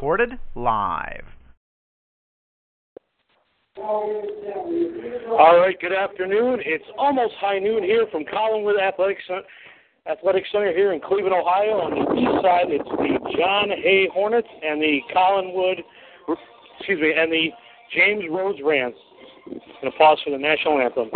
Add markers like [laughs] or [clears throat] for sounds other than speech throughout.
Recorded live. All right, good afternoon. It's almost high noon here from Collinwood Athletic Center, Athletic Center here in Cleveland, Ohio. On the east side, it's the John Hay Hornets and the Collinwood, excuse me, and the James Rhodes Rams. Going to pause for the national anthem.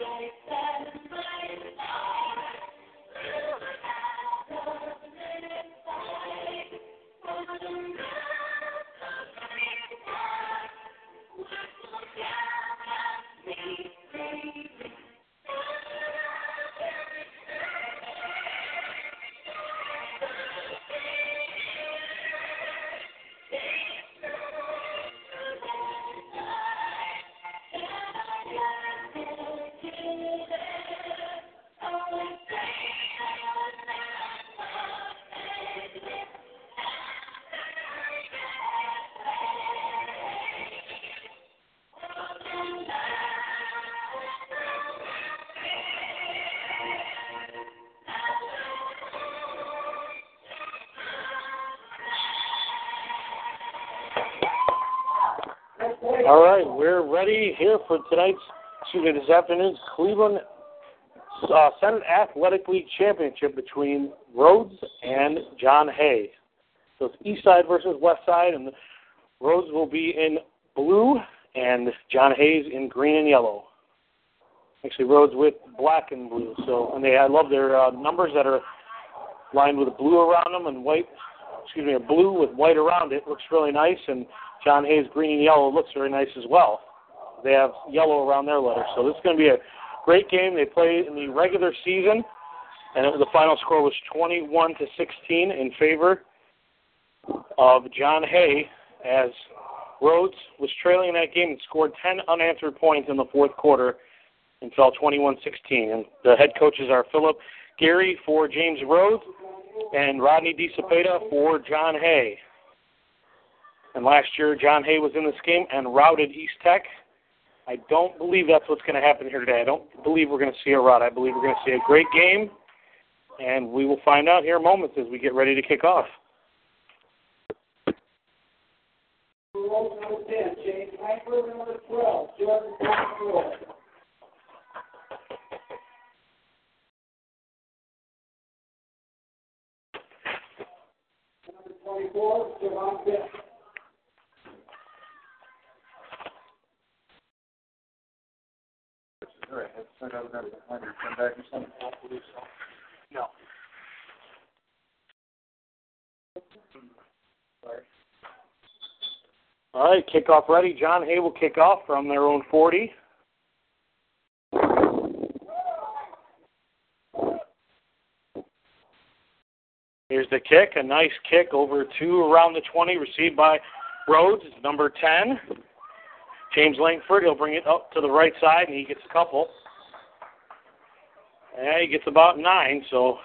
Thank you. All right, we're ready here for tonight's, excuse me, this afternoon's Cleveland uh, Senate Athletic League Championship between Rhodes and John Hay. So it's East Side versus West Side, and Rhodes will be in blue, and John Hay's in green and yellow. Actually, Rhodes with black and blue. So, and they, I love their uh, numbers that are lined with blue around them and white. Excuse me, a blue with white around it looks really nice, and John Hay's green and yellow looks very nice as well. They have yellow around their letters, so this is going to be a great game. They played in the regular season, and it, the final score was 21 to 16 in favor of John Hay, as Rhodes was trailing that game and scored 10 unanswered points in the fourth quarter and fell 21-16. And the head coaches are Philip Gary for James Rhodes and Rodney DeCepeda for John Hay. And last year, John Hay was in this game and routed East Tech. I don't believe that's what's going to happen here today. I don't believe we're going to see a rout. I believe we're going to see a great game, and we will find out here in moments as we get ready to kick off. Number 24, Javon Pitt. No. All right, kickoff ready. John Hay will kick off from their own 40. Here's the kick, a nice kick over to around the 20, received by Rhodes, number 10. James Langford, he'll bring it up to the right side, and he gets a couple. Yeah, he gets about nine, so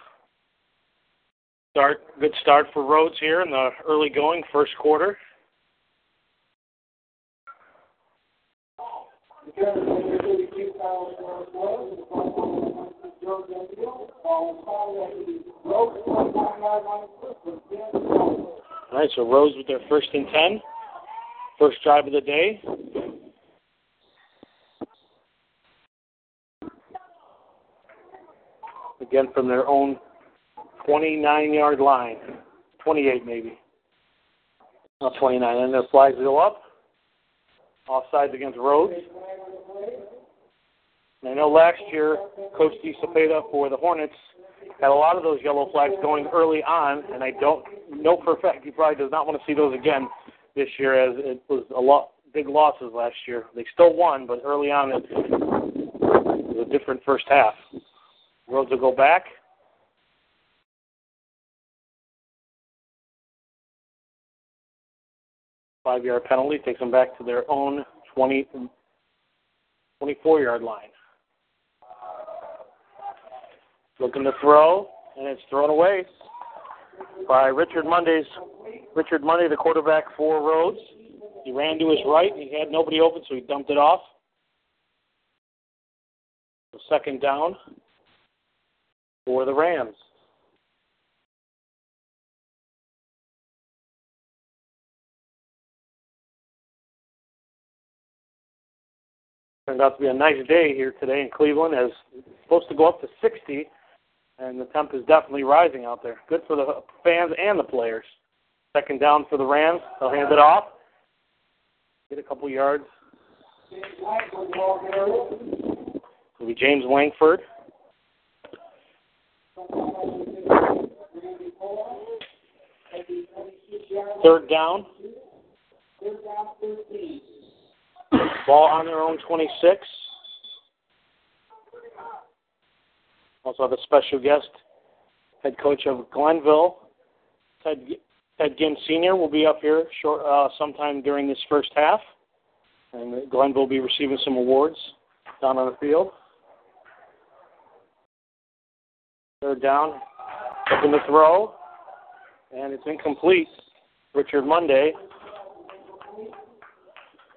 start good start for Rhodes here in the early going first quarter. All right, so Rhodes with their first and ten, first drive of the day. Again from their own 29 yard line, 28 maybe. Not 29. And their flags go up. Offsides against Rhodes. And I know last year, Coach DiCepeda for the Hornets had a lot of those yellow flags going early on, and I don't know for a fact he probably does not want to see those again this year, as it was a lot big losses last year. They still won, but early on it was a different first half. Rhodes will go back. Five yard penalty takes them back to their own 20, 24 yard line. Looking to throw, and it's thrown away by Richard Monday's Richard Monday, the quarterback for Rhodes. He ran to his right he had nobody open, so he dumped it off. Second down for the Rams. Turned out to be a nice day here today in Cleveland as supposed to go up to 60 and the temp is definitely rising out there. Good for the fans and the players. Second down for the Rams. They'll hand it off. Get a couple yards. It'll be James Langford. Third down. Ball on their own 26. Also have a special guest, head coach of Glenville, Ted, Ted Ginn Sr. will be up here short uh, sometime during this first half, and Glenville will be receiving some awards down on the field. Third down, open the throw, and it's incomplete. Richard Monday.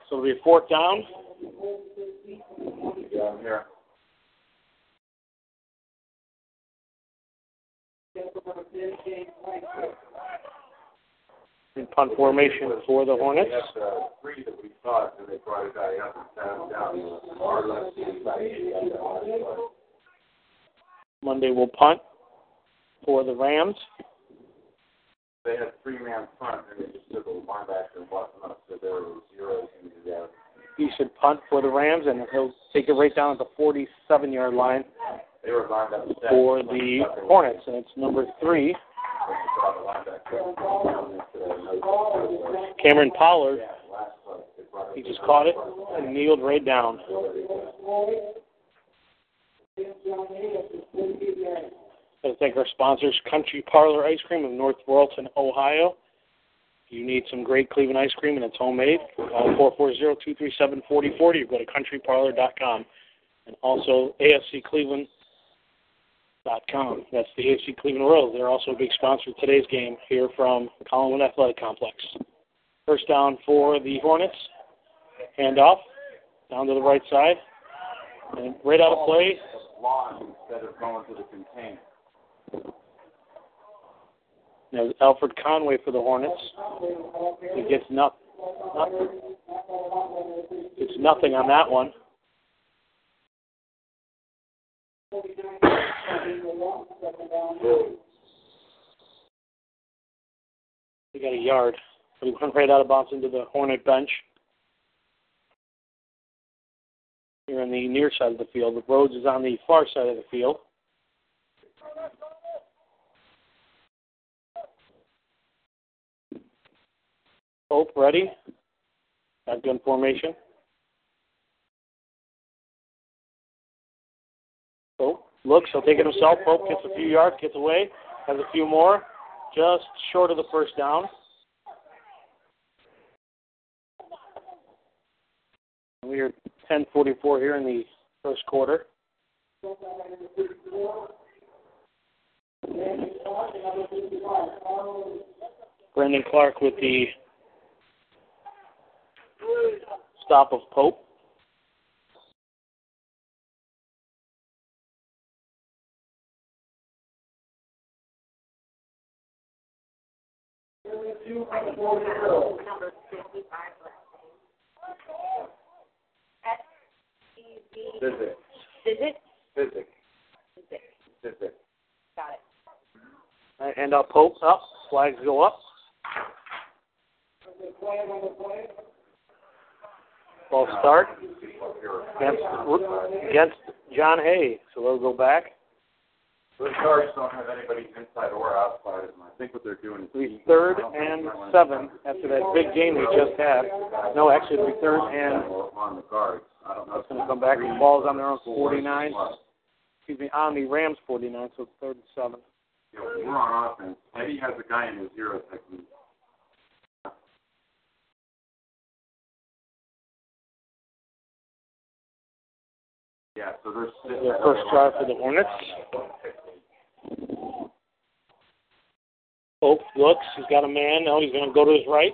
So it'll be a fourth down. Yeah, here. In punt formation for the Hornets. Uh, three that we thought, and they brought a guy up and down. Far left. Monday will punt for the Rams. They had three man front, and they just took a linebacker and brought them up, so there were zeros in the out. He should punt for the Rams, and he'll take it right down at the 47 yard line For the Hornets, and it's number three, Cameron Pollard. He just caught it and kneeled right down. I thank our sponsors, Country Parlor Ice Cream of North Royalton, Ohio. You need some great Cleveland ice cream and it's homemade, call 440-237-4040 or go to countryparlor.com. And also That's the AFC Cleveland Royals. They're also a big sponsor of today's game here from the Collinwood Athletic Complex. First down for the Hornets. Handoff down to the right side. And right out of play, instead going to the container. There's Alfred Conway for the Hornets. He gets no, nothing. It's nothing on that one. He got a yard. He went right out of bounds into the Hornet bench. Here on the near side of the field. The Rhodes is on the far side of the field. Pope ready. Shotgun formation. Pope looks, he'll take it himself. Pope gets a few yards, gets away, has a few more, just short of the first down. We are 10:44 here in the first quarter. Brendan Clark with the stop of Pope. Physics. Physics? Physics. Physics. Physics. Got it. And Pope up, flags go up. Ball start against against John Hay. So they'll go back. The Sharks don't have anybody inside or outside of them. I think what they're doing is It'll be third and seven after that big game we just had. No, actually it'll be third and on the guards. I don't know. it's going to come back. The ball's on their own 49. Excuse me, on the Rams 49, so it's third and seven. Know, we're on offense. Eddie has a guy in his zero technique. Yeah, so they're. Their first drive for the Hornets. Pope looks. He's got a man. Now he's going to go to his right.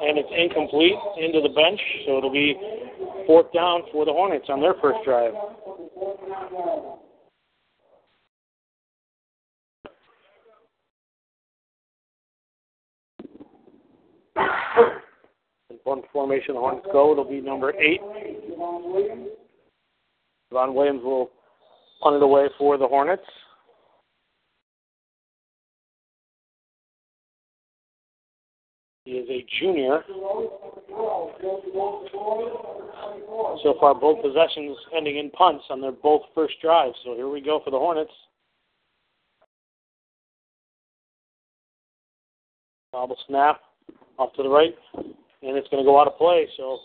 And it's incomplete into the bench. So it'll be fourth down for the Hornets on their first drive. One formation, the Hornets go. It'll be number eight. Von Williams will punt it away for the Hornets. He is a junior. So far, both possessions ending in punts on their both first drives. So here we go for the Hornets. Bobble snap off to the right, and it's going to go out of play. So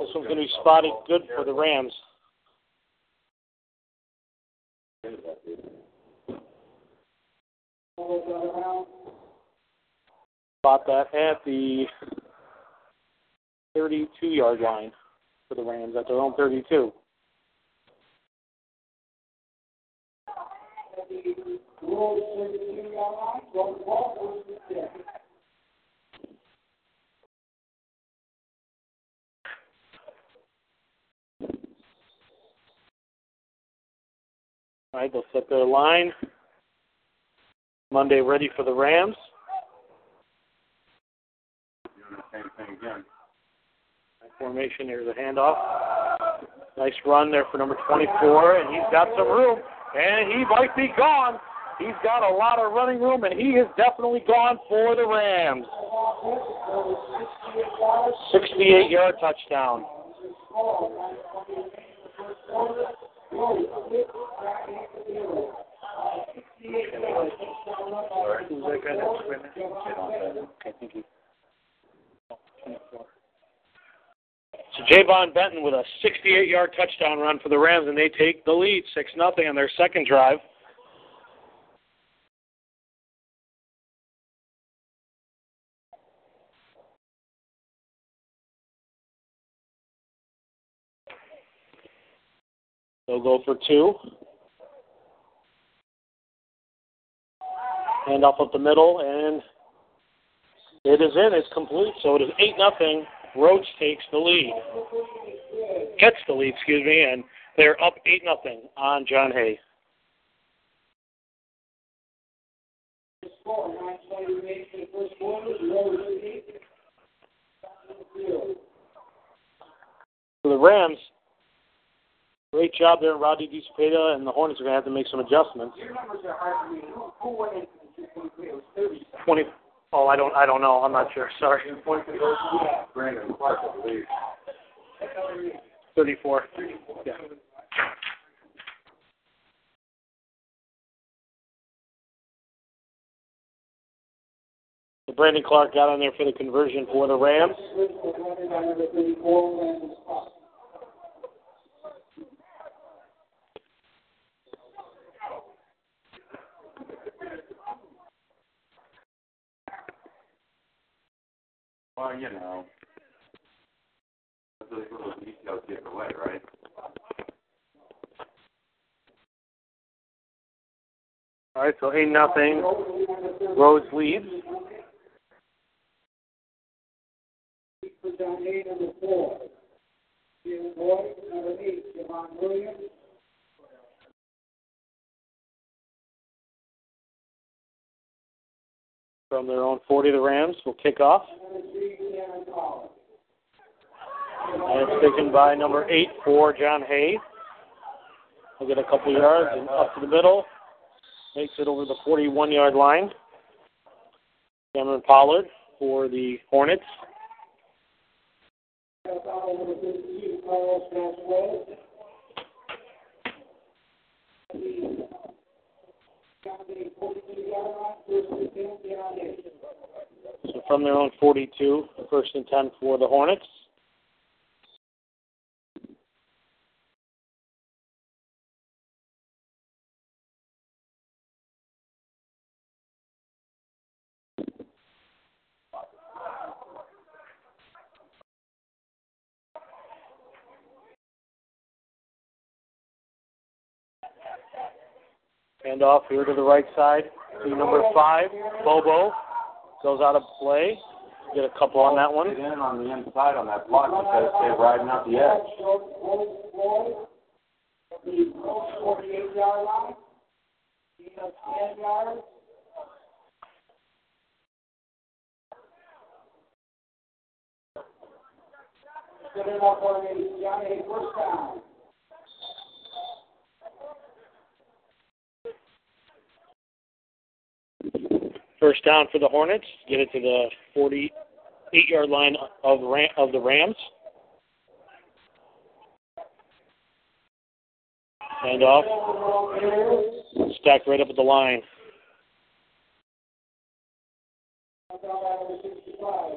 this one's going to be spotted good for the Rams. Spot that at the 32 yard line for the Rams at their own 32. All right, they'll set their line. Monday ready for the Rams. Doing the same thing again. Formation, there's a handoff. Nice run there for number 24, and he's got some room, and he might be gone. He's got a lot of running room, and he is definitely gone for the Rams. 68 yard touchdown. Who's that guy next to him? Okay, thank you. So Javon Benton with a 68-yard touchdown run for the Rams, and they take the lead, six nothing on their second drive. They'll go for two. Hand off up the middle, and it is in. It's complete. So it is eight nothing. Roach takes the lead. Gets the lead, excuse me, and they're up eight nothing on John Hay. For the Rams, great job there, Roddy DiSpeda, and the Hornets are going to have to make some adjustments. Twenty. Oh, I don't. I don't know. I'm not sure. Sorry. Thirty-four. Yeah. Brandon Clark got on there for the conversion for the Rams. Well, you know. Those little details get away, right? All right, so eight nothing. Rhodes leads. From their own 40, the Rams will kick off. And it's taken by number eight for John Hay's. He'll get a couple yards and up to the middle. Makes it over the 41 yard line. Cameron Pollard for the Hornets. So from their own 42, first and 10 for the Hornets. Hand off here to the right side to number five, Bobo. Goes out of play. Get a couple on that one. Get in on the inside on that block because they're riding out the edge. First down for the Hornets. Get it to the 48 yard line of, Ram, of the Rams. Hand off. Stacked right up at the line.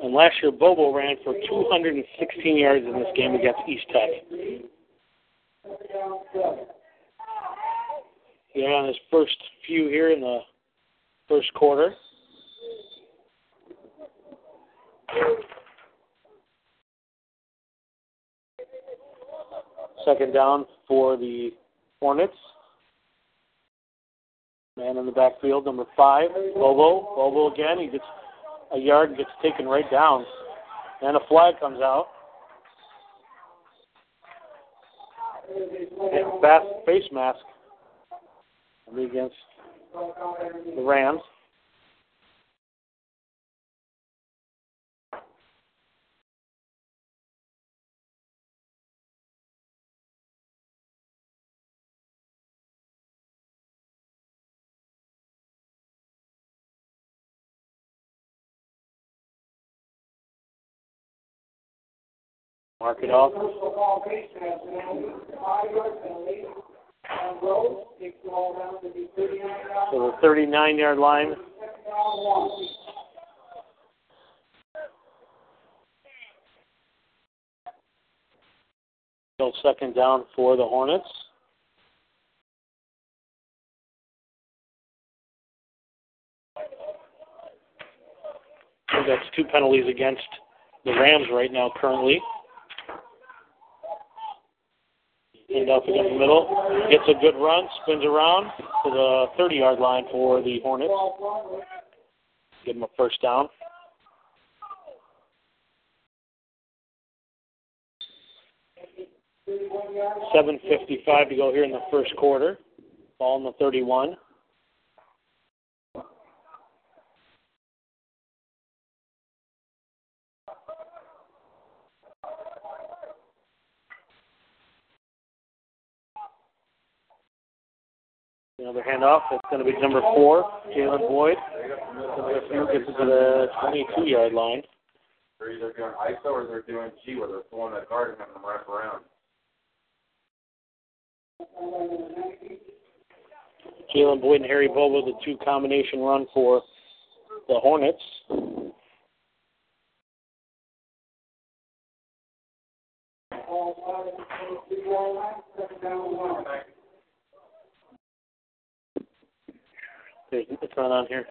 And last year, Bobo ran for 216 yards in this game against East Tech. Yeah, on his first few here in the first quarter. Second down for the Hornets. Man in the backfield, number five, Bobo. Bobo again. He gets a yard and gets taken right down. And a flag comes out. Fast face mask against the Rams. Mark it off. So the 39 yard line. Still second down for the Hornets. That's two penalties against the Rams right now currently. Hand off against the middle. Gets a good run, spins around to the 30 yard line for the Hornets. Give them a first down. Seven fifty-five to go here in the first quarter. Ball in the thirty-one. Another handoff. That's going to be number four, Jalen Boyd. Gets it to the 22 yard line. They're either doing ISO or they're doing G where they're pulling that guard and having them wrap around. Jalen Boyd and Harry Bobo, the two combination run for the Hornets. There's, it's not on here.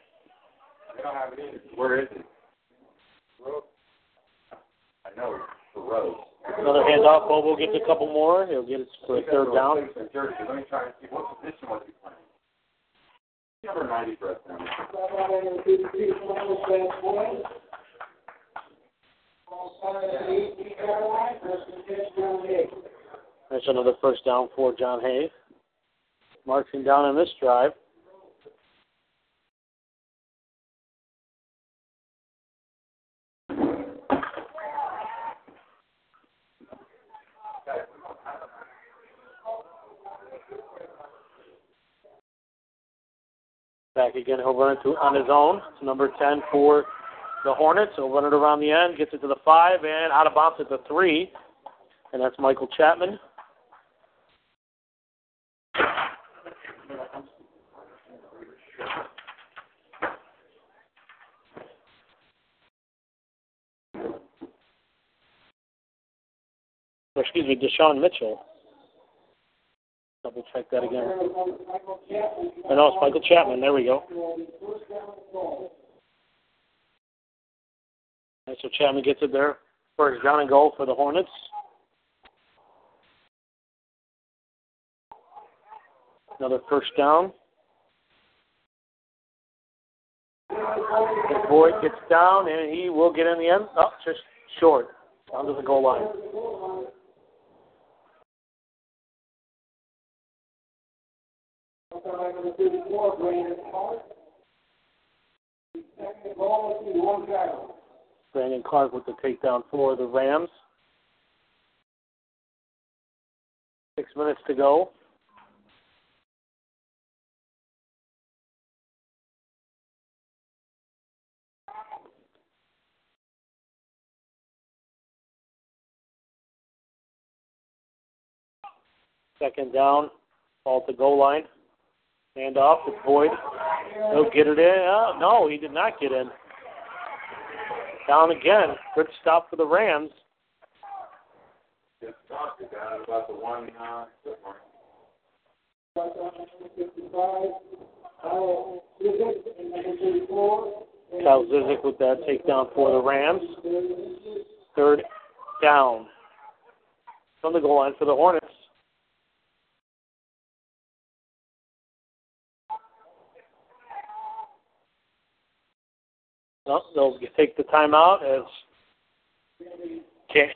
They don't have it either. Where is it? I know, it's the road. Another handoff. Bobo gets a couple more. He'll get it for a third down. Jersey. Let me try and see what position was he playing. Number 90 for us now. That's another first down for John Hay. Marching down on this drive. Again, he'll run it to on his own. It's number 10 for the Hornets. He'll run it around the end, gets it to the five, and out of bounds at the three. And that's Michael Chapman. Excuse me, Deshaun Mitchell. Double check that again. I know it's Michael Chapman. There we go. And so Chapman gets it there. First down and goal for the Hornets. Another first down. And Boyd gets down and he will get in the end. Oh, just short. Under the goal line. Brandon Clark with the takedown for the Rams. Six minutes to go. Second down, ball the goal line. Hand off to Boyd. He'll get it in. Oh, no, he did not get in. Down again. Good stop for the Rams. They got about the one uh. Kyle Zizik with that takedown for the Rams. Third down. From the goal line for the Hornets. They'll take the timeout as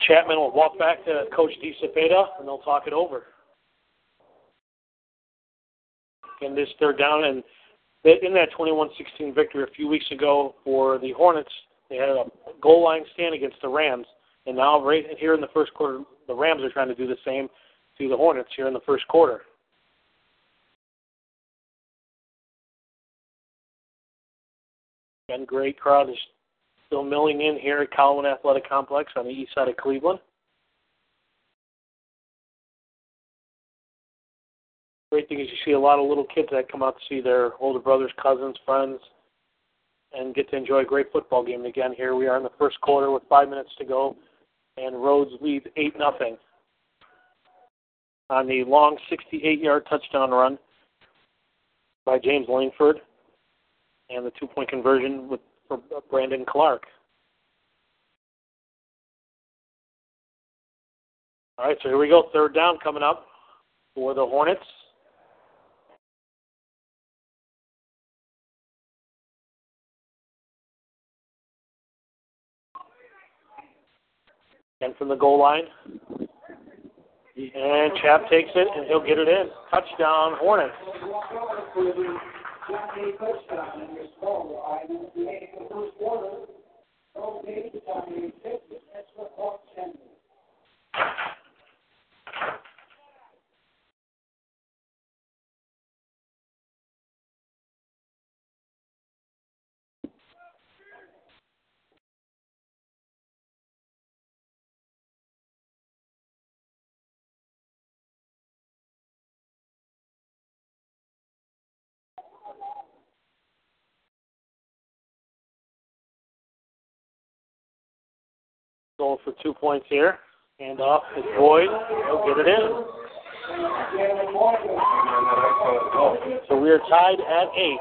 Chapman will walk back to Coach DeCepeda and they'll talk it over. And this third down, and in that 21-16 victory a few weeks ago for the Hornets, they had a goal line stand against the Rams, and now right here in the first quarter, the Rams are trying to do the same to the Hornets here in the first quarter. Again, great crowd is still milling in here at Collinwood Athletic Complex on the east side of Cleveland. Great thing is you see a lot of little kids that come out to see their older brothers, cousins, friends, and get to enjoy a great football game. And again, here we are in the first quarter with five minutes to go, and Rhodes lead eight nothing on the long 68-yard touchdown run by James Langford and the two point conversion with for Brandon Clark. All right, so here we go. Third down coming up for the Hornets. And from the goal line. And Chap takes it and he'll get it in. Touchdown, Hornets. Going for two points here. Hand off to Boyd. He'll get it in. So we are tied at eight.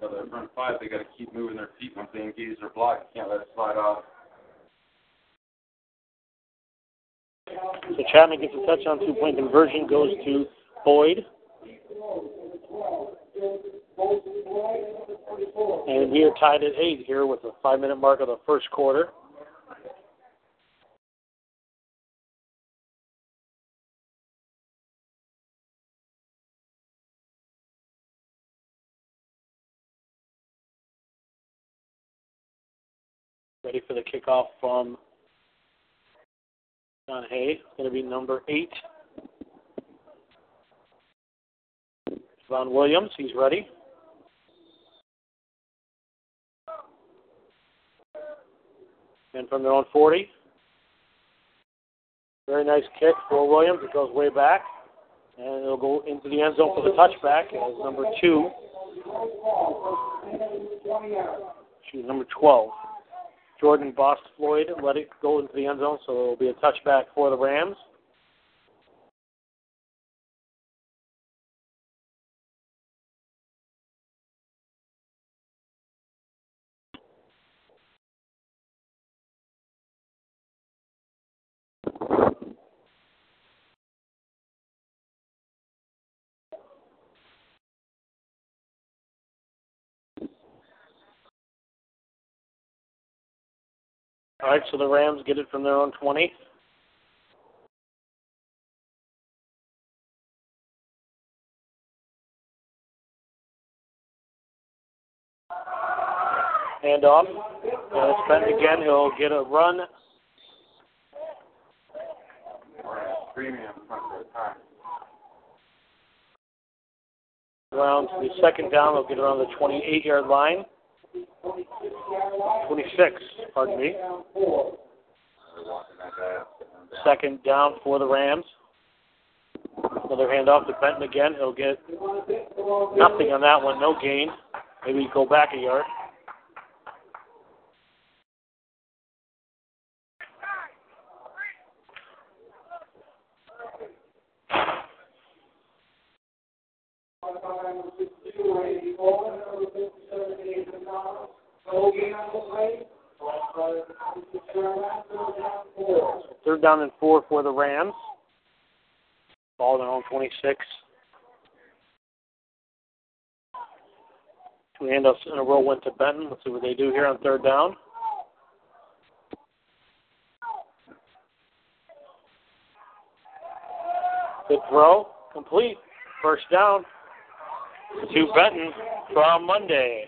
So their front five, they got to keep moving their feet once they engage their block. Can't let it slide off. So Chapman gets a touchdown, two point conversion goes to Boyd. And we are tied at eight here with the five minute mark of the first quarter. Ready for the kickoff from John Hay. It's going to be number eight. Von Williams, he's ready. And from their own 40, Very nice kick for Williams. It goes way back. And it'll go into the end zone for the touchback as number two. Shoot, number 12. Jordan Boss Floyd let it go into the end zone, so it'll be a touchback for the Rams. All right, so the Rams get it from their own 20. Hand off. It's Benton again. He'll get a run. A time. Around the second down. They'll get around the 28 yard line. 26, pardon me. Second down for the Rams. Another handoff to Benton again. He'll get nothing on that one, no gain. Maybe go back a yard. Third down and four for the Rams. Ball their own 26. Two handoffs in a row went to Benton. Let's see what they do here on third down. Good throw. Complete. First down to Benton from Monday.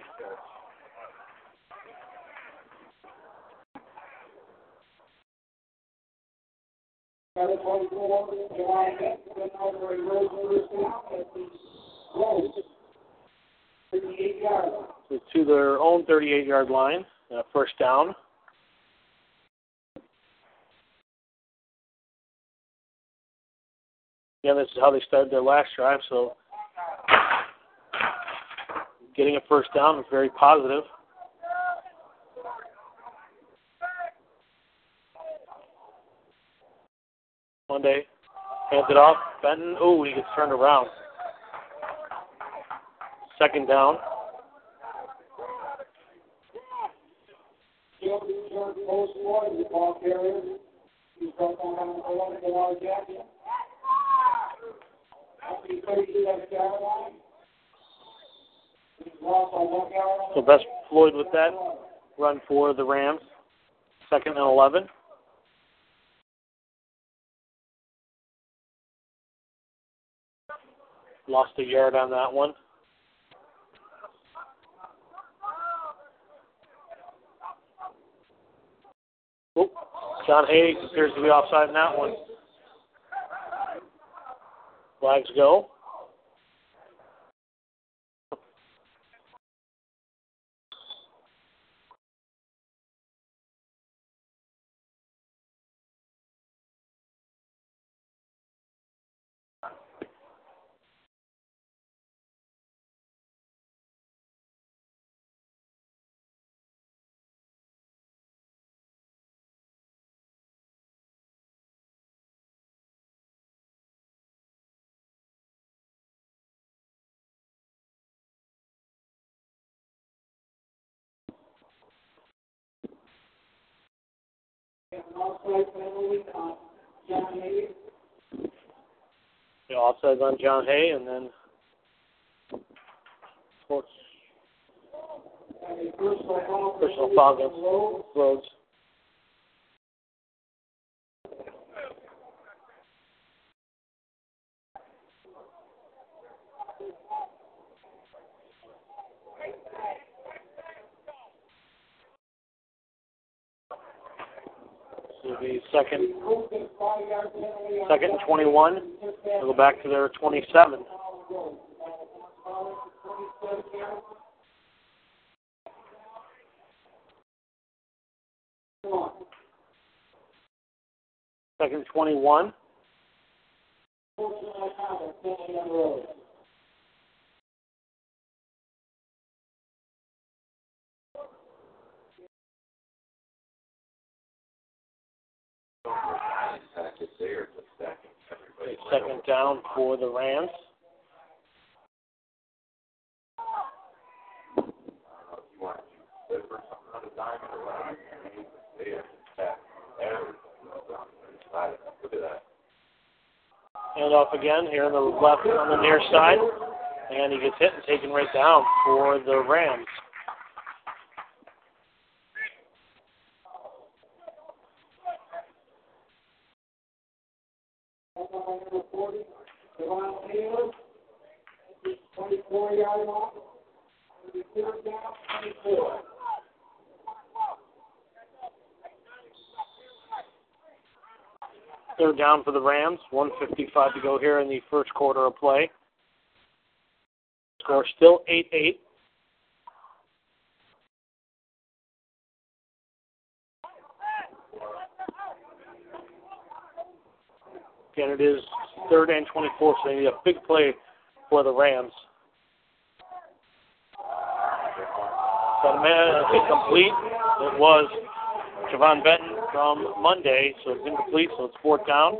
To their own 38 yard line. Uh, first down. Again, this is how they started their last drive, so getting a first down is very positive. Monday hands it off. Benton, oh, he gets turned around. Second down. So best Floyd with that run for the Rams. Second and 11. Lost a yard on that one. Oh, John Hayes appears to be offside in that one. Flags go. Offsides on John Hay, and then sports personal foul against Will be second, second and 21. They'll go back to their 27. Second 21. There, stacking everybody. Second down for the Rams. I don't know if you want to deliver something on a diamond or what. They have to stack everything on the side. Look at that. Hand off again here on the left on the near side. And he gets hit and taken right down for the Rams. Number 40, Devon Taylor. 24-yard line. Third down, 24. Third down for the Rams. 155 to go here in the first quarter of play. Score still 8 8. Again, it is third and 24, so they need a big play for the Rams. But man, it's incomplete. It was Javon Benton from Monday, so it's incomplete, so it's fourth down.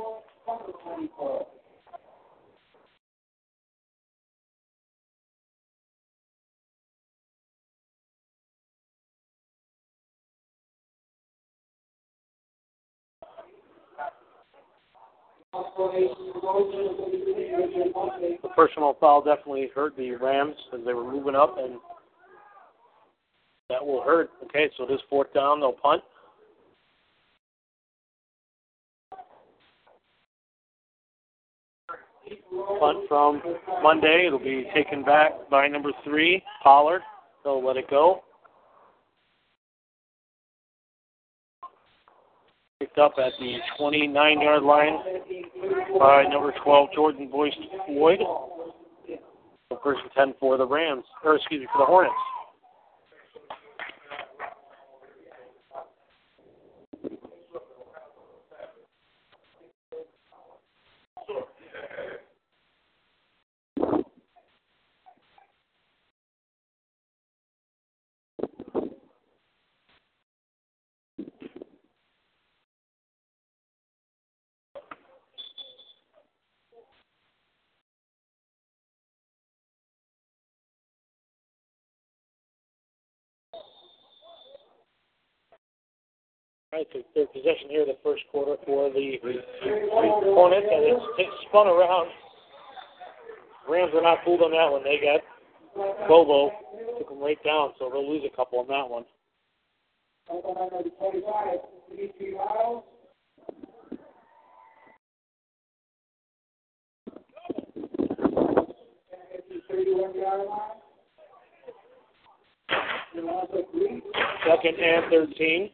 The personal foul definitely hurt the Rams as they were moving up, and that will hurt. Okay, so this fourth down, they'll punt. Punt from Monday. It'll be taken back by number three, Pollard. They'll let it go. Picked up at the 29 yard line by number 12, Jordan Boyce Floyd. First and 10 for the Rams, or excuse me, for the Hornets. All right, so their possession here the first quarter for the Hornets, and it's, it's spun around. Rams were not fooled on that one. They got Bobo, took them right down, so they'll lose a couple on that one. Number 25, Dimitri Miles. At the 31-yard line. Devonta Green. Second and 13.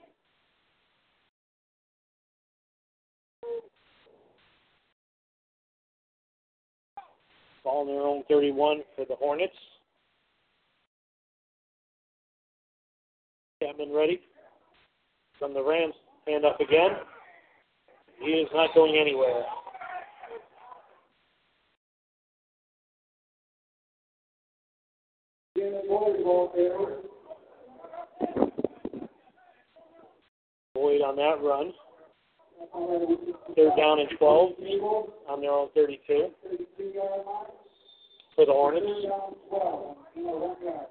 Ball in their own 31 for the Hornets. Chapman ready. From the Rams, hand up again. He is not going anywhere. Boyd on that run. Third down and 12 on their own 32 for the Hornets. Third down, 12. You know, one yard.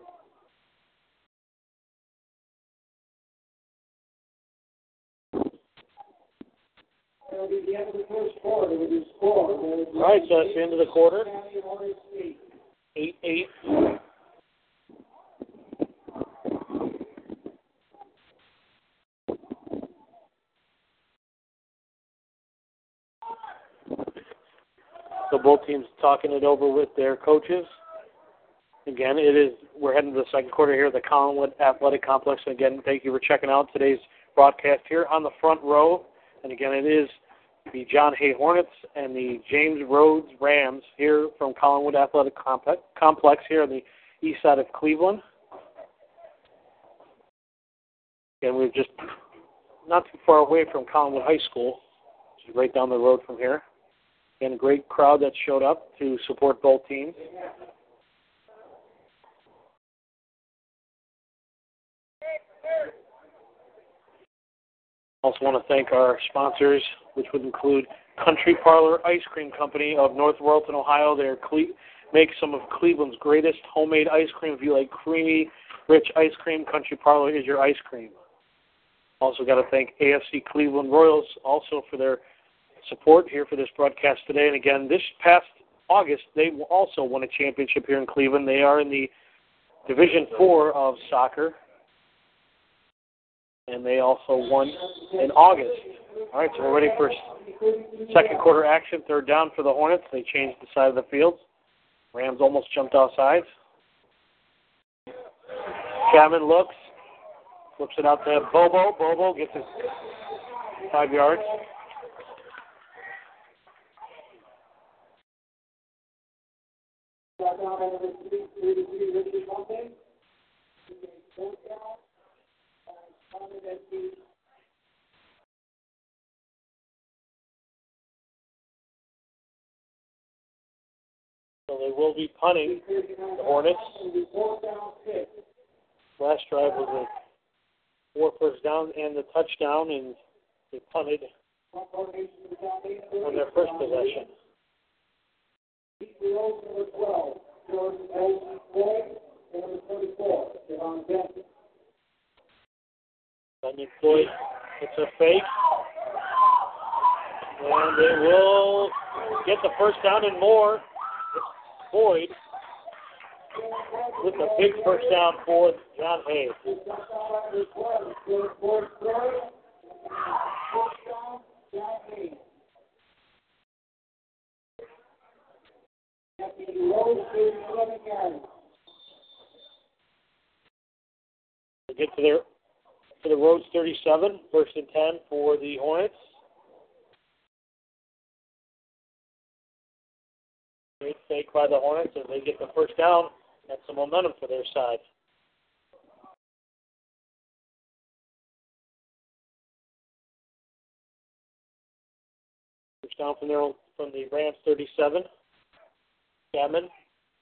That'll be the end of the first quarter with your score. All right, so that's the end of the quarter. County Hornets 8 8. So both teams talking it over with their coaches. Again, it is we're heading to the second quarter here at the Collinwood Athletic Complex. And again, thank you for checking out today's broadcast here on the front row. And again, it is the John Hay Hornets and the James Rhodes Rams here from Collinwood Athletic Complex here on the east side of Cleveland. And we're just not too far away from Collinwood High School. which is right down the road from here. And a great crowd that showed up to support both teams. Also want to thank our sponsors, which would include Country Parlor Ice Cream Company of North Royalton, Ohio. They Cle- make some of Cleveland's greatest homemade ice cream. If you like creamy, rich ice cream, Country Parlor is your ice cream. Also got to thank AFC Cleveland Royals also for their support here for this broadcast today. And again, this past August, they also won a championship here in Cleveland. They are in the Division Four of soccer, and they also won in August. All right, so we're ready for second quarter action. Third down for the Hornets. They changed the side of the field. Rams almost jumped offsides. Chapman looks, flips it out to Bobo. Bobo gets his five yards. So they will be punting the Hornets. Last drive was a four first down and the touchdown, and they punted on their first possession. Bunyan Floyd it's a fake. And they will get the first down and more. Floyd with a big first down for John Hay's. They get to their to the Rhodes 37, first and 10 for the Hornets. Great fake by the Hornets as they get the first down. That's some momentum for their side. First down from their from the Rams 37. Chapman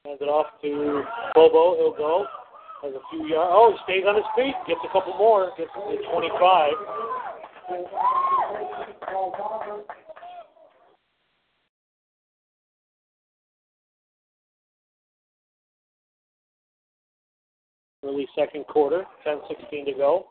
hands it off to Bobo. He'll go. Has a few yards. Oh, he stays on his feet. Gets a couple more. Gets to 25. Early second quarter. 10-16 to go.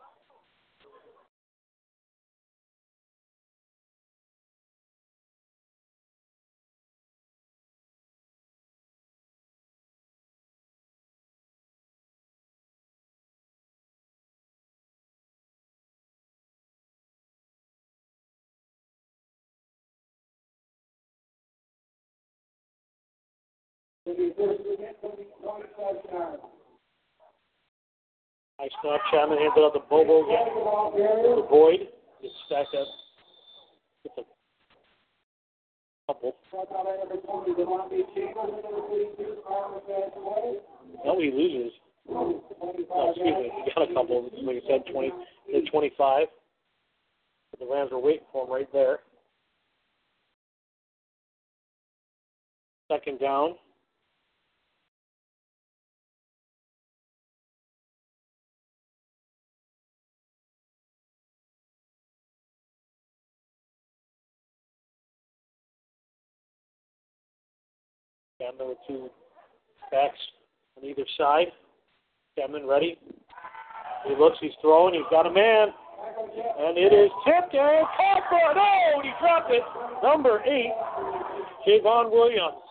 Nice snap. Chapman hands out to Bobo again. To Boyd. Gets stacked up. Gets a couple. No, he loses. No, excuse me. He got a couple. Like I said, 20, they're 25. The Rams are waiting for him right there. Second down. Chapman with two backs on either side. Chapman ready. He looks, he's throwing, he's got a man. And it is tipped and caught for it. Oh, he dropped it. Number eight, Javon Williams.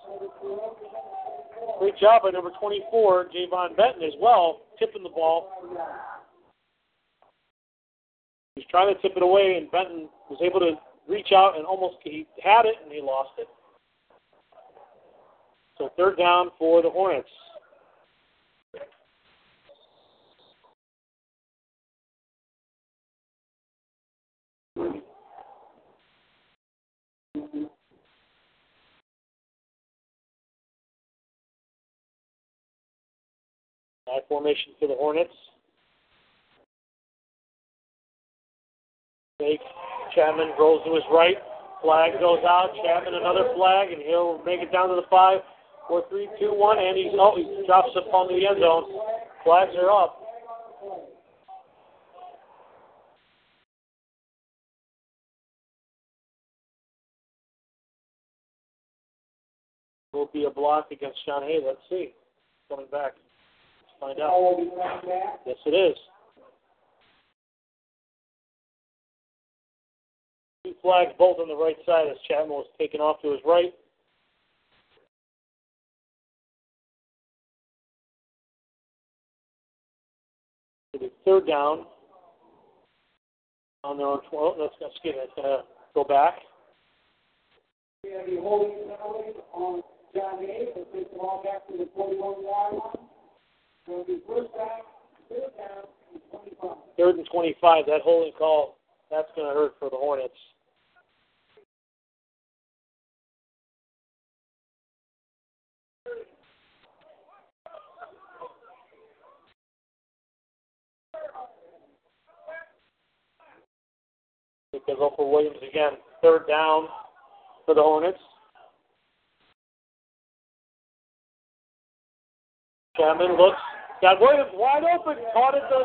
Great job by number 24, Javon Benton as well, tipping the ball. He's trying to tip it away, and Benton was able to reach out and almost he had it and he lost it. So third down for the Hornets. High formation for the Hornets. Fake. Chapman rolls to his right, Flag goes out. Chapman another flag, and he'll make it down to the five. Four, three, two, one, and he's oh he drops it on the end zone. Flags are up. Will be a block against John Hay. Let's see. Coming back. Let's find out. Yes, it is. Two flags, both on the right side as Chapman was taken off to his right. It'll third down on their own 12. Let's, let's get it. Uh, go back. We have the holding penalty on John Hay, but takes the ball back to the 41 yard line. So it'll be first down, third down, and 25. Third and 25. That holding call, that's going to hurt for the Hornets. Goes up for Williams again. Third down for the Hornets. Chapman looks, got Williams wide open, caught at the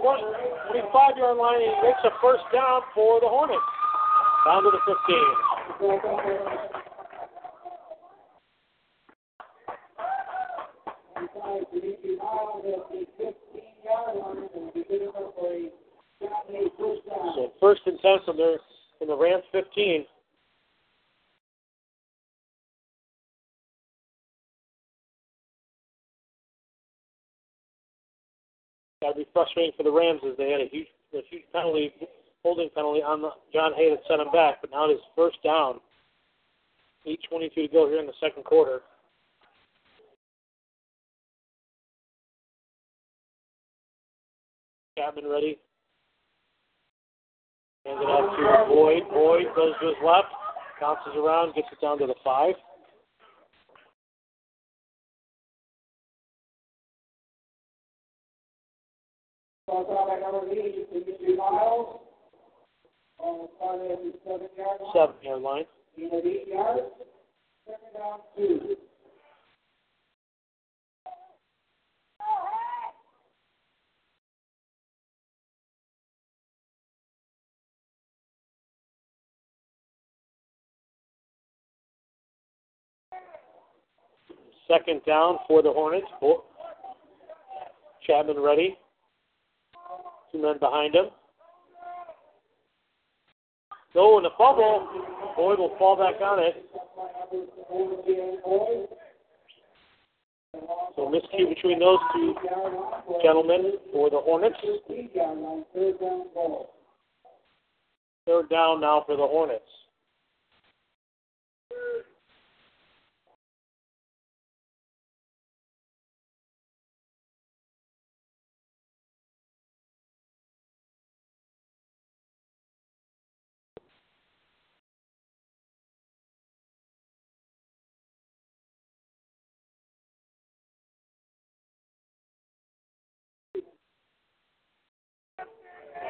25 yard line, he makes a first down for the Hornets. Down to the 15. Inside the So first and 10 from their, from the Rams 15. That'd be frustrating for the Rams as they had a huge, a huge penalty, holding penalty on the, John Hay that set him back. But now it is first down. 8:22 to go here in the second quarter. Chapman ready. Hands it off to Boyd. Boyd goes to his left, bounces around, gets it down to the five. Ball out by number eight, 53 miles. On the side seven yard line. Seven yard. Second down, two. Second down for the Hornets. Chapman ready. Two men behind him. Go in the fumble. Boyd will fall back on it. So miscue between those two gentlemen for the Hornets. Third down now for the Hornets.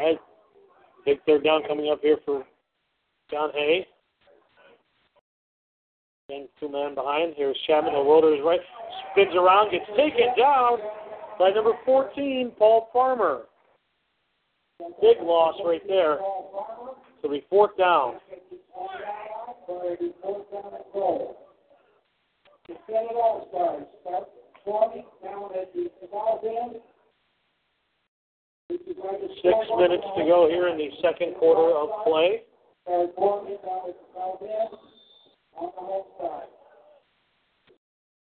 Right. Big third down coming up here for John Hay. And two men behind. Here's Chapman. Is right. Spins around, gets taken down by number 14, Paul Farmer. Big loss right there. So it'll fourth down. The Senate All-Stars start 20 down at the. This is right at Six minutes to go here in the second quarter of play. Start 20 down at the south end on the home side.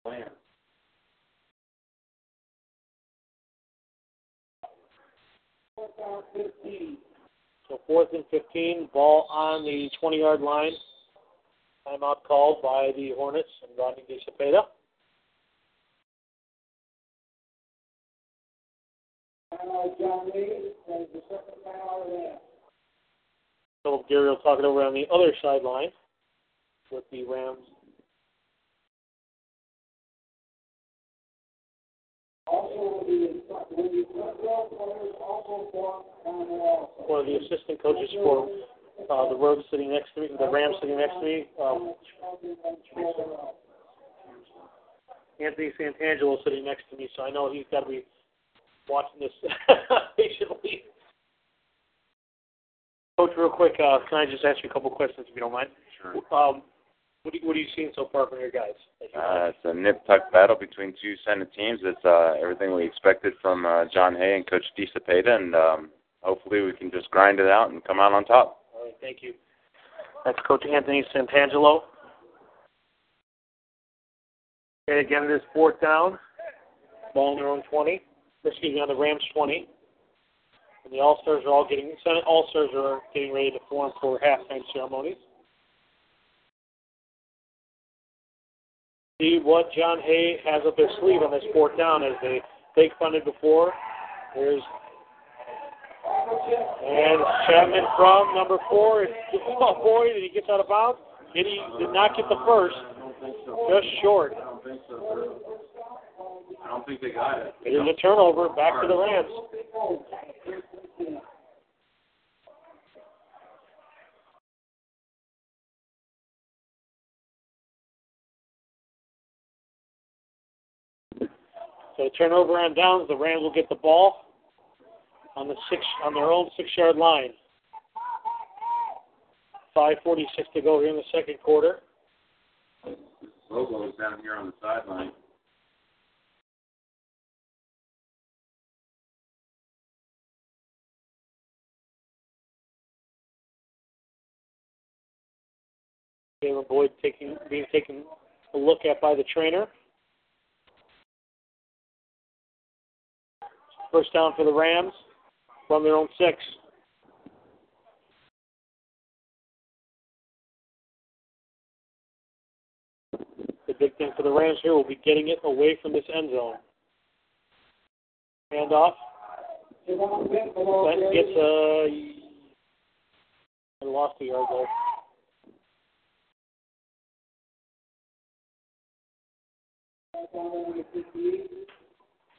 Plan. Fourth down, 15. So fourth and 15, ball on the 20 yard line. Timeout called by the Hornets and Rodney DeCepeda. Philip Gary will talk it over on the other sideline with the Rams. One of the assistant coaches for Uh, the Rhodes sitting next to me, the Rams sitting next to me. Um, Anthony Santangelo sitting next to me, so I know he's got to be watching this [laughs] patiently. Coach, real quick, uh, can I just ask you a couple questions if you don't mind? Sure. Um, what, are you, what are you seeing so far from your guys? Uh, it's a nip-tuck battle between two Senate teams. It's uh, everything we expected from uh, John Hay and Coach DeCepeda, and um, hopefully we can just grind it out and come out on top. All right, thank you. That's Coach Anthony Santangelo. Okay, again, it is fourth down. Ball on their own 20. Excuse me, on the Rams 20. And the All Stars are all getting All Stars are getting ready to form for halftime ceremonies. See what John Hay has up his sleeve on this fourth down as they fake funded before. There's and Chapman from number four. It's [laughs] oh boy, did he get out of bounds? Did he did not get the first? Just short. I don't think so. I don't think they got it. It is a turnover. Back to the Rams. So turnover on downs. The Rams will get the ball on the six on their own six yard line. Five forty six to go here in the second quarter. Logo is down here on the sideline. Jalen Boyd taking being taken a look at by the trainer. First down for the Rams from their own six. The big thing for the Rams here will be getting it away from this end zone. Hand off. Gets a. I lost a yard goal.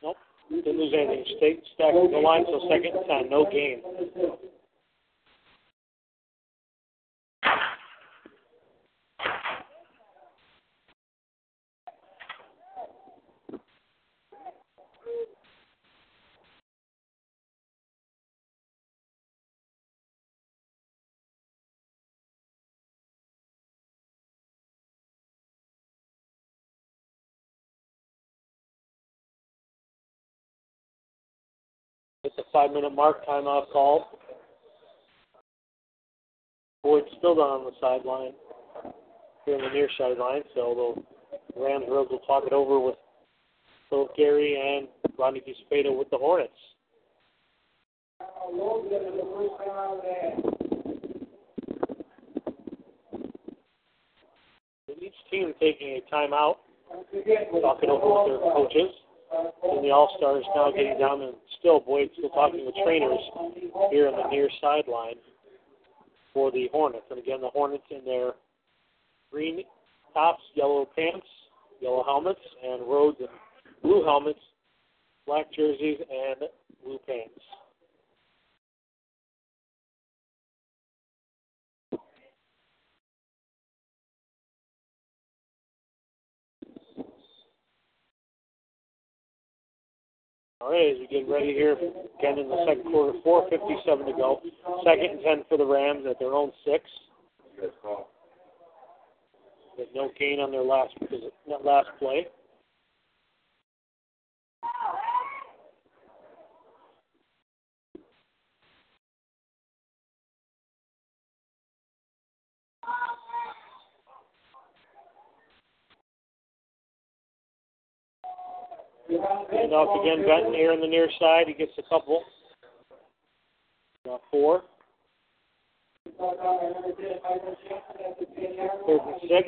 Nope. Didn't lose anything. Stay stacked the line till second and ten. No gain. It's a five minute mark, timeout called. Boyd's still down on the sideline, here on the near sideline, so the Rams Rhodes will talk it over with both Gary and Ronnie DeCepeda with the Hornets. Each team taking a timeout, talking over with their coaches. And the All Stars now getting down and still Boyd still talking with trainers here on the near sideline for the Hornets. And again, the Hornets in their green tops, yellow pants, yellow helmets, and Rhodes and blue helmets, black jerseys, and blue pants. All right, as we get ready here again in the second quarter, 4:57 to go. Second and ten for the Rams at their own six. Good call. With no gain on their last last play. Off again, Benton here on the near side. He gets a couple. Got four. Third and six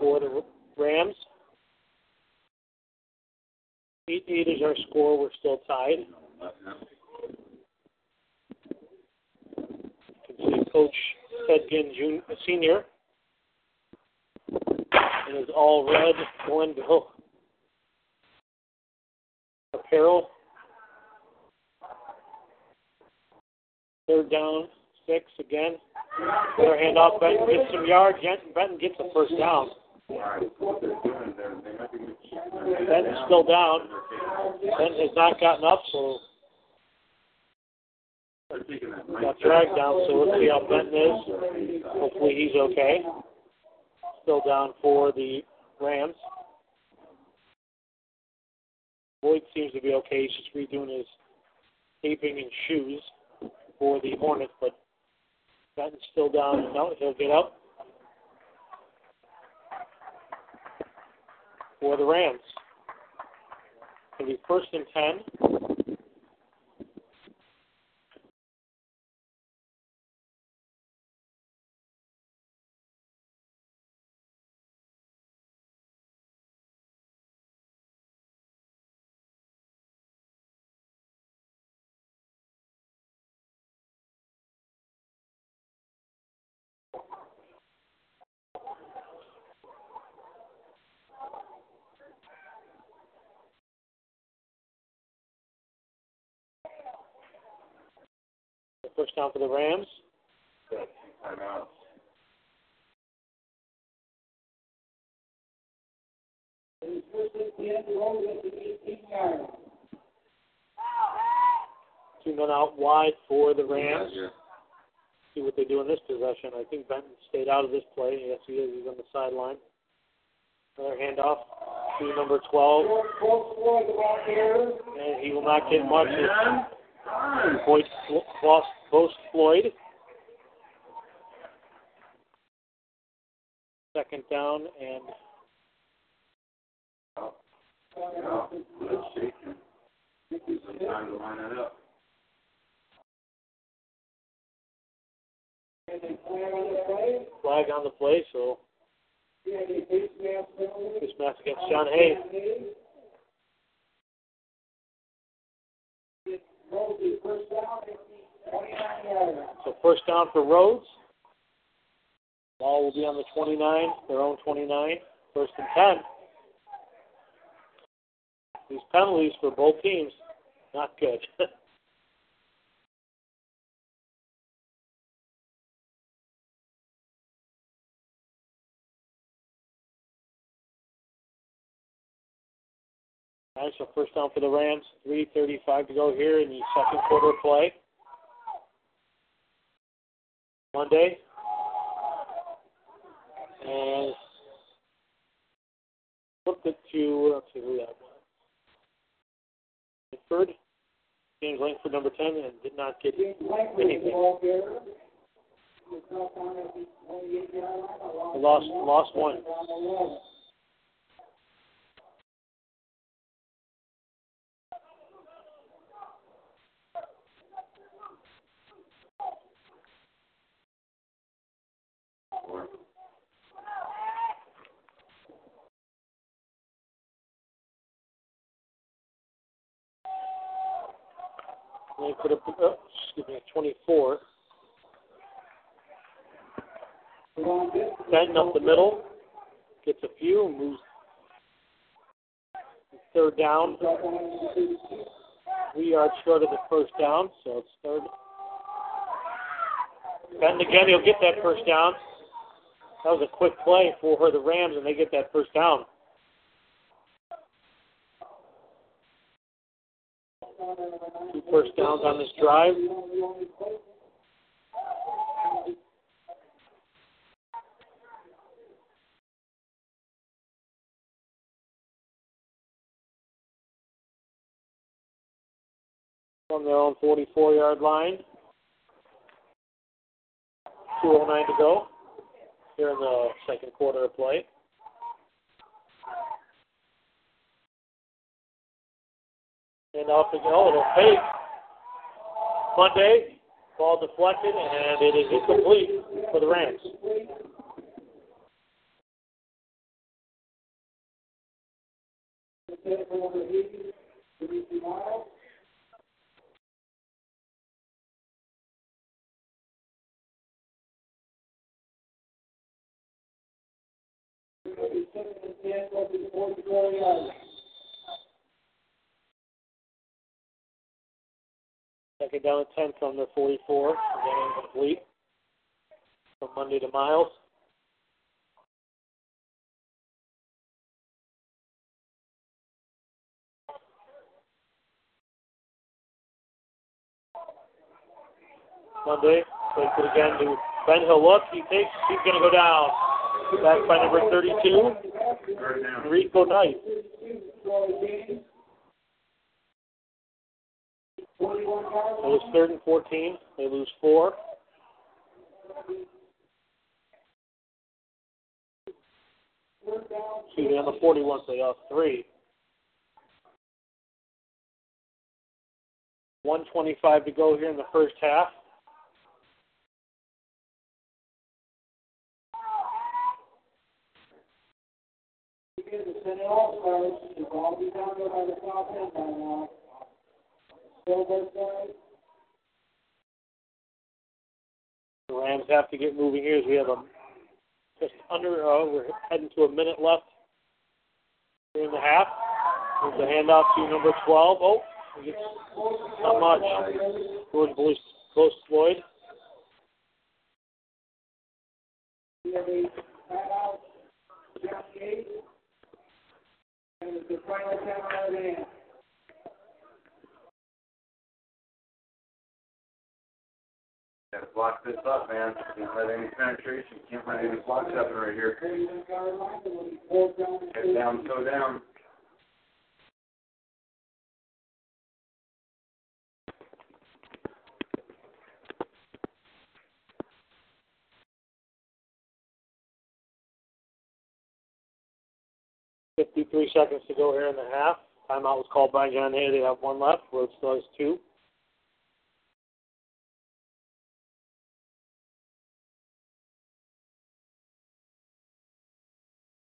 for the Rams. Eight eight is our score. We're still tied. You can see Coach Ted Ginn, junior, senior, in his all red Glenville apparel. Third down, six again. Another handoff. Benton gets some yards. Benton gets the first down. Benton's still down. Benton has not gotten up, so got dragged down. So let's see how Benton is. Hopefully he's okay. Still down for the Rams. Boyd seems to be okay. He's just redoing his taping and shoes for the Hornets, but Benton's still down. No, he'll get up for the Rams. It'll be first and ten. First down for the Rams. Two men out wide for the Rams. See what they do in this possession. I think Benton stayed out of this play. Yes, he is. He's on the sideline. Another handoff to number 12. And he will not get much. Boyd lost post Floyd. Second down and flag on the play, so this match against John Hay. So first down for Rhodes. Ball will be on the 29, their own 29, first and 10. These penalties for both teams, not good. [laughs] Right, so first down for the Rams, 3.35 to go here in the second quarter play. Monday. And flipped it to, uh, let's see who that was. Langford. James Langford, number 10, and did not get anything. Lost, lost one. They put up, oh, excuse me, 24. Benton up the middle, gets a few, moves third down. Three yards short of the first down, so it's third. Benton again, he'll get that first down. That was a quick play for the Rams, and they get that first down. Two first downs on this drive. From their own 44 yard line. 2.09 to go here in the second quarter of play. and off again. Oh, It'll fake. Monday, ball deflected, and it is incomplete for the Rams. Thank you. Second down at 10 from the 44. Again, incomplete. From Monday to Miles. Monday takes it again to Ben Hill. Look, he takes, he's going to go down. Back by number 32, Rico Knight. It was third and 14. They lose four. Excuse me, on the 41, so they lost three. 125 to go here in the first half. the Senate All-Stars. They'll all be down there by the south end by now. The Rams have to get moving here as we have a just under, uh, we're heading to a minute left here in the half. There's the handoff to number 12. Oh, not much. Towards Bruce, close Floyd. We have a timeout. And the final timeout of the Gotta block this up, man. Can't let any penetration, can't let any blocks happen right here. Head down, toe down. Fifty-three seconds to go here in the half. Timeout was called by John Hay. They have one left. Rhodes still has two.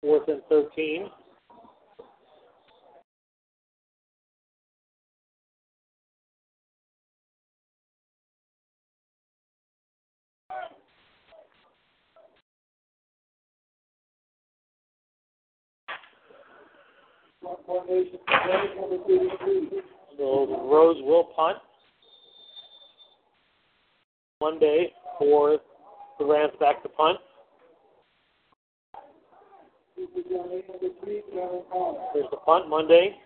Fourth and thirteen. formation. Play number 33. So Rhodes will punt. Monday for the Rams back to punt. Number three, Kevin Collins. There's the punt Monday.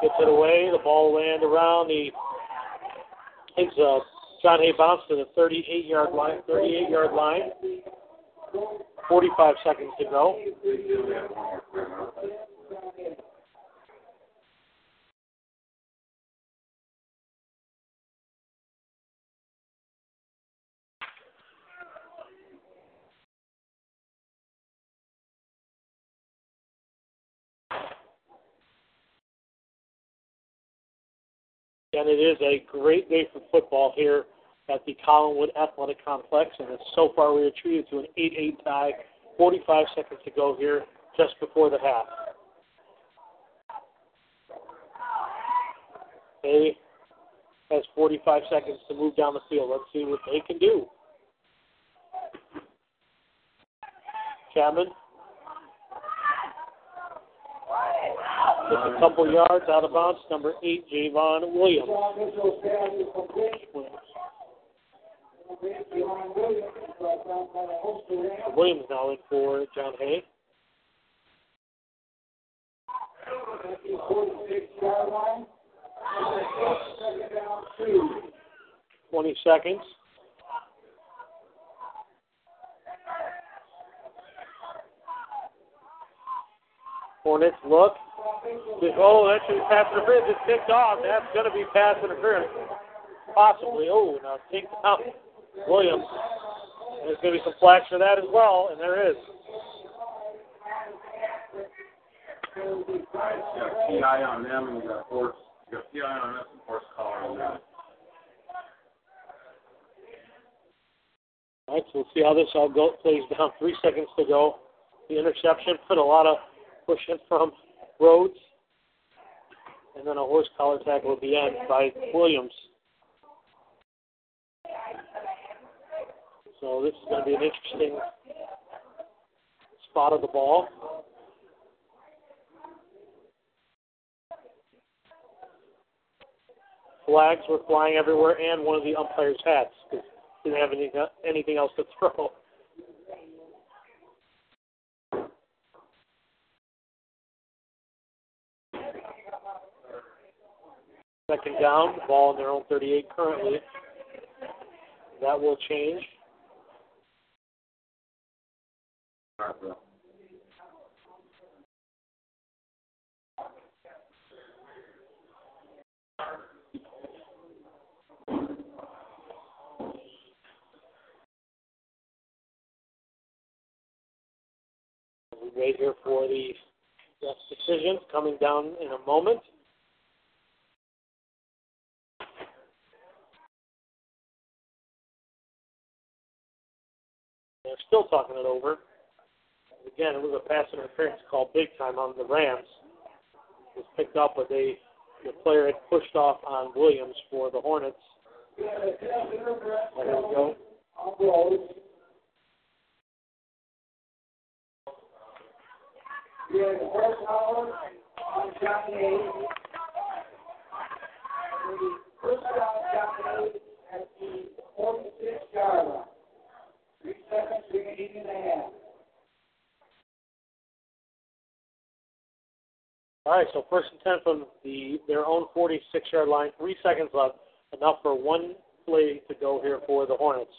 Gets it away. The ball land around the. I think uh, John Hay bounced to the 38 yard line. 38 yard line. 45 seconds to go. And it is a great day for football here at the Collinwood Athletic Complex. And it's so far we are treated to an 8-8 tie. 45 seconds to go here just before the half. They has 45 seconds to move down the field. Let's see what they can do. Chapman. Just a couple yards out of bounds. Number eight, Javon Williams. Williams, now in for John Hay. 46 yard line. Second down, two. 20 seconds. Hornets look. Oh, that should be pass interference. It's kicked off. That's going to be pass interference. Possibly. Oh, now take out Williams. And there's going to be some flags for that as well, and there is. You got PI on them and you got force, you got PI on us and force collar on them. All right, so we'll see how this all go, plays down. Three seconds to go. The interception put a lot of pushing from Rhodes. And then a horse collar tackle at the end by Williams. So this is going to be an interesting spot of the ball. flags were flying everywhere, and one of the umpires' hats because didn't have anything anything else to [laughs] throw. Second down, ball in their own 38 currently. That will change. We wait here for the decision coming down in a moment. Still talking it over. Again, it was a pass interference call big time on the Rams. It was picked up, but they the player had pushed off on Williams for the Hornets. A There we go. We have a horse collar on John Hay. And the first down, John Hay at the 46 yard line. All right, so first and ten from the their own 46-yard line. Three seconds left, enough for one play to go here for the Hornets.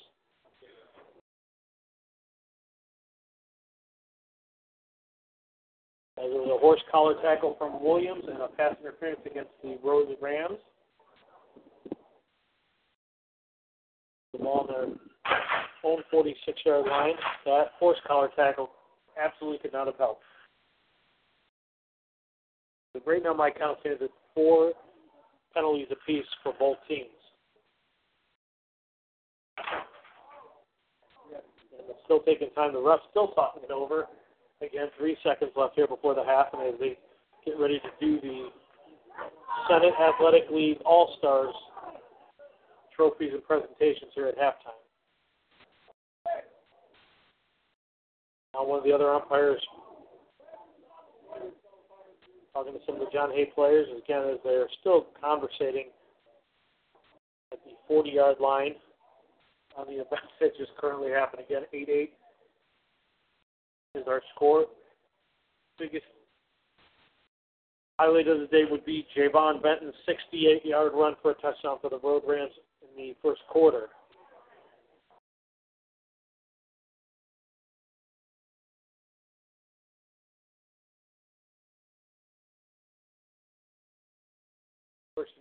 As there was a horse collar tackle from Williams and a pass interference against the Rhodes Rams. The ball on own 46-yard line. That horse collar tackle absolutely could not have helped. The right now my count stands at four penalties apiece for both teams. And it's still taking time. The ref's still talking it over. Again, three seconds left here before the half, and as they get ready to do the Senate Athletic League All Stars trophies and presentations here at halftime. Now, one of the other umpires talking to some of the John Hay players again as they're still conversating at the 40 yard line on the event [laughs] that just currently happened again 8 8 is our score. Biggest highlight of the day would be Javon Benton's 68 yard run for a touchdown for the Rhodes Rams in the first quarter.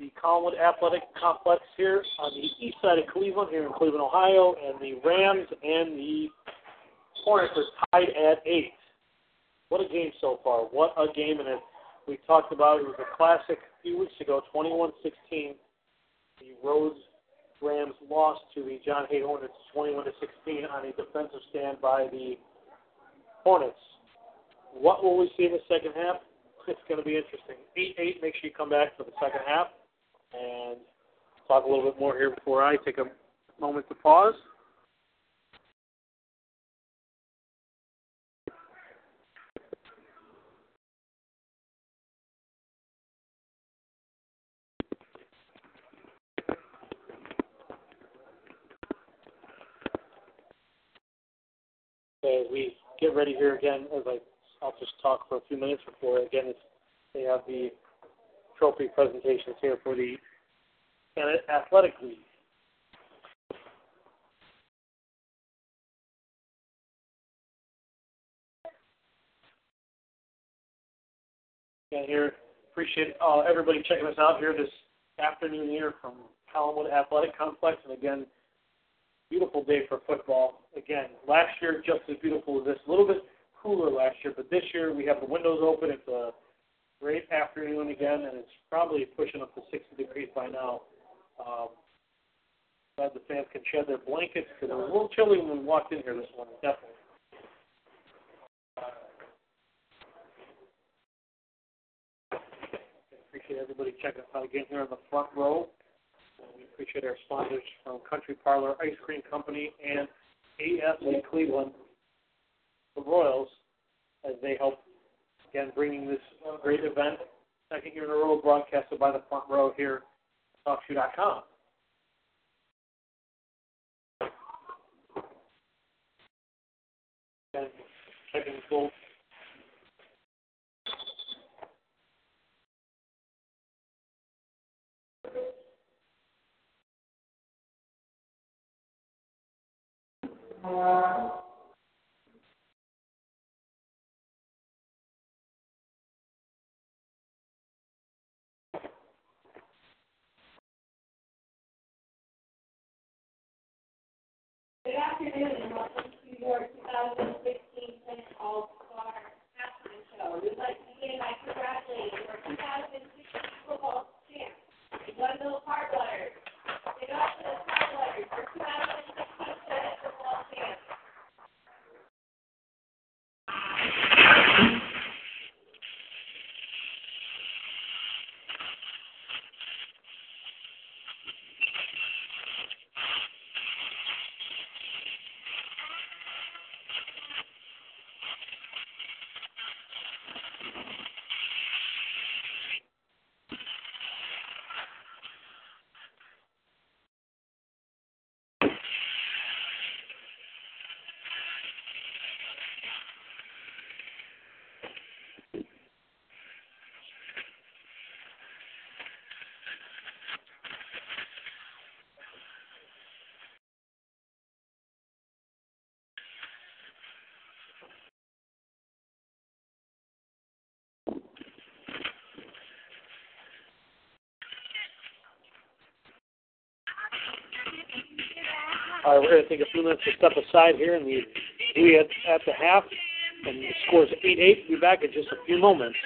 the Collinwood Athletic Complex here on the east side of Cleveland, here in Cleveland, Ohio, and the Rams and the Hornets are tied at eight. What a game so far! What a game! And as we talked about, it was a classic a few weeks ago, 21-16. The Rhodes Rams lost to the John Hay Hornets 21 to 16 on a defensive stand by the Hornets. What will we see in the second half? It's going to be interesting. 8-8, make sure you come back for the second half and talk a little bit more here before I take a moment to pause. As we get ready here again, as I I'll just talk for a few minutes before again it's, they have the trophy presentations here for the Athletic League. And here, appreciate uh, everybody checking us out here this afternoon here from Collinwood Athletic Complex. And again, beautiful day for football. Again, last year just as beautiful as this. A little bit cooler last year, but this year we have the windows open. It's a great afternoon again, and it's probably pushing up to 60 degrees by now. Um, Glad the fans can shed their blankets because it was a little chilly when we walked in here this morning, definitely. Appreciate everybody checking us out again here on the front row. We appreciate our sponsors from Country Parlor Ice Cream Company and AFC Cleveland, the Royals, as they help, again, bringing this great event, second year in a row, broadcasted by the front row here at. And full Good uh, All right, we're going to take a few minutes to step aside here and we we at, at the half, and the score is 8-8. We'll be back in just a few moments.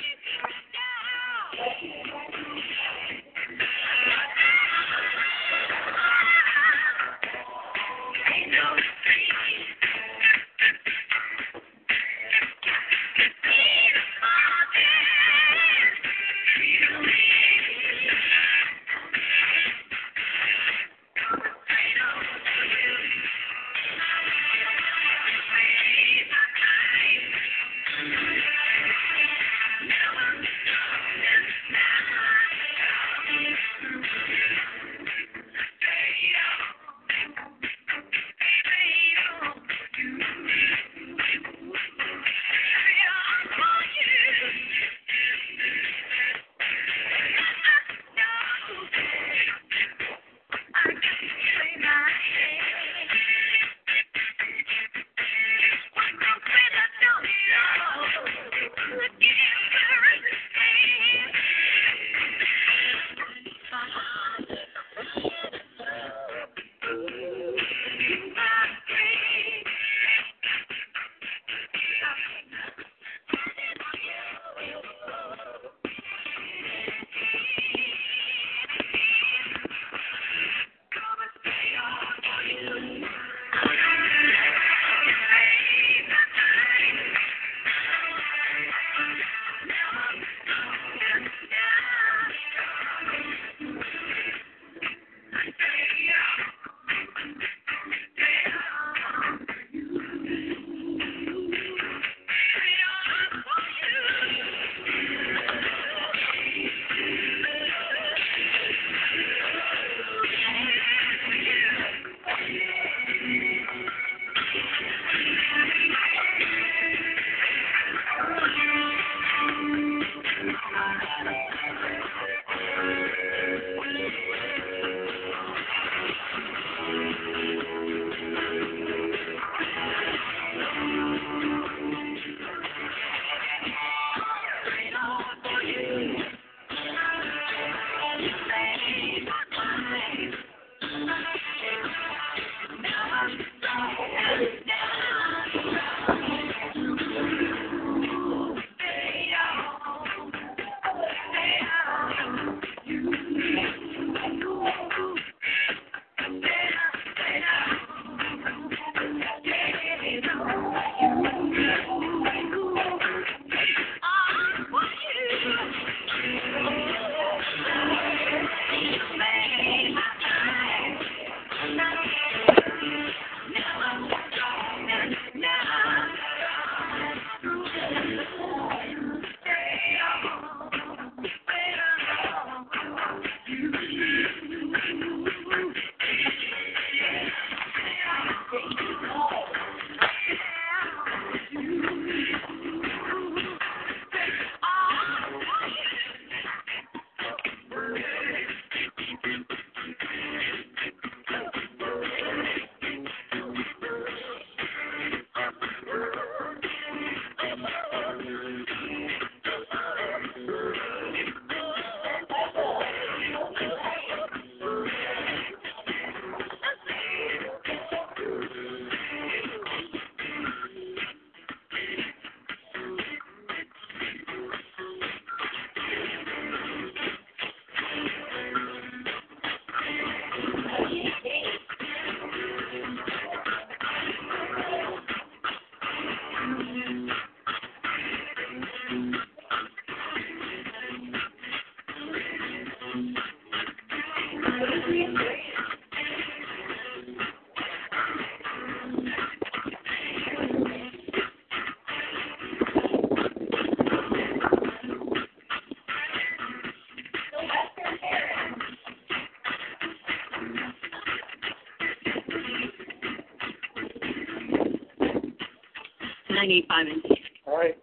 985 and 10. All right.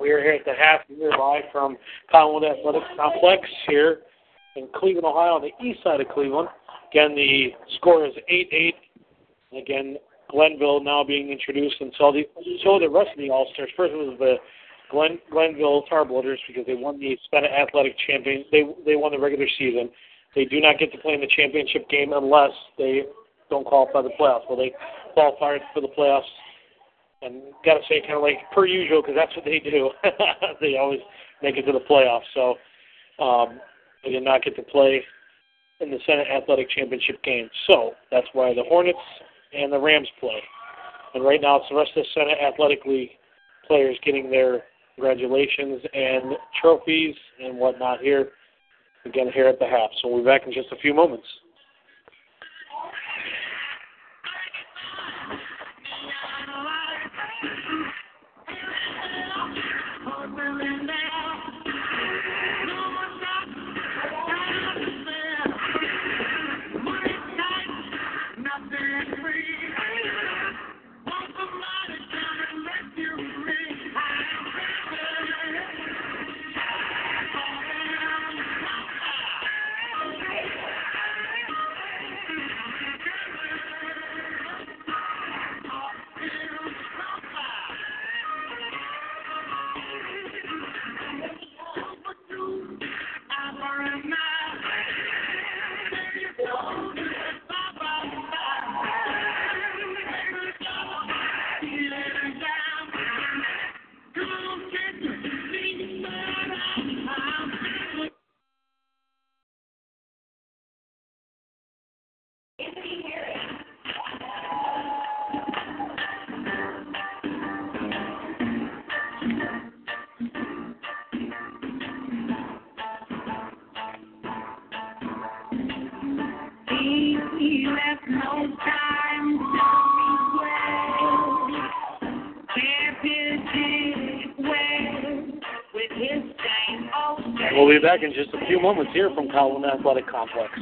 We are here at the half. We're live from Collinwood Athletics Complex here in Cleveland, Ohio, on the east side of Cleveland. Again, the score is 8-8. Again, Glenville now being introduced, and so the so the rest of the All Stars. First was the Glen, Glenville Tarblooders because they won the Senate Athletic Champion. They they won the regular season. They do not get to play in the championship game unless they don't qualify the playoffs. Well, they qualified for the playoffs, and got to say, kind of like per usual, because that's what they do. [laughs] they always make it to the playoffs. So um, they did not get to play in the Senate Athletic Championship game. So that's why the Hornets and the Rams play. And right now, it's the rest of the Senate Athletic League players getting their congratulations and trophies and whatnot here. Again, here at the half. So we'll be back in just a few moments. Back in just a few moments here from Colin Athletic Complex.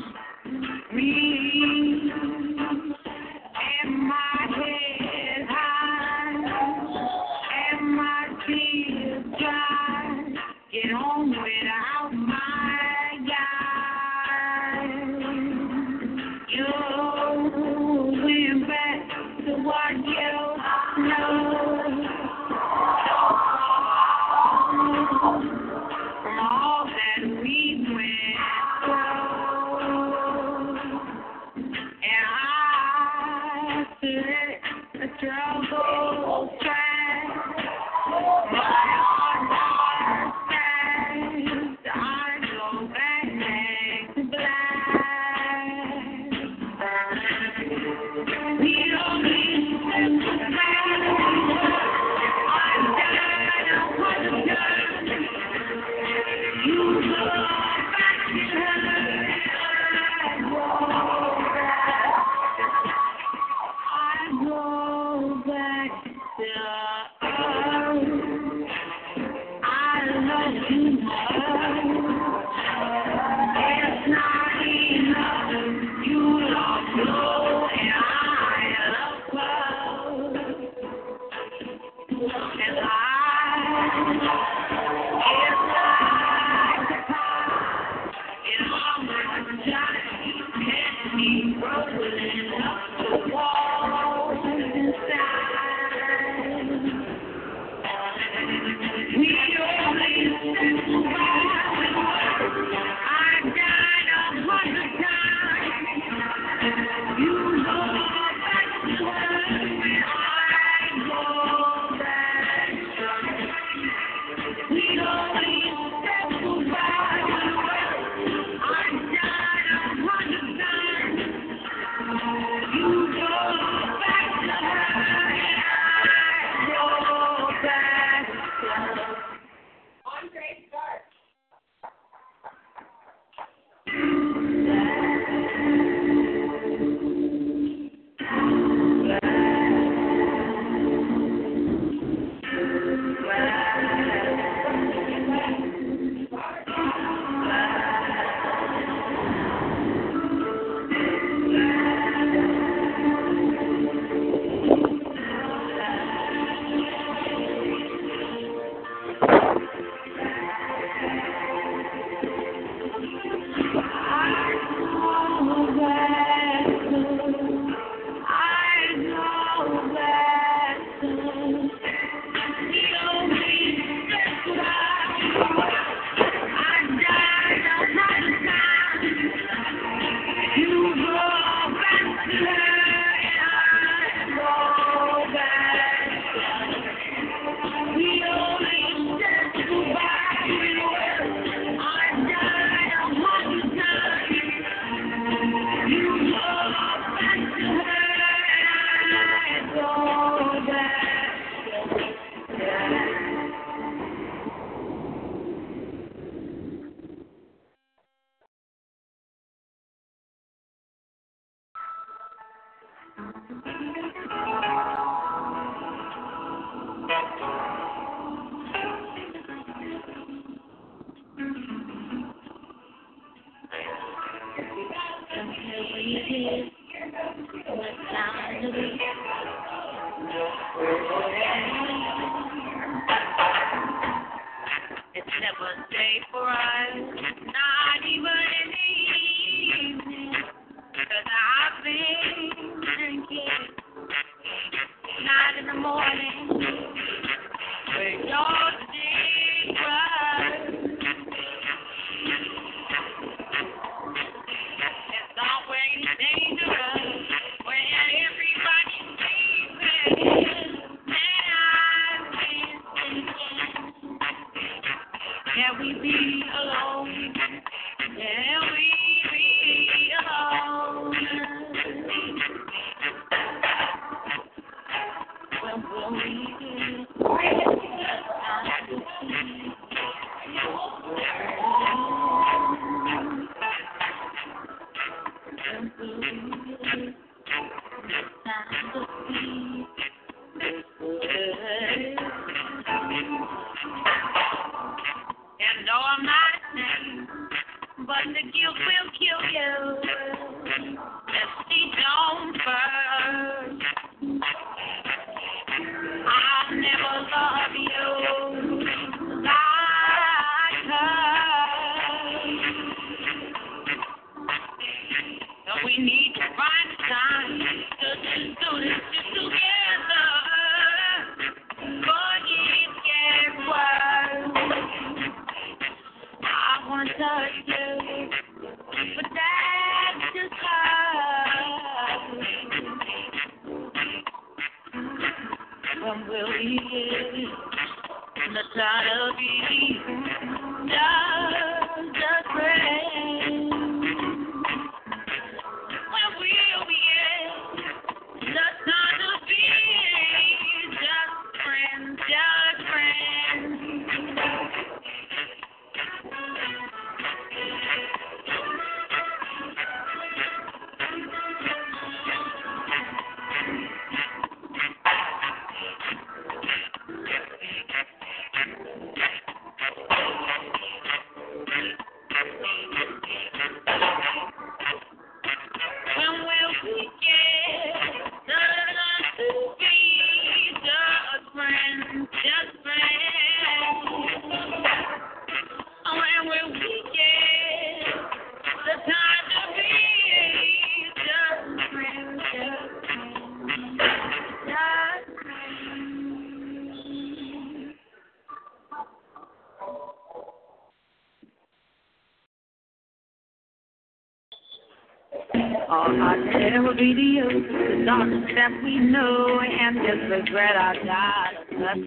There will be the oath the darkness that we know and just regret our God of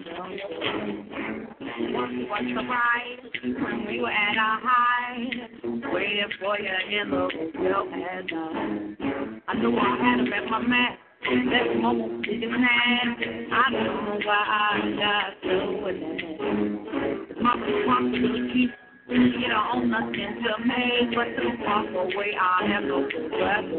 Once was the right when we were at our height, waiting for you in the will and uh, I. I knew I had him at my mat. That moment is in hand. I don't know why I got so that. My responsibility. You don't own nothing to me but to walk away. I have no regrets.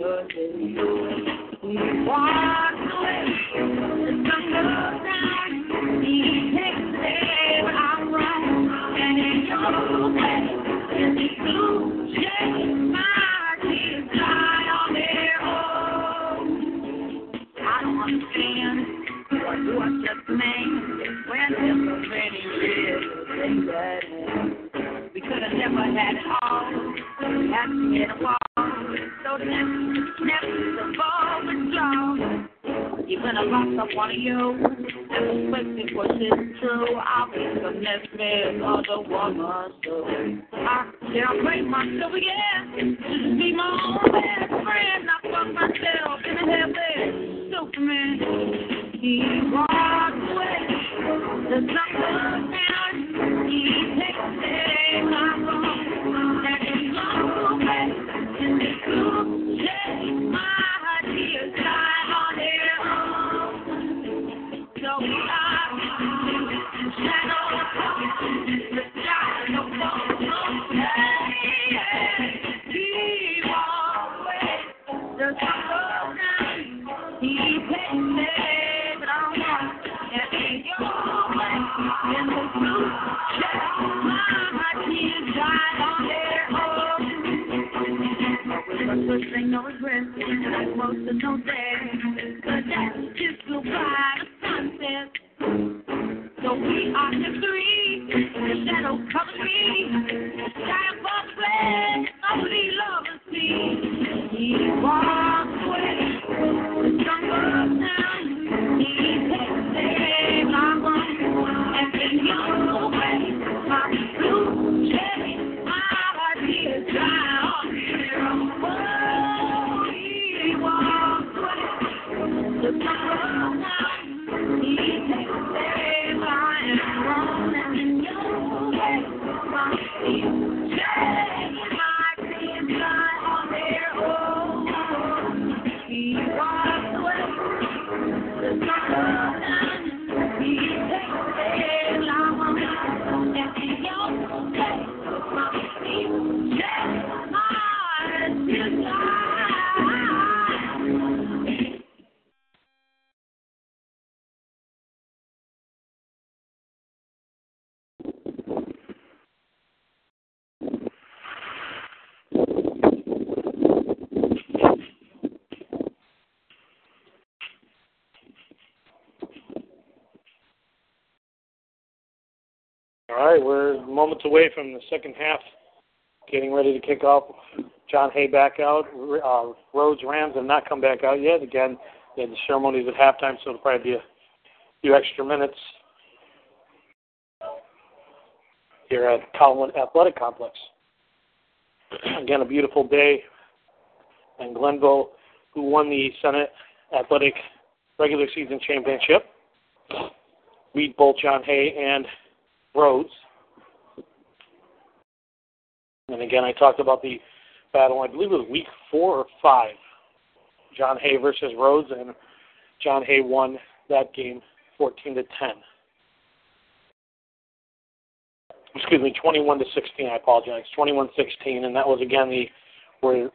Amen. Away from the second half, getting ready to kick off. John Hay back out. Uh, Rhodes Rams have not come back out yet. Again, they had the ceremonies at halftime, so it'll probably be a few extra minutes here at Collinwood Athletic Complex. Again, a beautiful day, and Glenville, who won the Senate Athletic regular season championship, beat both John Hay and Rhodes. And again, I talked about the battle, I believe it was week four or five. John Hay versus Rhodes, and John Hay won that game 14 to 10. Excuse me, 21 to 16. I apologize, 21-16, and that was again the where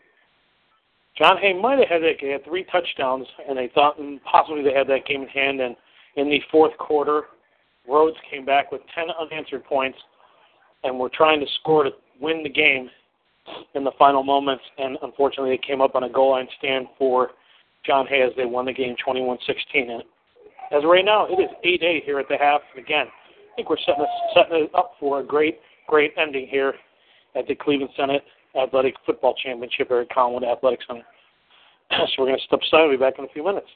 John Hay might have had that. He had three touchdowns, and they thought mm, possibly they had that game in hand. And in the fourth quarter, Rhodes came back with 10 unanswered points and were trying to score to win the game in the final moments. And unfortunately, they came up on a goal line stand for John Hay as they won the game 21 16. And as of right now, it is 8 8 here at the half. And again, I think we're setting, setting it up for a great, great ending here at the Cleveland Senate Athletic Football Championship here at Collinwood Athletic Center. [clears throat] so we're going to step aside. We'll be back in a few minutes.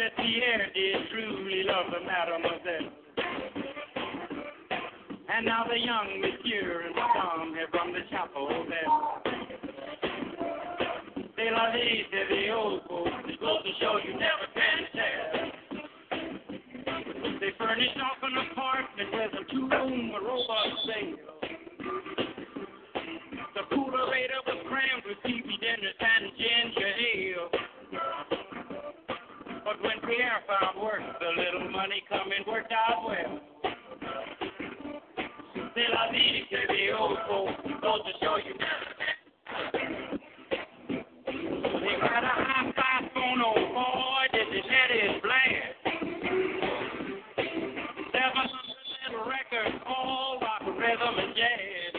That Pierre did truly love the mademoiselle. And now the young monsieur and Madame have rung the chapel bell. C'est la vie, c'est the old folks. It goes to show you never can tell. They furnished off an apartment with a two-room robot single. a little money coming worked out well. Still, I need it to be old folks, don't to show you. They got a high five phone old boy, this is head is Bland. Seven little records, all rock, rhythm, and jazz.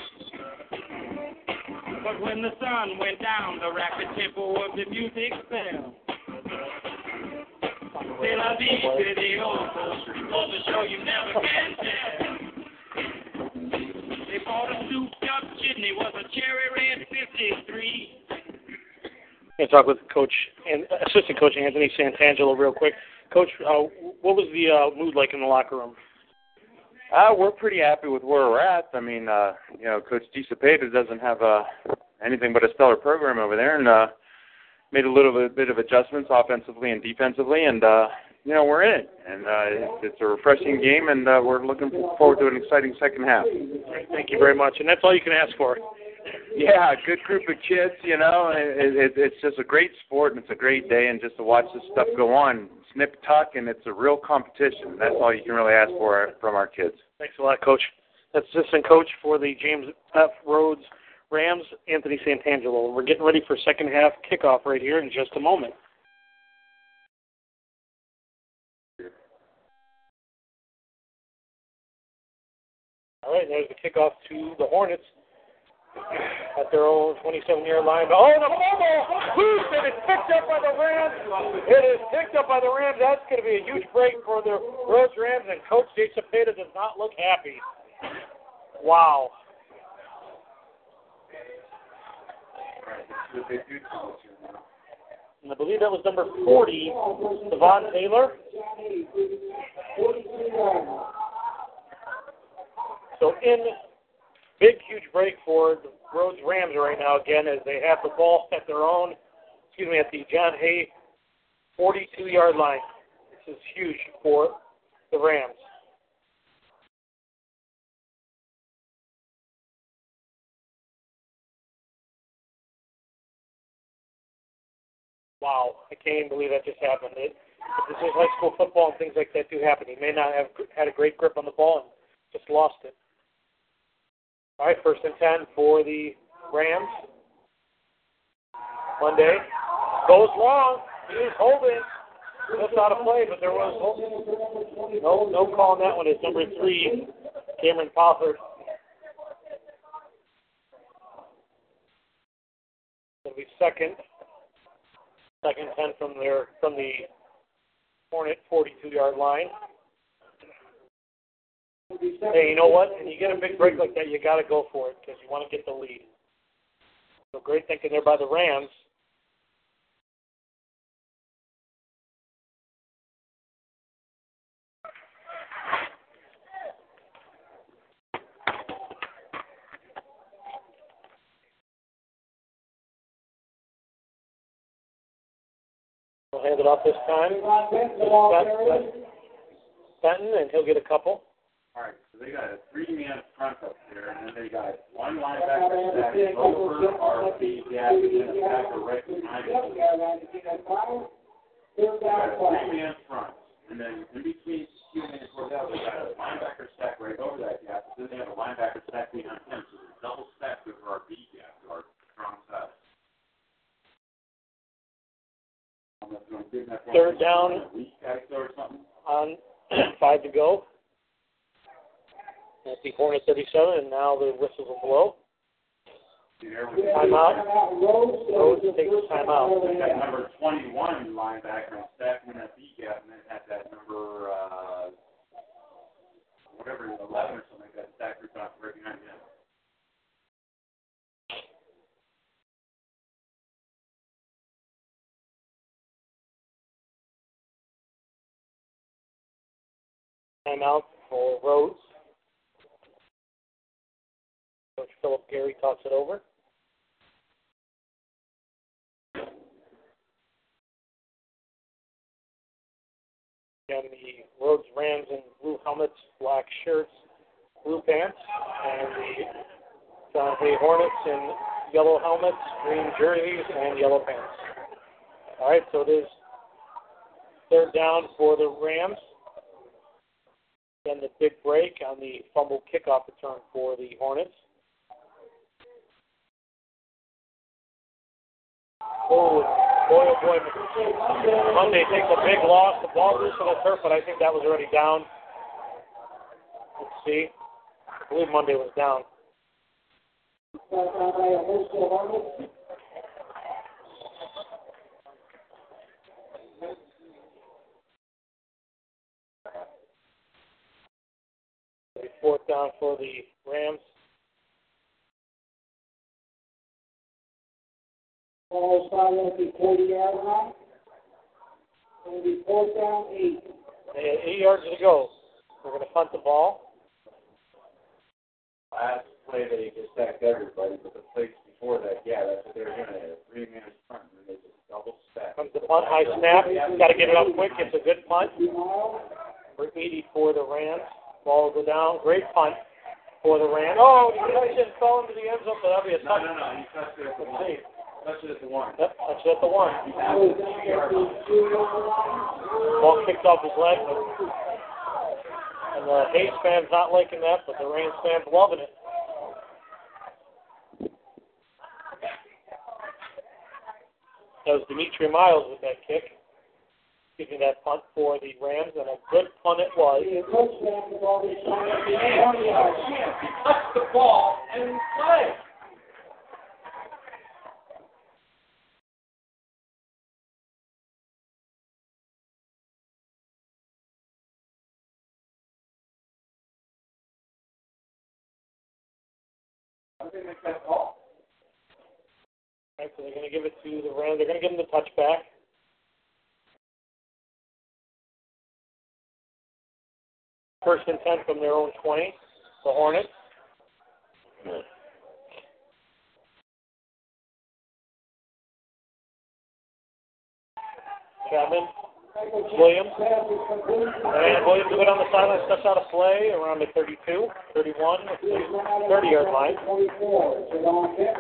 But when the sun went down, the rapid tempo of the music fell. C'est la vie, c'est the old goes to show you never can tell. They bought a souped up chimney, was a cherry red 53. Going to talk with Coach and assistant coach Anthony Santangelo real quick. Coach, uh, what was the uh, mood like in the locker room? Uh, we're pretty happy with where we're at. I mean, uh, you know, Coach DeCepeda doesn't have uh, anything but a stellar program over there, and uh, made a little bit, bit of adjustments offensively and defensively, and uh, you know, we're in it. And uh, it's, it's a refreshing game, and uh, we're looking forward to an exciting second half. All right, thank you very much, and that's all you can ask for. Yeah, good group of kids. You know, it, it, it's just a great sport, and it's a great day, and just to watch this stuff go on, snip tuck, and it's a real competition. That's all you can really ask for from our kids. Thanks a lot, Coach. That's assistant coach for the James F. Rhodes Rams, Anthony Santangelo. We're getting ready for second half kickoff right here in just a moment. All right, there's the kickoff to the Hornets at their own 27-yard line. Oh, the fumble! Loose, and it's picked up by the Rams. It is picked up by the Rams. That's going to be a huge break for the Rhodes Rams, and Coach DeCepeda does not look happy. Wow. And I believe that was number 40, Devon Taylor. So in big, huge break for the Rhodes Rams right now again as they have the ball [laughs] at their own, excuse me, at the John Hay 42-yard line. This is huge for the Rams. Wow, I can't even believe that just happened. It, this is high school football and things like that do happen. He may not have had a great grip on the ball and just lost it. All right, first and 10 for the Rams. Monday goes long. He is holding. Just out of play, but there was no no call on that one. It's number three, Cameron Pollard. It'll be second. Second 10 from their from the Hornet 42 yard line. Hey, you know what? When you get a big break like that, you got to go for it because you want to get the lead. So great thinking there by the Rams. Off this time. Fenton, and he'll get a couple. All right, so they got a three-man front up there, and then they got one linebacker stack over our B gap, and then a stacker right behind it. They got a three-man front, and then in between Steele and Cordell, they got a linebacker stack right over that gap, but then they have a linebacker stack behind him, so they're double stacked over our B gap, to our strong side. Third down. On [clears throat] five to go. At the Hornet 37, and now the whistles will blow. Timeout. Rhodes takes timeout. Got number 21 linebacker stacking that B gap, and then had that number, uh, whatever, 11 or something like that, stacked right right behind Timeout for Rhodes. Coach Philip Gary talks it over. Again, the Rhodes Rams in blue helmets, black shirts, blue pants, and the John Hay Hornets in yellow helmets, green jerseys, and yellow pants. All right, so it is third down for the Rams. Then the big break on the fumble kickoff return for the Hornets. Oh, boy, oh boy. Monday takes a big loss. The ball loose on the turf, but I think that was already down. Let's see. I believe Monday was down. Down for the Rams. Ball started at the 40 yard line. It'll be fourth down, eight. They had eight yards to go. They're going to punt the ball. Last play they just sacked everybody, but the plays before that, yeah, that's what they were doing. They had a three man front and they just double stack. Comes the punt, high snap. Got to get it up quick. It's a good punt. For 80 for the Rams. Ball will go down. Great punt for the Rams. Oh, he touched it, fell into the end zone, but that'll be a No, touch. no, no, he touched it at the one. Touched it at the one. Yep, touched it at the one. He had it at the two yard line. Ball kicked off his leg, and the Hayes fans not liking that, but the Rams fans loving it. That was Dimitri Miles with that kick. Giving that punt for the Rams, and a good punt it was. The touchdown, is started the 20 yard line. Touched the ball and play. How did they make that call? Right, so they're going to give it to the Rams. They're going to give them the touchback. First and 10 from their own 20, the Hornets. Chapman, Williams, and Williams will go down the sideline, steps out of play around the 32, 31, 30 yard line. 24. Is it on him?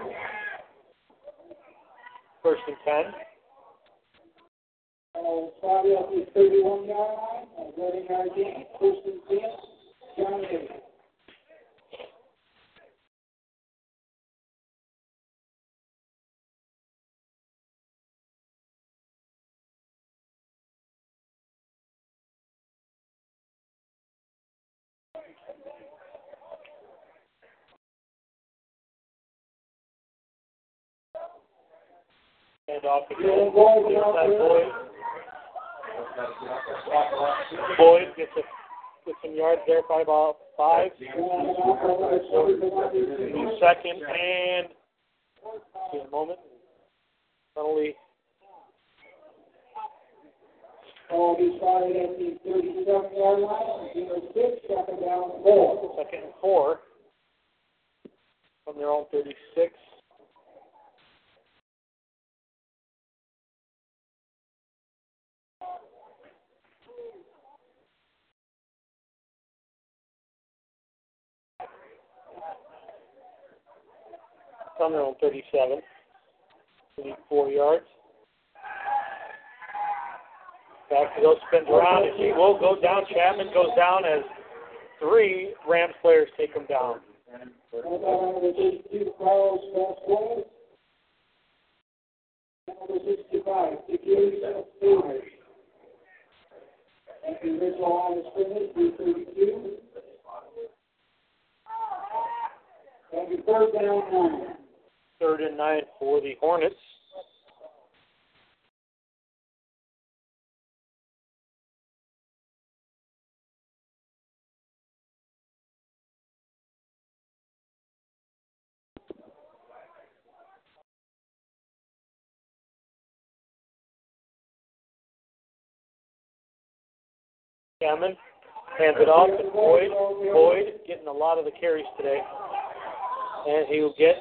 First and 10. The 31 yard line. And running game. First and 10. John Hay. And off the field. out there. Boyd. Gets a gets some yards there, probably about five. Second and it a moment. Penalty. Ball be started at the 37 yard line. Zero six. Down, four. Second and four from their own 36. Their own 37. They need four yards. Back to those spins around. He will go down. Chapman goes down as three Rams players take him down. Ball down number 32, Carlos Vasquez. Number 65, Security Stewart. And the original line of scrimmage, 332. And the third down. Third and nine for the Hornets. Hammond hands it off to Boyd. Boyd getting a lot of the carries today. And he will get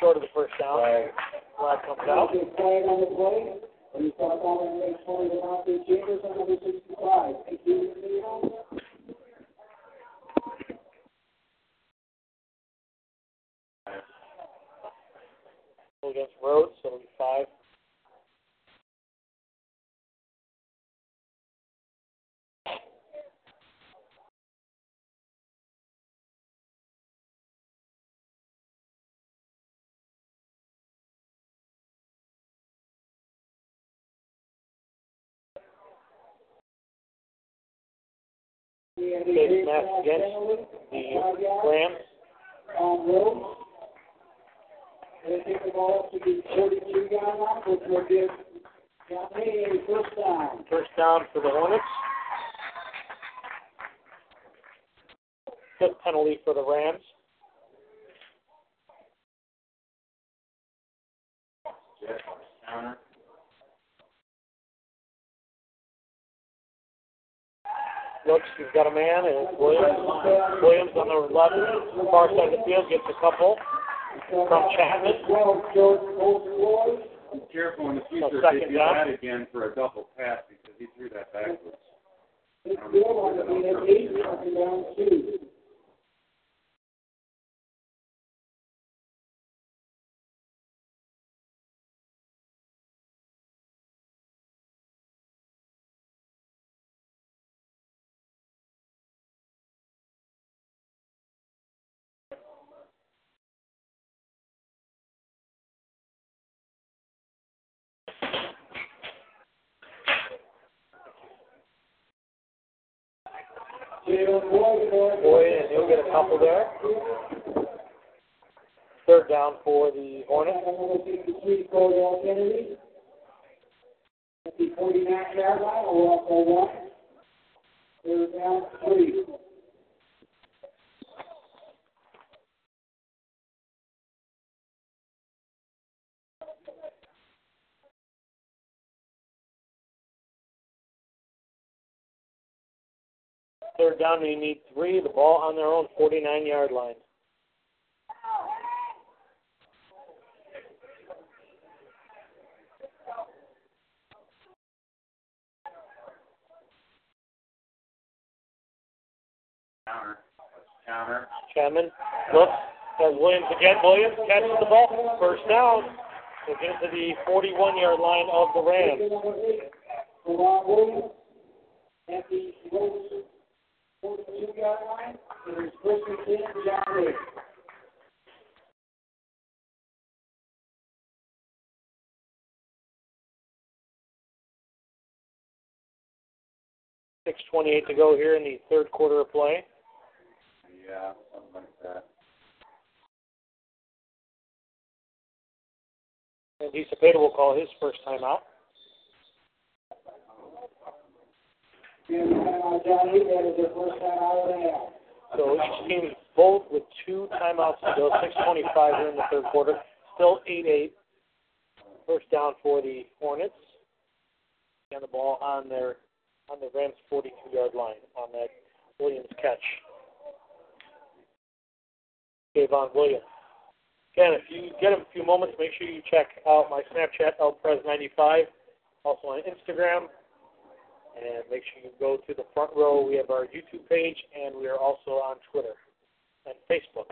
short of the first down. Right. Flag comes out. Flag on the play. And you start calling the next one, Devontae Chambers on number 65. Against Rhodes, so it'll be five. Face mask against the Rams. on Rhodes. They take the ball up to the 42 yard line, which will give John a first down. For the Hornets. fifth penalty for the Rams. Counter. Looks, he's got a man, and Williams. Williams on the left, far side of the field, gets a couple from Chapman. Be careful in the future So if they second do down. that again for a double pass because he threw that backwards. Couple there. Third down for the Hornets. Number sixty-three, Cordell Kennedy. At the forty-nine yard line, or for one. Third down, three. Third down, we need three. The ball on their own 49 yard line. Counter. Counter. Chapman looks, has Williams again. Williams catches the ball. First down. We'll get to the 41 yard line of the Rams. Number eight, Ron Williams. At the forty-two yard line, there's Christian King, John Lee. Six twenty-eight to go here in the third quarter of play. Yeah, something like that. And Cepeda will call his first time out. And uh, John Lee, that is their first time out of the half. So each team both with two timeouts to go. Six twenty-five here in the third quarter. Still eight-eight. First down for the Hornets. And the ball on their on the Rams' forty-two yard line on that Williams catch. Javon Williams. Again, if you get a few moments, make sure you check out my Snapchat, LPres95, also on Instagram. And make sure you go to the front row. We have our YouTube page, and we are also on Twitter and Facebook.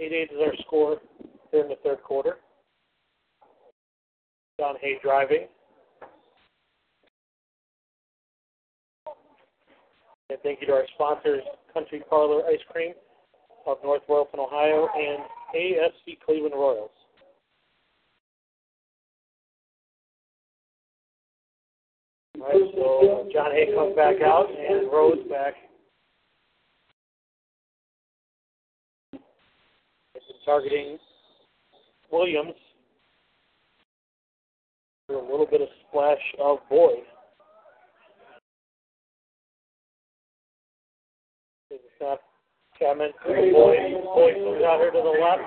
Eight eight is our score here in the third quarter. John Hay driving. And thank you to our sponsors, Country Parlor Ice Cream of North Royalton, Ohio, and AFC Cleveland Royals. All right, so uh, John Hay comes back out and Rose back. Targeting Williams. For a little bit of splash of Boyd. A snap. Chapman, Boyd, Boyd comes out here to the left.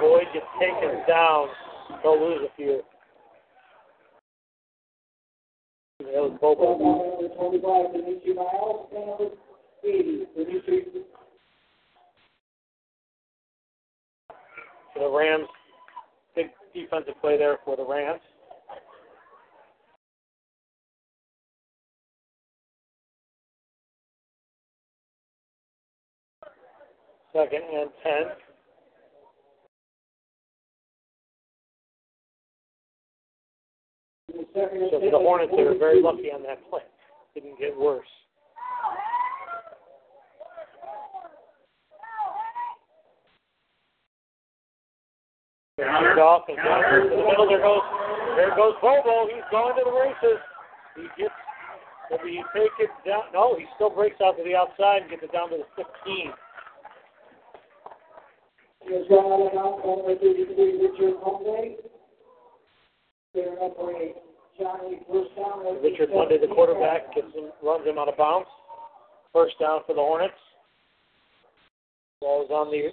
Boyd gets taken down. They'll lose a few. That was Bobo. For the Rams, big defensive play there for the Rams. Second and ten. So for the Hornets, they were very lucky on that play. Didn't get worse. Hand off down to the middle. There goes, there goes Bobo. He's going to the races. He gets, will he take it down? No, he still breaks out to the outside and gets it down to the 15. Here's Ron out, number thirty-three, Richard Holmgren. There, number eight, Richard Monday, the quarterback, gets him, runs him out of bounds. First down for the Hornets. Ball is on the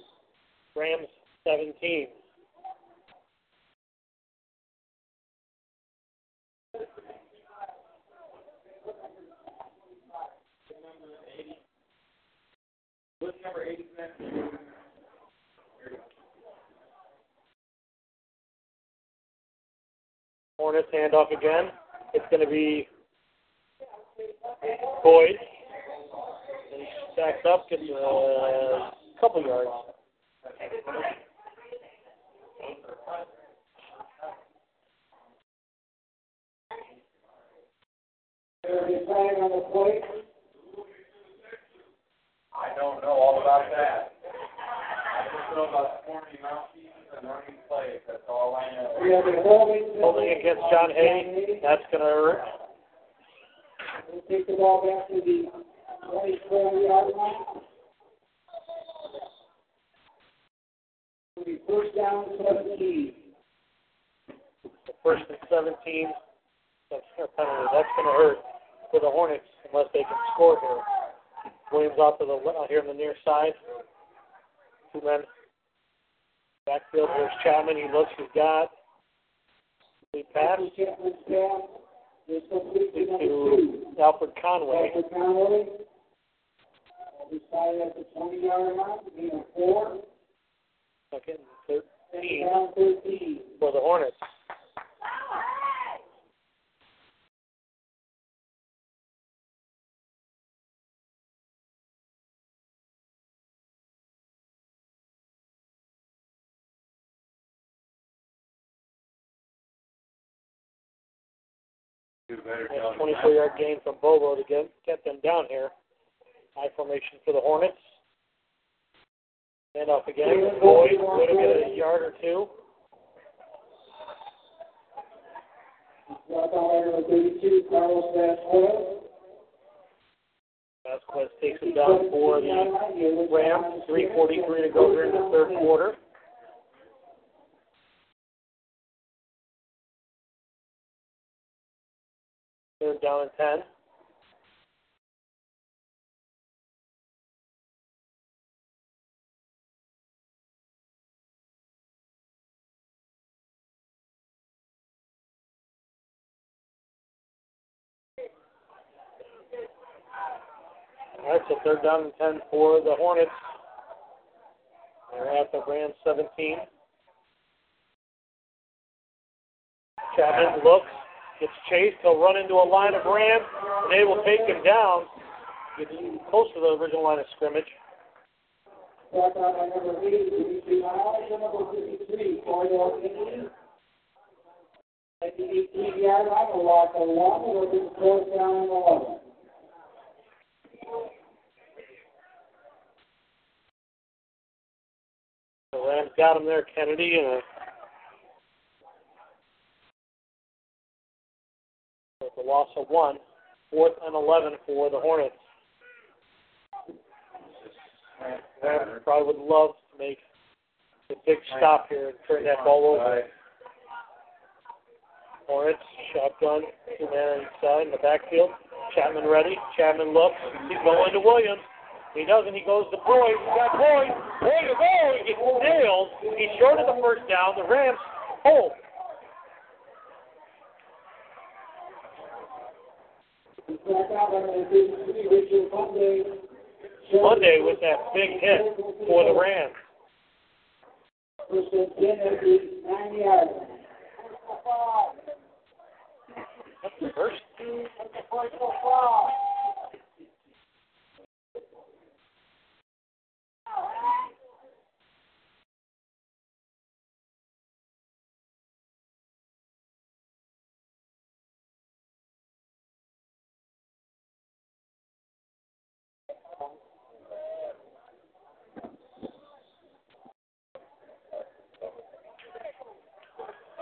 Rams 17. What's number eighty? Hornets handoff again. It's going to be Boyd. And he up, gets a couple yards. I don't know all about that. I just know about forming mouthpieces and We have a holding. Holding against John Hay. That's going to hurt. We'll take the ball back to the twenty-four yard line. It'll be first down seventeen. First and 17. That's going to hurt for the Hornets unless they can score here. Williams out to the le- here on the near side. Two men. Backfield. Here's Chapman. He looks. He's got. He pass Chapman's pass is complete to number two. to Alfred Conway. Alfred Conway. Uh, Decided at the twenty yard line, gain of four. Second and Second 13 thirteen. for the Hornets. Nice job. 24 yard gain from Bobo to get, get them down here. High formation for the Hornets. Hand off again. Boyd, Boyd will get a yard or two. Brought down number thirty-two, Carlos Vasquez. Vasquez takes it down for the Rams. 3.43 to go here in the third quarter. Down and 10. All right, so third down and 10 for the Hornets. They're at the Rams 17. Chapman looks, gets chased. He'll run into a line of Rams, and they will take him down. Close to the original line of scrimmage. The Rams got him there, Kennedy, and a a loss of one. Fourth and 11 for the Hornets. Rams probably would love to make a big stop here and turn that ball over. Hornets, shotgun, two man inside in the backfield. Chapman ready. Chapman looks. He's going to Williams. He doesn't. He goes to Boyd. He got Boyd. Boyd. Oh, he gets nailed. He's short of the first down. The Rams hold. Brought down by number thirty-three, Richard Monday. With that big hit for the Rams. That's the first.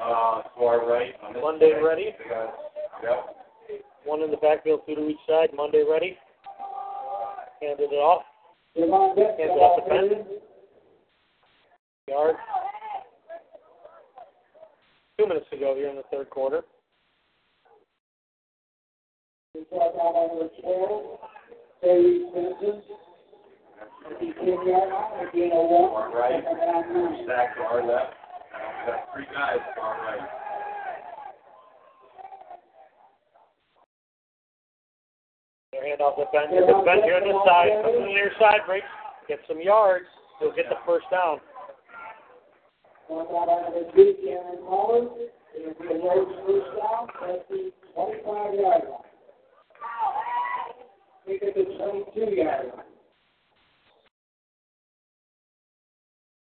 Uh, far right. on this Monday ready. Yep. One in the backfield, two to each side. Monday ready. Handed it off. Hands off the pen. Yard. Two minutes to go here in the third quarter. number 12, Terry Simpson. At the 10-yard line, a gain of one. Far right. Stack to our left. We got three guys far right. Their handoff to Ben. Here's Ben here on this side. Comes to the near side, breaks, gets some yards. He'll get the first down. One out on the two, Cameron Mullins. It'll be a Rhodes first down at the 25-yard line. Take it to 22-yard line.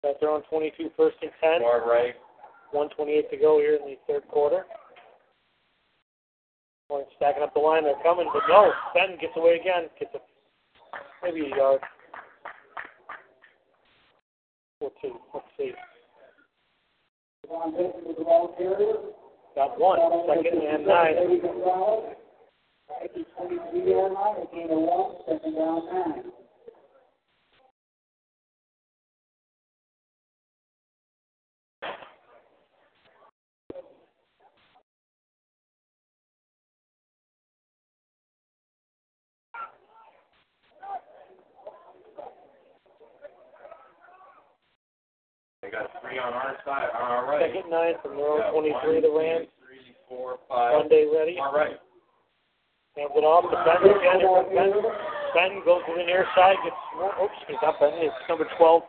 Got their own 22 first and 10. Far right. 128 to go here in the third quarter. Going stacking up the line, they're coming, but no, Ben gets away again, gets a maybe a yard. Or two. Let's see. Got one, second and nine. Eddie Gonzalez. At the 23-yard line, a gain of one, second down, nine. They got three on our side, on our right. Second nine from own 23, the Rams. three, four, five. Monday ready. Far right. Hands it off to uh, Ben again. Here comes Ben. Ben goes to the near side, gets oops, he's not Ben, it's number 12.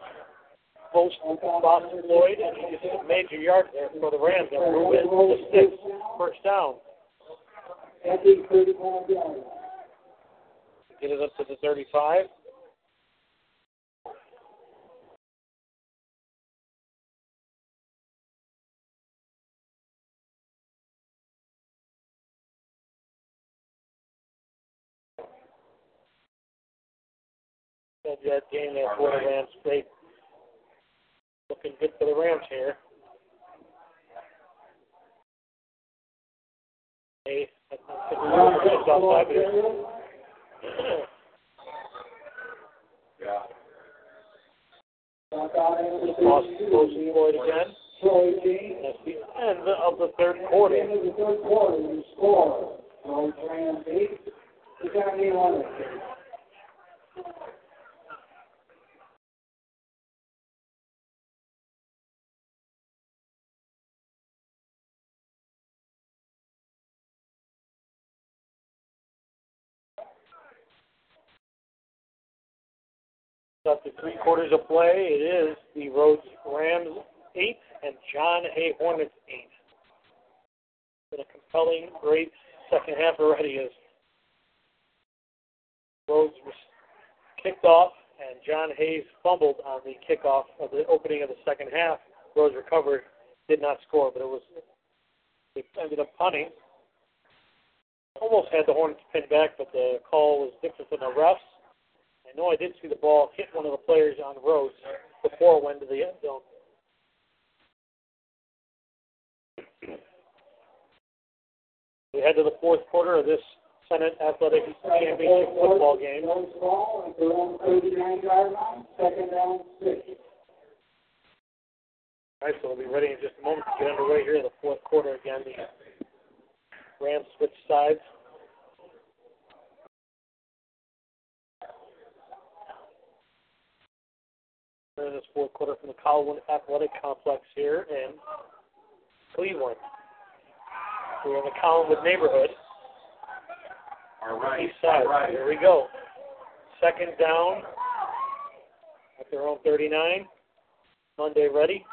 Post Boston Lloyd, and he gets a major yard there for the Rams. They're moving to six. First down. At the 35-yard line. Get it up to the 35. That game there for the Rams. Great. Looking good for the Rams here. Hey, that's outside, but Yeah. Lost 32. Wilson Floyd again. That's the end of the third quarter. End of the third quarter, the score. After three quarters of play, it is the Rhodes Rams eight and John Hay Hornets eight. Been a compelling, great second half already as Rhodes was kicked off and John Hay's fumbled on the kickoff of the opening of the second half. Rhodes recovered, did not score, but it was they ended up punting. Almost had the Hornets pinned back, but the call was different than the refs. I know I did see the ball hit one of the players on Rhodes before it went to the end zone. We head to the fourth quarter of this Senate Athletic Championship football game. Rhodes ball at their own 39-yard line, second down, six. All right, so we'll be ready in just a moment to get underway here in the fourth quarter again. The Rams switch sides. In this fourth quarter from the Collinwood Athletic Complex here in Cleveland. We're in the Collinwood neighborhood, Our right. east side. Our right. Here we go. Second down at their own 39. Monday ready.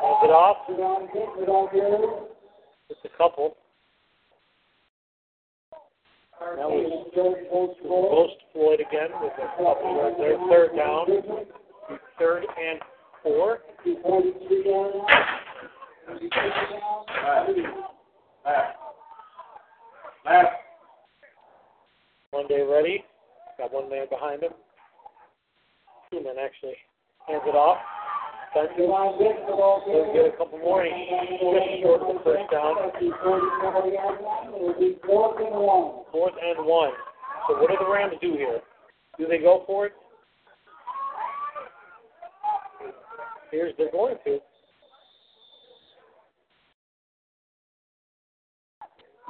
Hands it off. Devon Benson with the ball. Just a couple. That was Post Floyd. Again with a couple. Third down. Third and four. The 43-yard line. Will be taken down, three. Left. Left. Monday ready. Got one man behind him. Two men actually. Hands it off extension. He'll get a couple more and just short of the first down. Fourth and one. So what do the Rams do here? Do they go for it? Here's they're going to.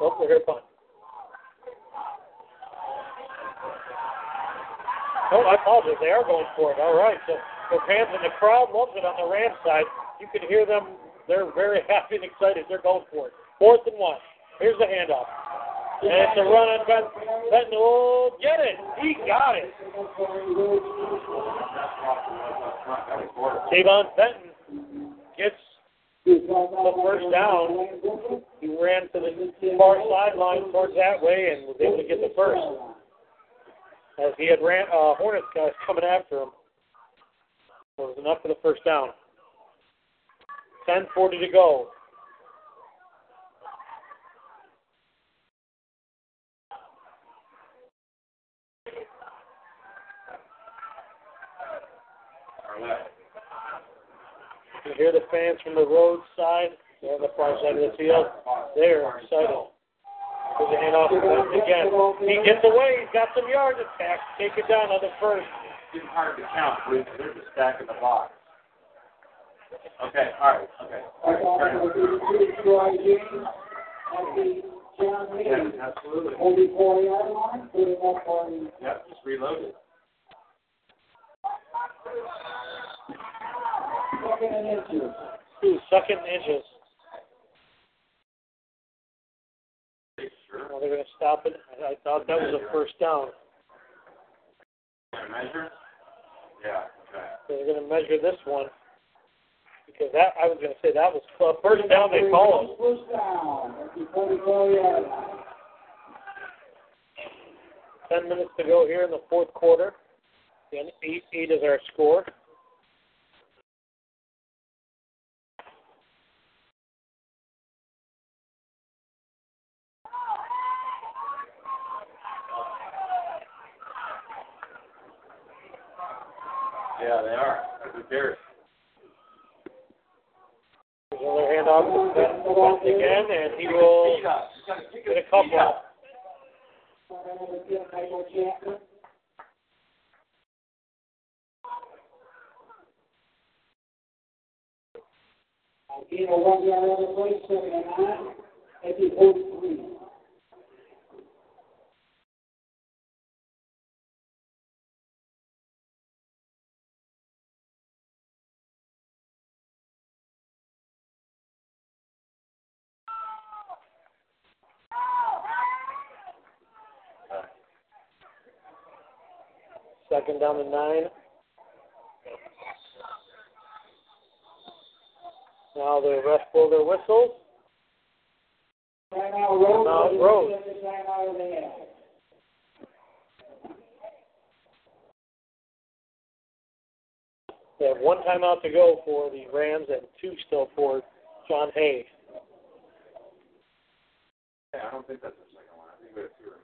Oh, we're here fine. Oh, I apologize. They are going for it. All right. So the fans and the crowd loves it on the Rams side. You can hear them. They're very [laughs] happy and excited. They're going for it. Fourth and one. Here's the handoff. And it's a run on Benton. Benton will get it. He got it. Tavon Benton gets the first down. He ran to the far sideline towards that way and was able to get the first. As he had ran, uh, Hornets guys coming after him. It was enough for the first down. 10:40 to go. You hear the fans from the road side. They're on the far side of the field. They're excited. There's a handoff again. He gets away. He's got some yards attack. Take it down on the first. It's hard to count, Bruce. There's a stack in the box. Okay, all right, okay. Yeah, absolutely. Forty-four yard line, putting up on Yep, just reload it. second and inches. Two second inches. Sure. Well, they're going to stop it. I, I thought that was a first down. Measure? Yeah, okay. So they're going to measure this one because that I was going to say that was uh, first down. They call it. First down, at the forty-four yard line. Ten minutes to go here in the fourth quarter. Again, eight eight is our score. Yeah, they are. Who cares? There's another handoff to Ben Benton again, and he will Speed up. Just gotta kick get a couple. speed up. Michael Chapman. Gain a one yard on the play, second and nine, at the forty-three. Second down to nine. Now the rest blow their whistles. The half. They have one timeout to go for the Rams and two still for John Hay. Yeah, I don't think that's the second one. I think we have two.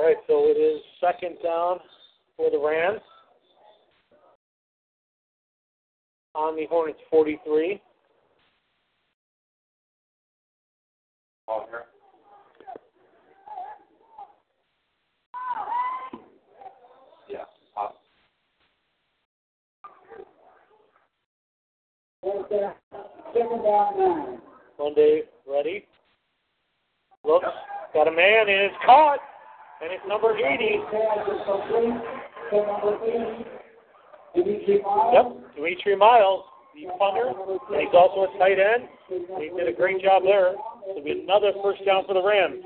All right, so it is second down for the Rams on the Hornets 43. Ball here. Yeah, pop. Fourth down, second down nine. Monday ready. Looks, got a man, and it's caught. And it's number 80. Pass is complete to number eighty, Dimitri Miles. Yep, Dimitri Miles, the punter. And he's also a tight end. He did a great job there. It'll be another first down for the Rams.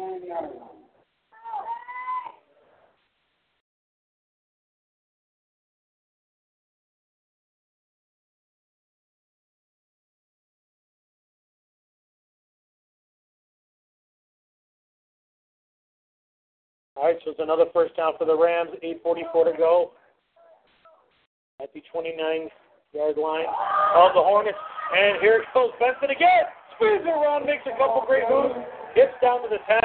All right, so it's another first down for the Rams. 8:44 to go at the 29-yard line of the Hornets. And here it goes Benson again. Squeezes it around, makes a couple great moves, gets down to the 10.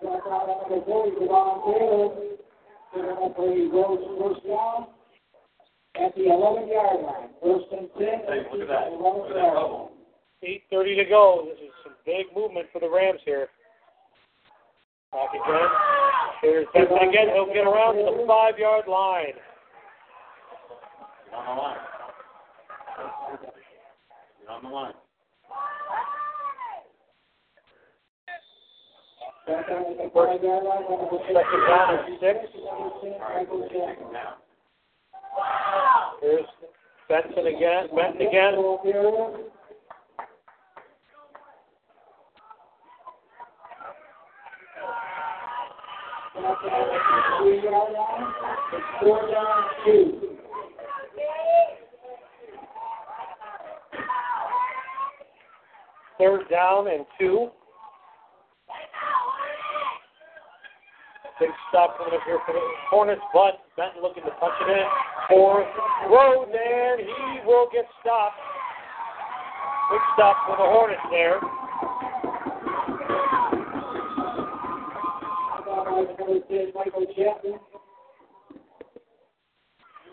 Strike out on number 40, Devon Taylor. They're going to play Rhodes first down at the 11 yard line. First and 10 Hey, look at that. the Look 11 at that yard bubble. line. 8.30 to go. This is some big movement for the Rams here. Here's Benson again. He'll get around to the five yard line. Get on the line. Get on the line. Back down at the 5 yard line. number Second down and six. Michael Jackson. Now. Here's Benson again. Benson again. Three yard line. It's Third down and two. Big stop coming up here for the Hornets, but Benton looking to punch it in for Rhodes, and he will get stopped. Big stop for the Hornets there. Number 10, Michael Chapman.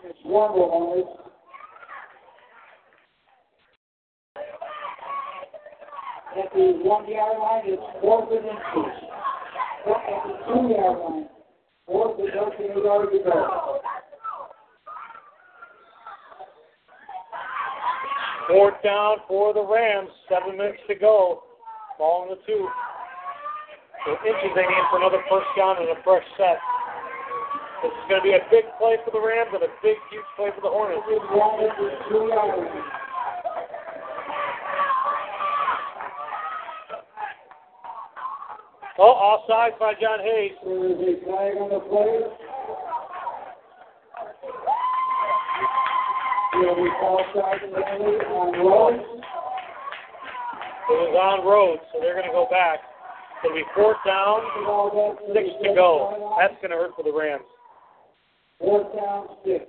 It's Wanda on this. At the one yard line, it's fourth and inches. At the two yard line, fourth. Fourth down for the Rams. Seven minutes to go. Ball in the two. So inches they need for another first down and a fresh set. This is going to be a big play for the Rams and a big, huge play for the Hornets. Oh, offside by John Hay's. There is a flag on the play. It was on Rhodes, so they're going to go back. It'll be fourth down, six to go. That's going to hurt for the Rams. Fourth down, six.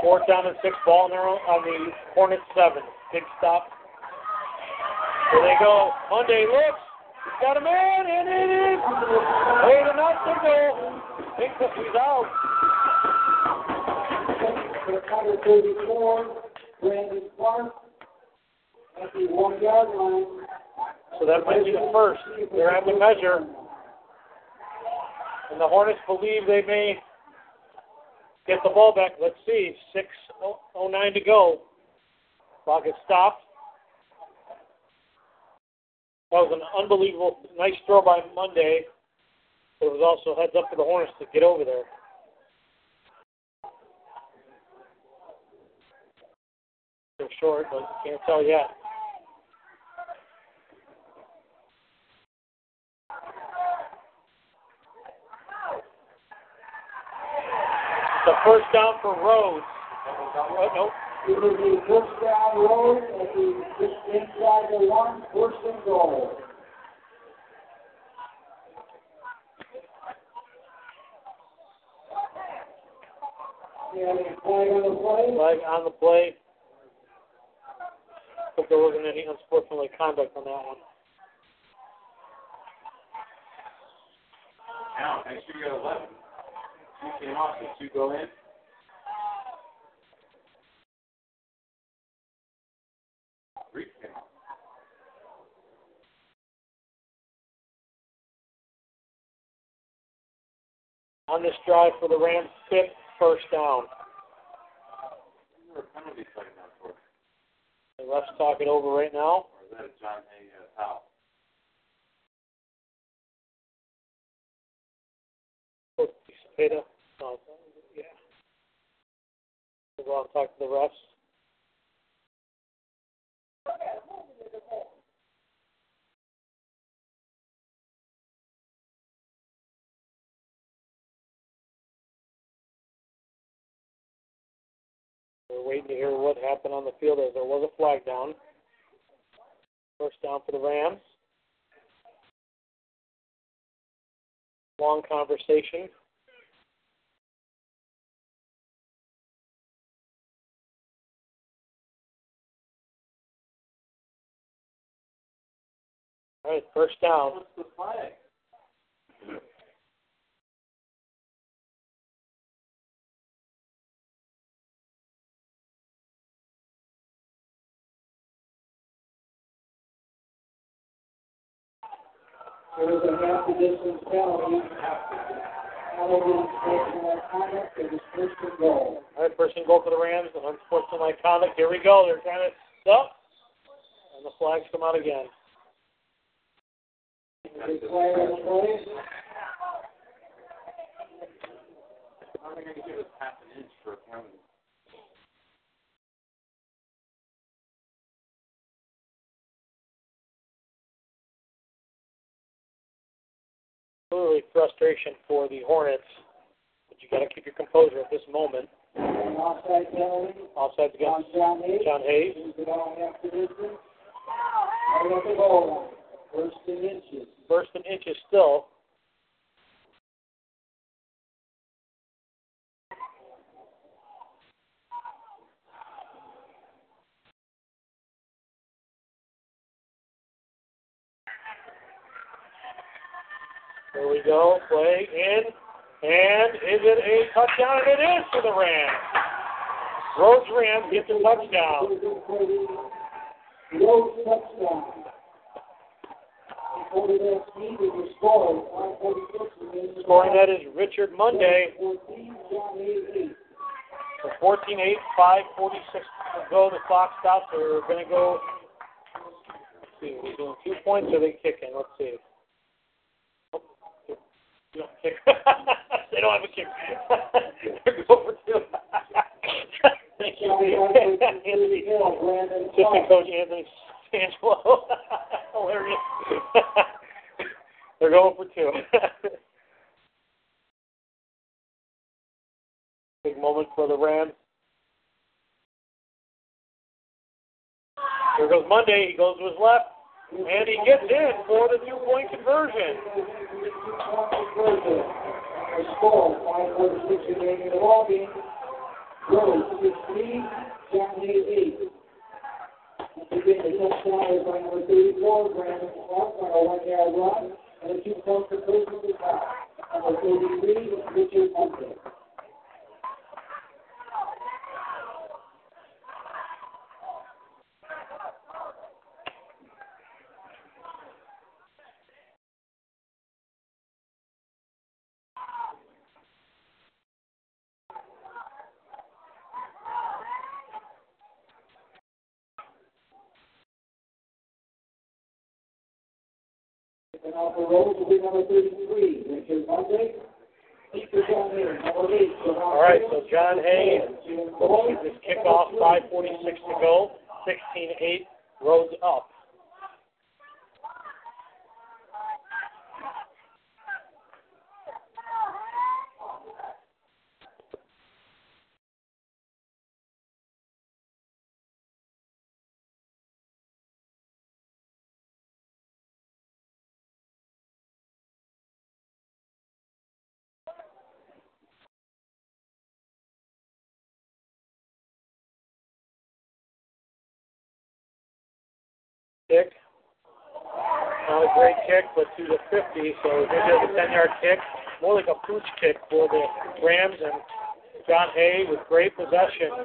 Fourth down and six ball on their own, on the Hornets seven. Big stop. There they go. Monday looks. He's got a man, and it is. Way to not signal. Thinks that he's out. For number 34, Brandon Clark. At the one yard line. So that might be the first. They're at the measure. And the Hornets believe they may get the ball back. Let's see. 6.09 to go. Clock is stopped. That was an unbelievable, nice throw by Monday. But it was also heads up for the Hornets to get over there. They're short, but can't tell yet. The first down for Rhodes. Oh, no. It is a first down road at the just inside the one, first and goal. And flag on the play. Flag on the play. Hope there wasn't any unsportsmanlike conduct on that one. Now, make sure you got 11. Two came off, so two go in. Three came off. On this drive for the Rams, fifth first down. The ref's talking over right now. Or is that John foul? No, yeah. We'll go out and talk to the refs. We're waiting to hear what happened on the field as there was a flag down. First down for the Rams. Long conversation. All right, first down. What's the flag? This first and goal. And for the Rams. An unsportsmanlike. Here we go. They're trying to stop, and the flags come out again. Are they going to give us half an inch for a penalty? Clearly frustration for the Hornets, but you got to keep your composure at this moment. Offside penalty Offsides on against John Hay's. John Hay's. First and inches. First and inches still. There we go. Play in. And is it a touchdown? It is for the Rams. Rhodes Rams get the touchdown. Rhodes touchdown. Quarterback speed is the score. 546 Scoring that is Richard Monday. 14, John Hay's, 8. So 14 8, 546 to go. The clock stops. We're going to go. Let's see, we're doing two points are they kicking? Let's see. You don't kick. [laughs] they don't have a kick. [laughs] They're go for two. Thank you. Assistant [laughs] coach Anthony Angelo. Hilarious. They're going for two. Big moment for the Rams. Here goes Monday. He goes to his left. And he gets in for the two point conversion. Score, 546 remaining in the ball game. Rhodes, 16, John 8. Again, the touchdown is by number 34, Brandon Clark on a one-yard run, and a two-point conversion to tie. Number 33, Richard Monday. And off the will be number 33, Richard Monday. John Hay's, number 8. All right, so John Hay's this kickoff, 5.46 to go, 16-8, Rhodes up. Kick. Not a great kick, but to the 50, so maybe a 10-yard kick. More like a pooch kick for the Rams and John Hay with great possession.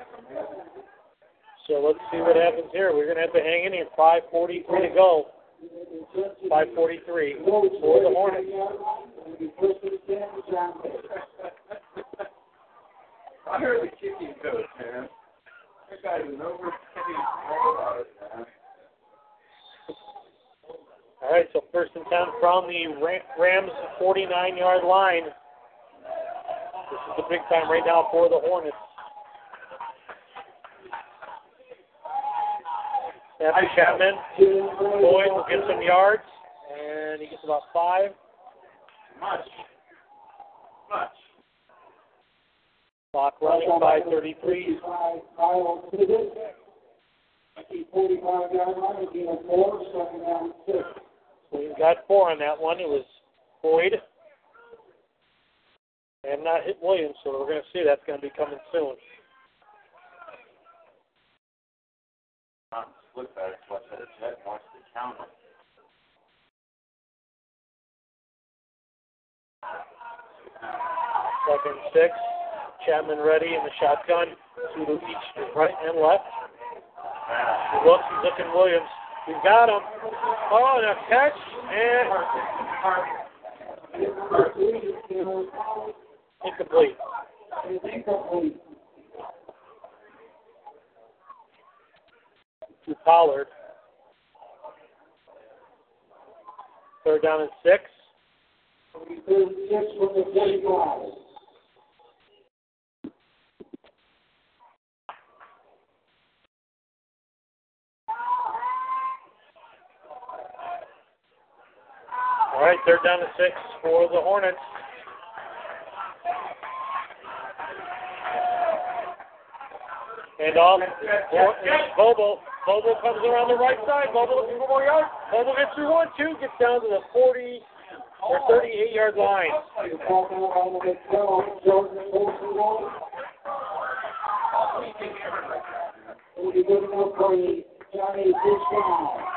So let's see what happens here. We're going to have to hang in here. 5.43 to go. 5.43 for the Hornets. 10. I heard the kicking coach, man. That guy is an it, man. All right, so first and 10 from the Rams 49 yard line. This is the big time right now for the Hornets. After Chapman, Boyd will get some yards, and he gets about five. Much. Much. Clock running, 533. Kyle Pivot. 45 yard line, again, four, second down, six. We've got four on that one. It was Boyd and not hit Williams, so we're going to see that's going to be coming soon. Second six. Chapman ready in the shotgun. Two to each right and left. He looks, he's looking Williams. He's got him. Oh, and a catch. And incomplete. To Pollard. Third down and six. Six from the forty-five. All right, third down and six for the Hornets. And off. Bobo. Bobo comes around the right side. Bobo looking for more yards. Bobo gets through one, two, gets down to the 40 or 38 yard line. John Hay first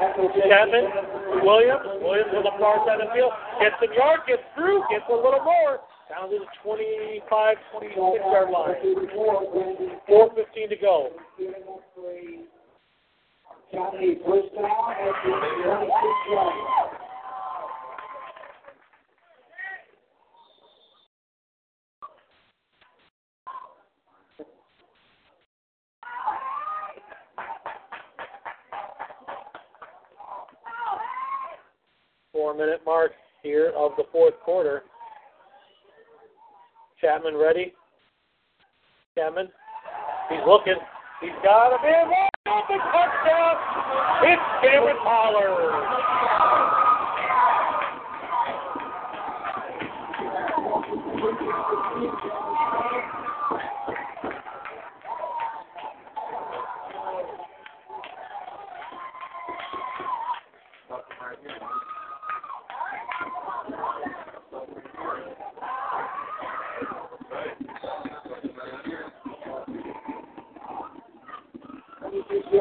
Chapman, Williams, Williams on the far side of the field, gets some yard, gets through, gets a little more, down to the 25, 26 yard line. 4.15 to go. John Hay first down at the twenty-six yard line. Four minute mark here of the fourth quarter. Chapman ready. Chapman, he's looking. He's got. Wide open touchdown. It's Cameron Pollard. They're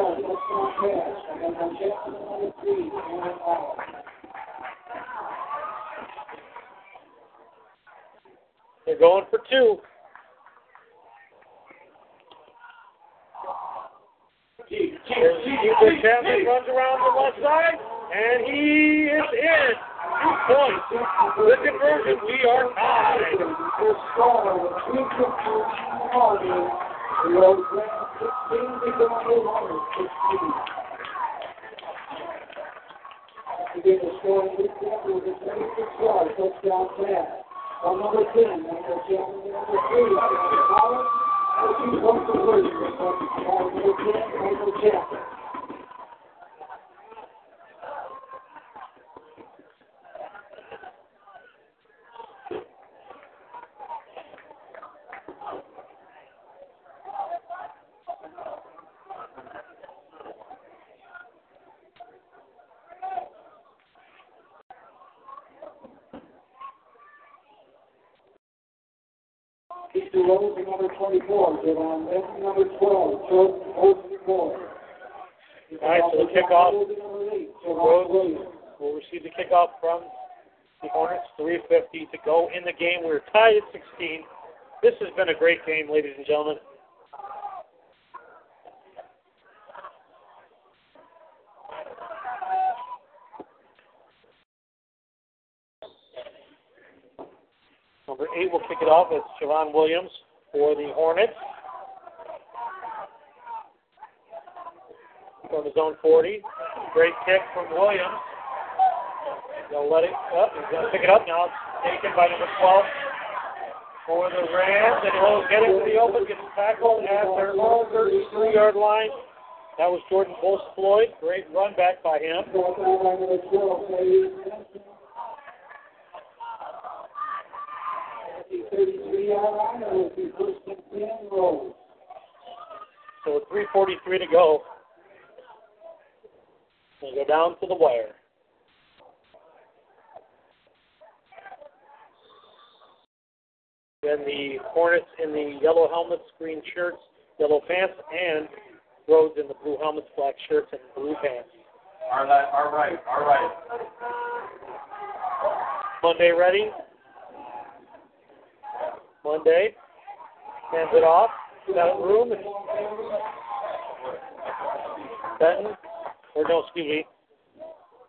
going for two. There's Hubert Chapman runs around the left side, and he is in. Two points. The conversion, we are tied. Rhodes Rams sixteen, the Grande Hornets sixteen. Again, the score in this quarter was a twenty-six yard touchdown pass. On number ten, number Chapman, number three, Cameron Pollard. The two-point conversion from number ten, Michael Chapman. Keith DeRose, the number 24. Javon Benson, number 12. Jordan Olsen, 4. All right, so the kickoff. Number 8, Javon Rose Williams. will receive the kickoff from the Hornets. 3.50 to go in the game. We're tied at 16. This has been a great game, ladies and gentlemen. Number eight will kick it off. It's Javon Williams for the Hornets. From the zone 40. Great kick from Williams. They'll let it up. He's going to pick it up now. It's taken by number 12. for the Rams, and he'll get into the open, gets tackled at their own 33-yard line. That was Jordan Post Floyd. Great run back by him. So 3.43 to go, we go down to the wire. Then the Hornets in the yellow helmets, green shirts, yellow pants, and Rhodes in the blue helmets, black shirts, and blue pants. All right, all right, all right. Monday ready. Monday. Hands it off. Got room. Benton. Excuse me.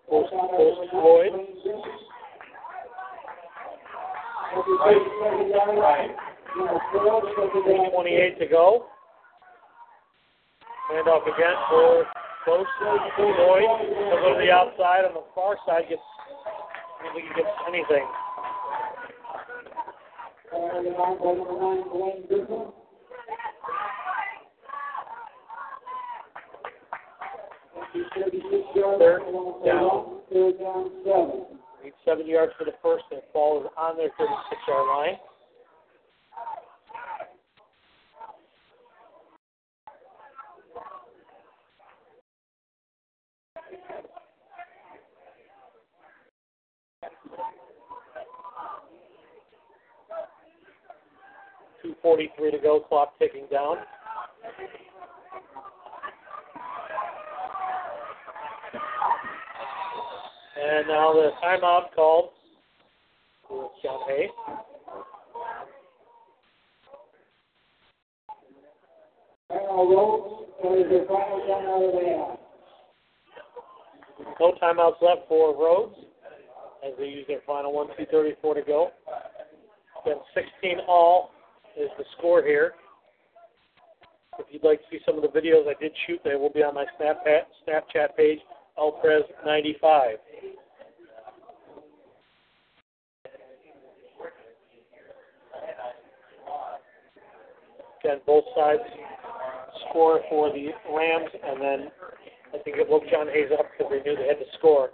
Post, post Floyd. Right. 328 to go. Hand off again for close to Floyd. A little to the outside on the far side. Gets, I don't think he gets anything. Third down. Need seven yards for the first, and ball is on their 36 yard line. Two forty-three to go. Clock ticking down. And now the timeout called with John Hay. No timeouts left for Rhodes as they use their final one, 234 to go. Then 16 all is the score here. If you'd like to see some of the videos I did shoot, they will be on my Snapchat, Snapchat page, Elprez95. Again, both sides score for the Rams, and then I think it woke John Hay's up because they knew they had to score.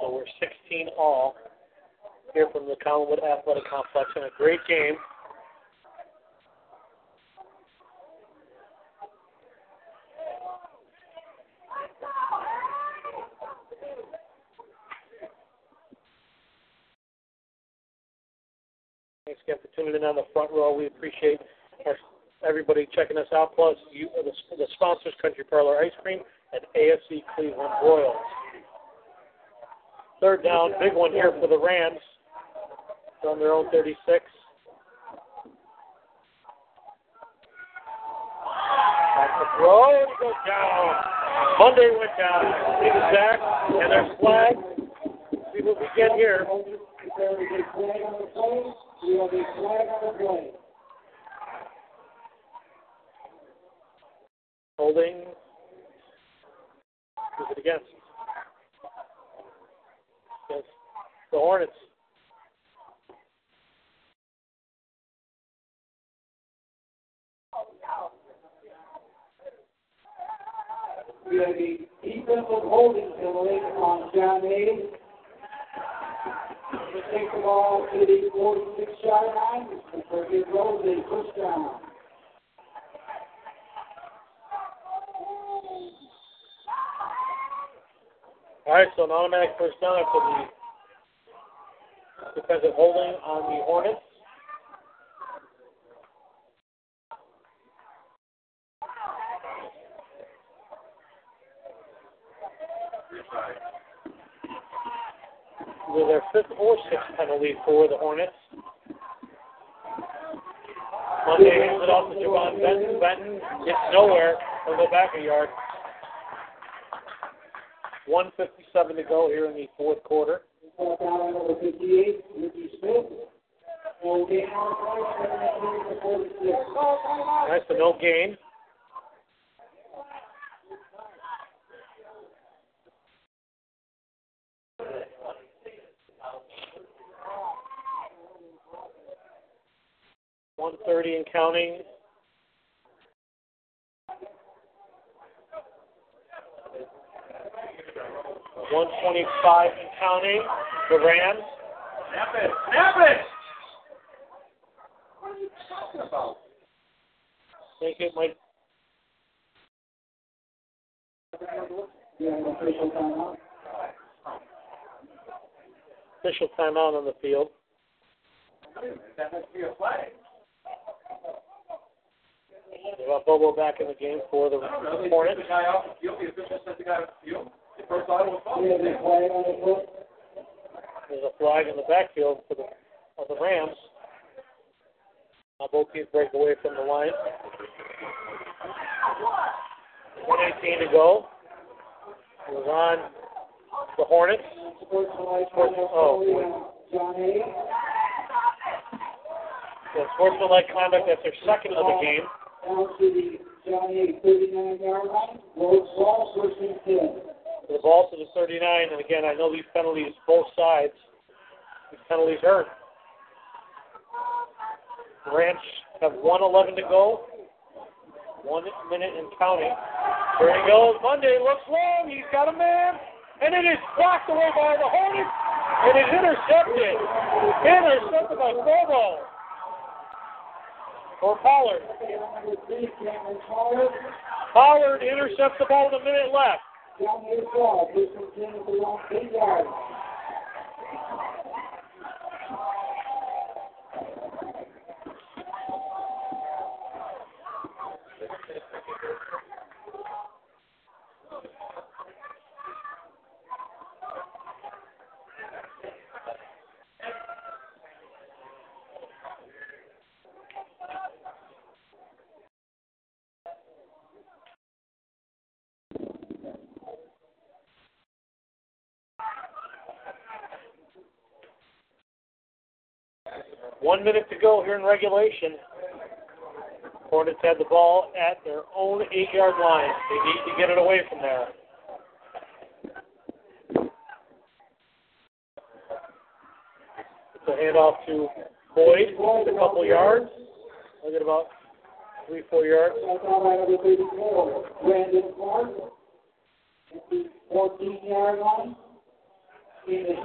So we're 16 all here from the Collinwood Athletic Complex, and a great game. Thanks again for tuning in on the front row. We appreciate our, everybody checking us out. Plus, you, the, the sponsors, Country Parlor Ice Cream and AFC Cleveland Royals. Third down, big one here for the Rams They're on their own 36. Back to throw, it goes down. Monday went down. Big sack, and there's flag. See what we get here. Holding. Who's it against? Against the Hornets. We have a defensive holding penalty on John Hay's. We take the ball to the 46 yard line for his Rhodes a first. All right, so an automatic first down after the defensive holding on the Hornets. With their fifth or sixth penalty for the Hornets. Monday hands it off to Javon Benton. Benton gets nowhere. He'll go back a yard. 157 to go here in the fourth quarter. Fourth down no 58, Ricky Smith. And they are the 46. Nice, so no gain. 130 and counting. One twenty-five and counting. The Rams. Snap it! Snap it! What are you talking about? think it might. Official timeout on the field. That must be a flag. They got Bobo back in the game for the I don't know. They Hornets. the guy off the field. The official sent the guy off the field. The first auto was false. There's a flag in the backfield for the of the Rams. Now both teams break away from the line. 118 to go. It was on the Hornets. Oh, so sportsmanlike conduct. That's their second of the game. The John Hay 39 yard line. Rhodes ball, first and 10. The ball to the 39, and again, I know these penalties, both sides, these penalties hurt. Rams have 111 to go. One minute and counting. Here he goes. Monday looks long. He's got a man. And it is blocked away by the Hornets. It is intercepted. Intercepted by Bobo. Or Pollard. Pollard intercepts the ball with a minute left. John Hay ball, first and 10 at the long 8 yard line. One minute to go here in regulation. Hornets had the ball at their own eight yard line. They need to get it away from there. It's a handoff to Boyd, a couple yards. I'll get about three, four yards. That's all right, number 34. Brandon Clark. At the 14 yard line. In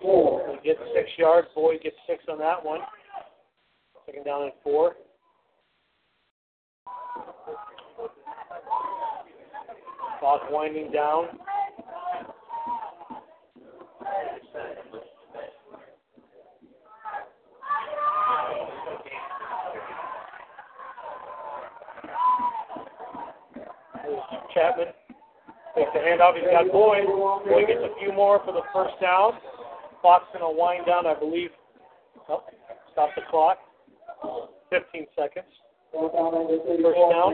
four. He gets six yards. Boyd gets six on that one. Second down and four. Clock winding down. Chapman takes the handoff. He's got Boyd. Boyd gets a few more for the first down. Clock's going to wind down, I believe. Oh, stop the clock. 15 seconds. Fourth down, number 34. First down.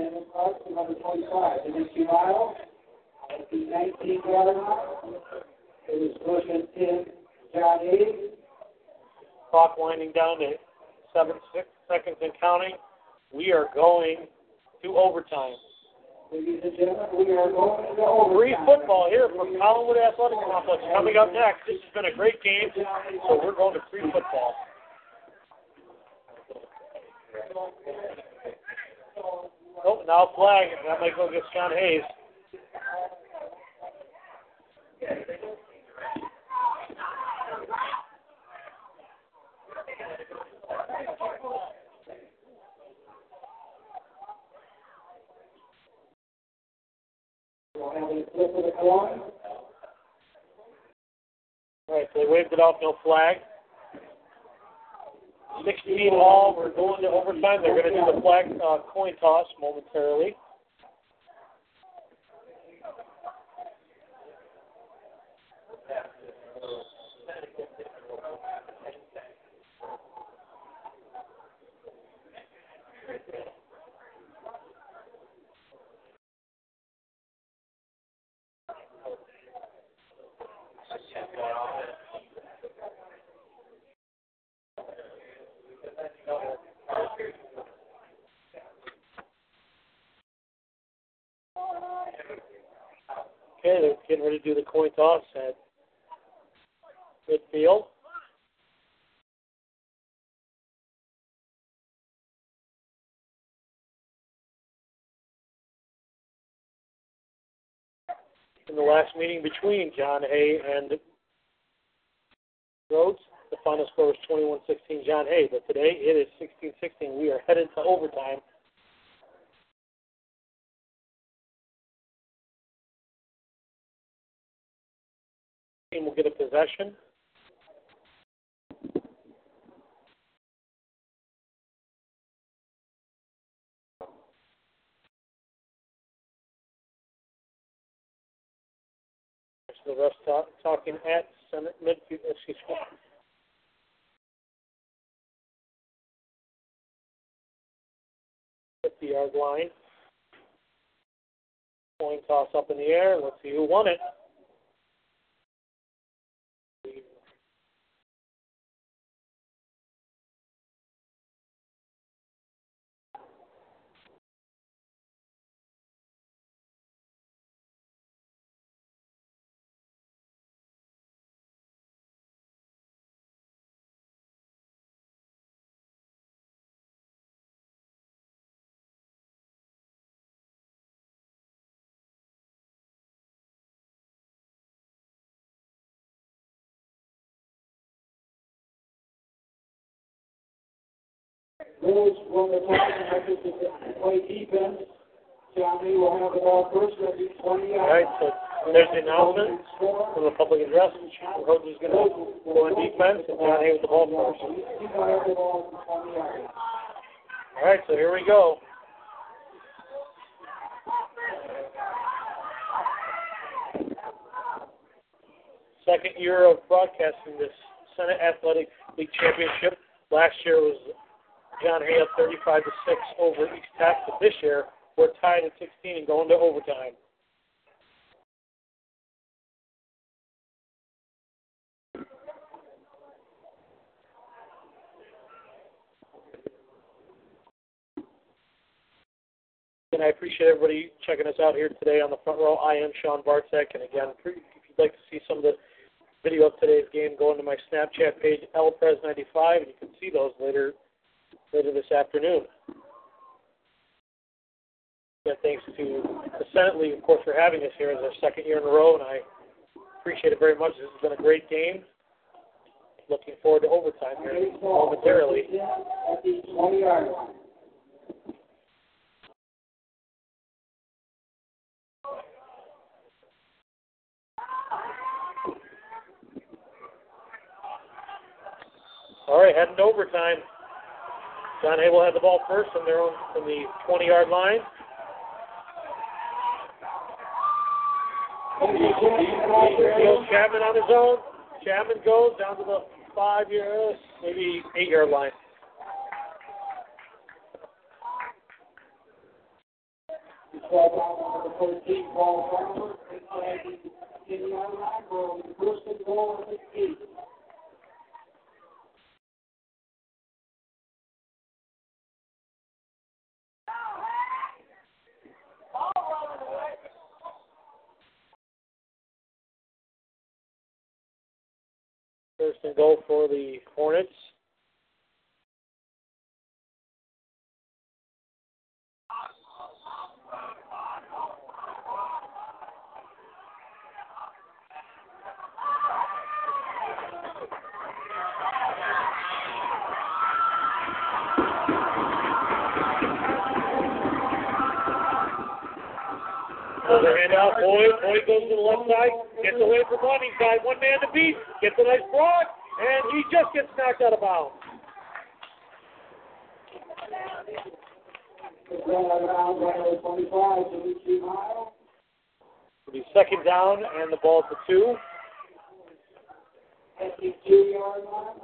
Number 25. Dimitri Miles. At the 19 yard. It was first 10. John. Clock winding down to seven six seconds and counting. We are going to overtime. Ladies. Free football here from Collinwood Athletic Complex coming up next. This has been a great game, so we're going to free football. Oh, now flag. That might go against John Hay's. We'll have a flip of the coin. All right, so they waved it off, no flag. 16 all. We're going to overtime. They're going to do the flag uh, coin toss momentarily. Okay, they're getting ready to do the coin toss at midfield. In the last meeting between John Hay and Rhodes, the final score was 21-16 John Hay, but today it is 16-16. We are headed to overtime. Team will get a possession. The rest talk, talking at Senate midfield, excuse me. Fifty yard line. Coin toss up in the air. Let's see who won it. Village will the top and to play defense. John Hay will have the ball first, ready 20 All right, so there's the announcement from the public address. Rhodes is going to go on defense, and John Hay with the ball first. All right, so here we go. Second year of broadcasting this Senate Athletic League Championship. Last year was John up 35 to 6 over East but this year we're tied at 16 and going to overtime. And I appreciate everybody checking us out here today on the front row. I am Sean Bartek, and again, if you'd like to see some of the video of today's game, go into my Snapchat page, LPres95, and you can see those later later this afternoon. And thanks to the Senate League, of course, for having us here as our second year in a row, and I appreciate it very much. This has been a great game. Looking forward to overtime here momentarily. At the 20 yard line. All right, heading to overtime. John Hay will have the ball first from their own from the 20 yard line. Chapman on his own. Chapman goes down to the five yard, maybe eight yard line. Number 14, Paul Farmer, inside the 10 yard line for first and goal for the Hornets. Another handout. Boyd. Boyd goes to the left side. Gets away from one. He's got one man to beat. Gets a nice block. And he just gets knocked out of bounds. Run out of bounds by number 25, Dimitri Miles. It'll be second down and the ball to two. At the two yard line.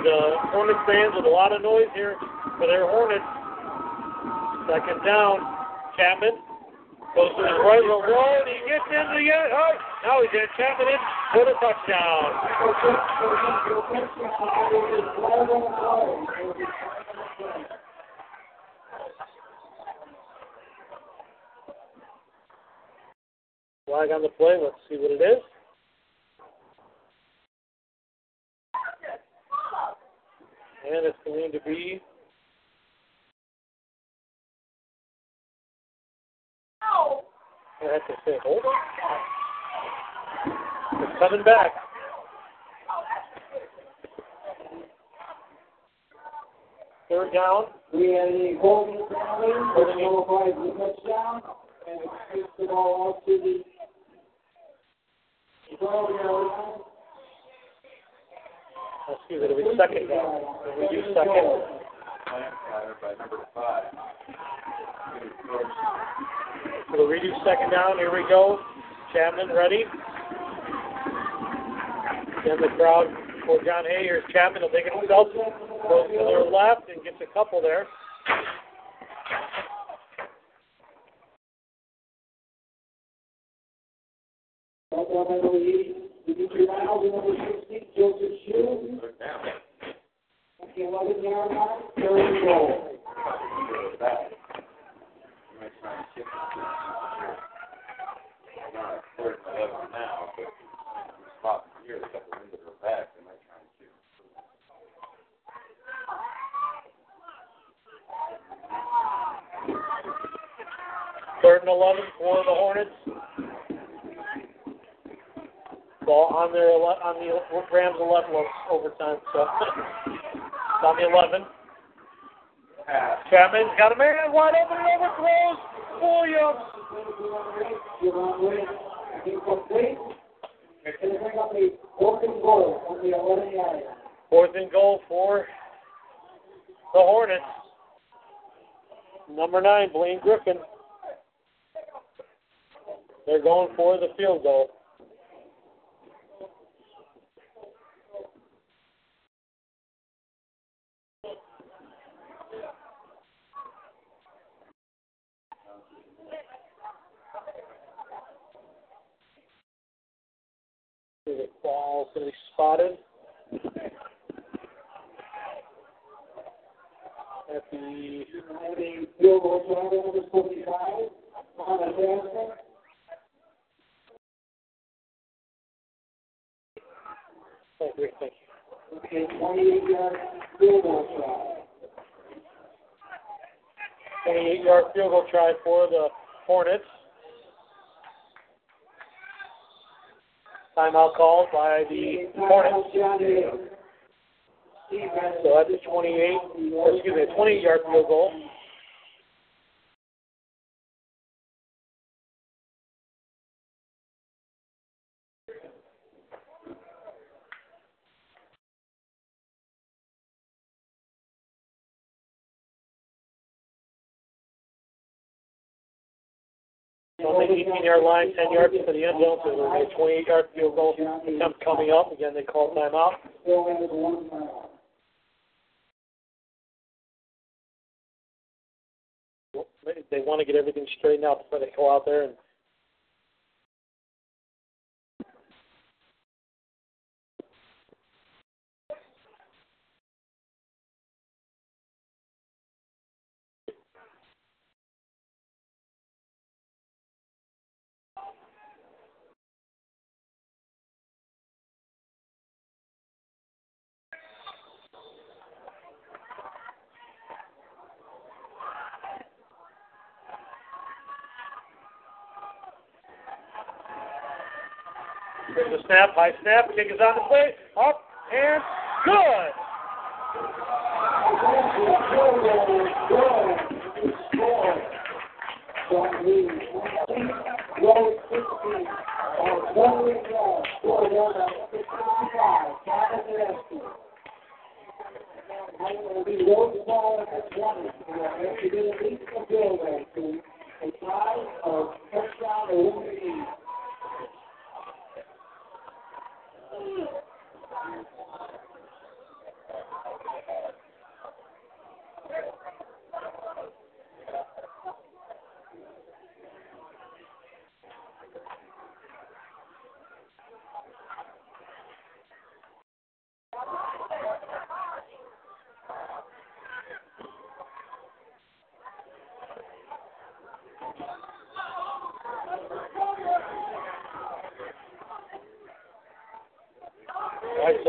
Or the uh, Hornets fans with a lot of noise here for their Hornets. Second down. Chapman goes to his right little road. He gets into the end. Oh, Now he's in. Chapman in for the touchdown. Flag on the play. Let's see what it is. And it's going to be I have to say, hold on. It's coming back. Third down. We had a holding penalty, which nullifies the touchdown, and it takes the ball out to the 12 yard line. Excuse me, it'll be second down. We do second. by number five. So the redo second down. Here we go. Chapman ready. Then the crowd for John Hay. Here's Chapman. He'll take it himself. Goes to the left and gets a couple there. Back up number 80, Dimitri Reynolds, and number 60, Joseph Shue. At the 11 yard line, third and goal. Back. You might try and kick it. Not third and. Third and 11 for the Hornets. Ball on their on the Rams 11 well, overtime. So [laughs] on the 11. Chapman's got a man wide open and overthrows. Williams. Javon Williams, incomplete. It's going to bring up a fourth and goal on the 11 yard. Fourth and goal for the Hornets. Number nine, Blaine Griffin. They're going for the field goal. The ball's going to be spotted. At the field goal number 45, Connor Jackson. oh, great, thank you. Okay, 28 yard field goal try. 28 yard field goal try for the Hornets. Timeout called by the Hornets. So that's a 28, excuse me, a 28 yard field goal. 18 yard line, 10 yards to the end zone, so there's a 28 yard field goal attempt coming up. Again, they call timeout. They want to get everything straightened out before they go out there and High snap, kick is on the plate. up and good. I'm be loaded down the 20. I'm going to be at least a jailbreak.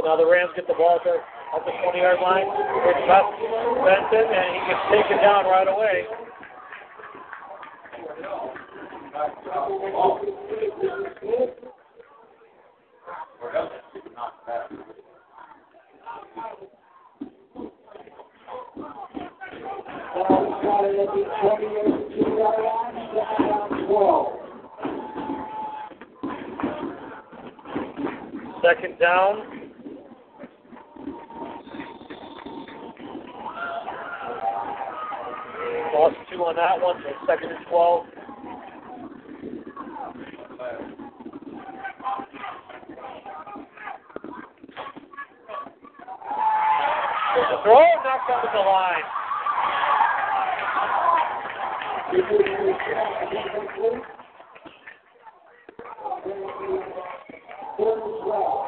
So now the Rams get the ball at the, at the 20 yard line. It's left Benson, and he gets taken down right away. And 12. There's a throw, knocked out at the line. Third and 12.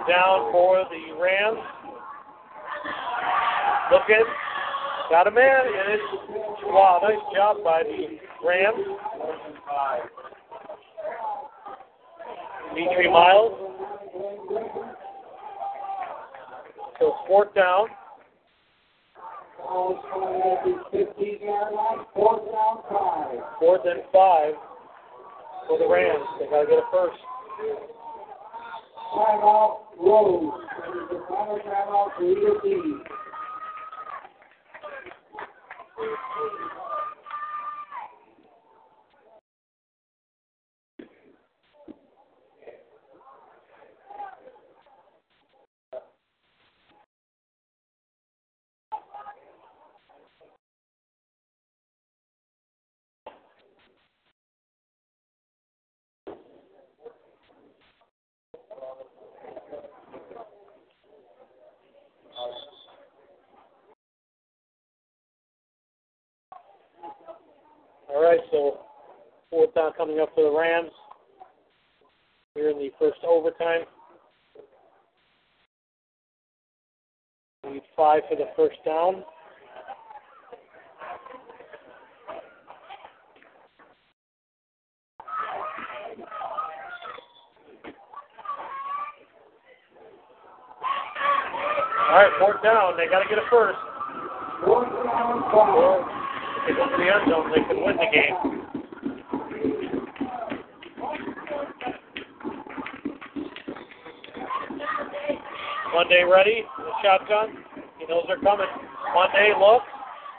Third down for the Rams. Looking. Got a man, and it's wow, nice job by the Rams. Dimitri Miles. So fourth down. Now started at the 15 yard line, fourth down five. Fourth and five for the Rams. They gotta get a first. Timeout, Rhodes. That is the final timeout for either team. All right, so fourth down coming up for the Rams. Here in the first overtime. Need five for the first down. All right, fourth down. They got to get a first. Or if they go to the end zone, they could win the game. Monday ready, the shotgun. Knows they're coming. Monday looks.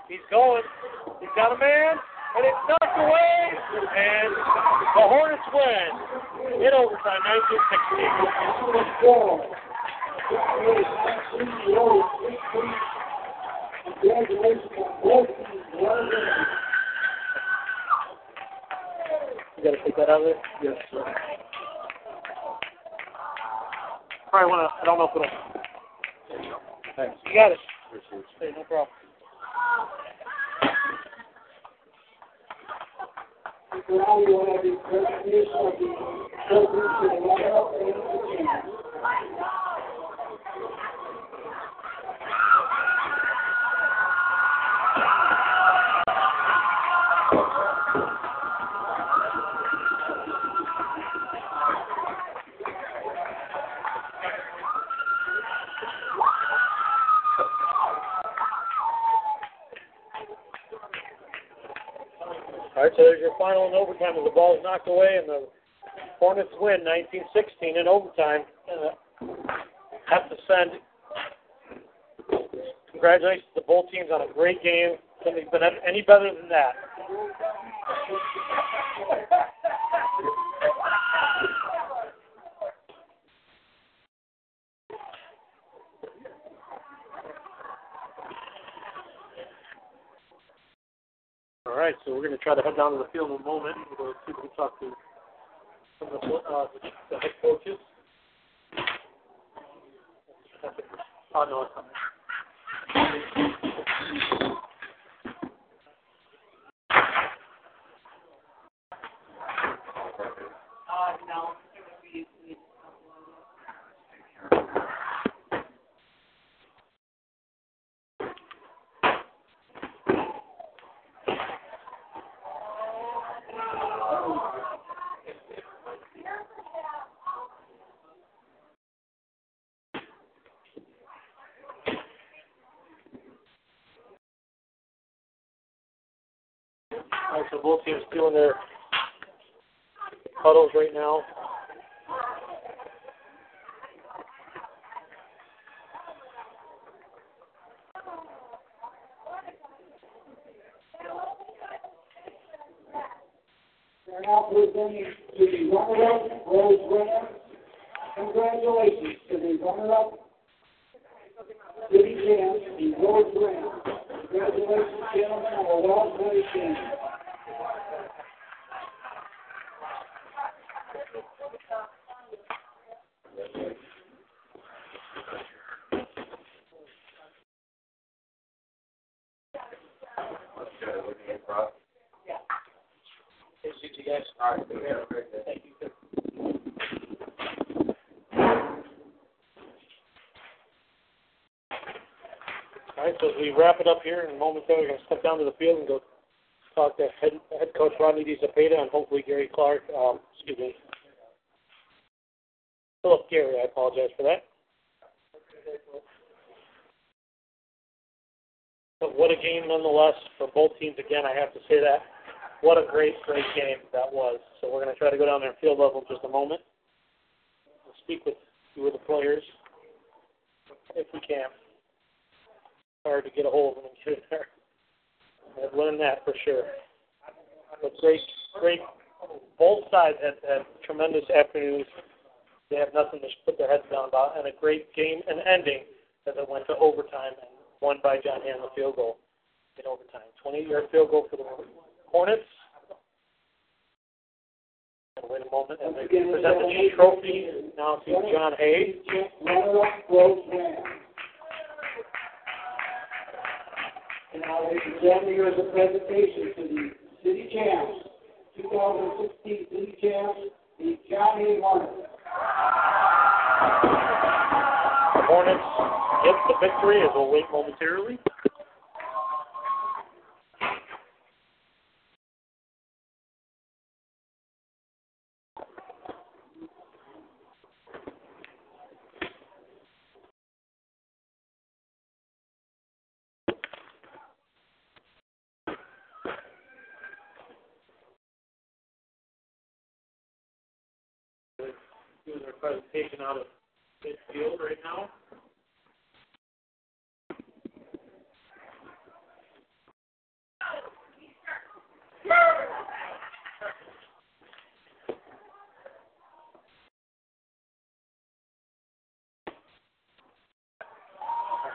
He's going. He's got a man, and it's knocked away. And the Hornets win in overtime, 1916. Four. Rhodes, 16. Congratulations on both teams. Well done. You gotta take that out of there? Yes, sir. Probably wanna, I don't know if it'll. Thanks. You got it. Hey, no problem. Now you will have the presentation of the president to the Royal and the final in overtime as the ball is knocked away and the Hornets win 1916 in overtime. Uh, have to send congratulations to both teams on a great game. Couldn't have been any better than that. All right, so we're going to try to head down to the field in a moment. We'll see if we can talk to some of the, uh, the, head coaches. Oh, no, it's not. Uh, no, it would be, we- All right, so both teams doing their huddles right now. To runner-up, Rhodes. Congratulations to the runner-up, City Champs, the Rose winner. Congratulations, gentlemen, on a well-played game. Hey, see you guys. All right, thank you. All right, so as we wrap it up here in a moment, we're going to step down to the field and go talk to head, head coach Rodney DeCepeda and hopefully Gary Clark. Um, excuse me, Philip Gary. I apologize for that. But what a game nonetheless for both teams. Again, I have to say that. What a great, great game that was. So we're going to try to go down there and field level in just a moment. We'll speak with two of the players if we can. Hard to get a hold of them [laughs] and get in there. I've learned that for sure. But great, great. Both sides had, had tremendous afternoons. They have nothing to put their heads down about, and a great game and ending as it went to overtime and won by John Hanlon field goal in overtime. 20-yard field goal for the Hornets. And wait a moment, and they present the trophy now to John Hay. And ladies and gentlemen, here is a presentation to the City Champs, 2016 City Champs, the A. Hornets. Hornets get the victory as we'll wait momentarily. Doing their presentation out of midfield right now.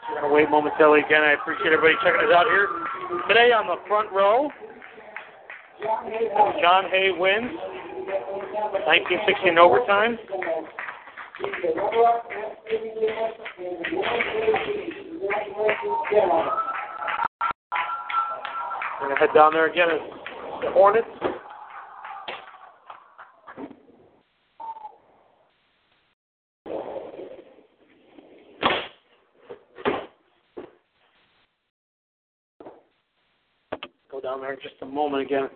We're going to wait momentarily again. I appreciate everybody checking us out here. Today on the front row, John Hay wins 1916 overtime. We're going to head down there again as the Hornets. Go down there in just a moment again.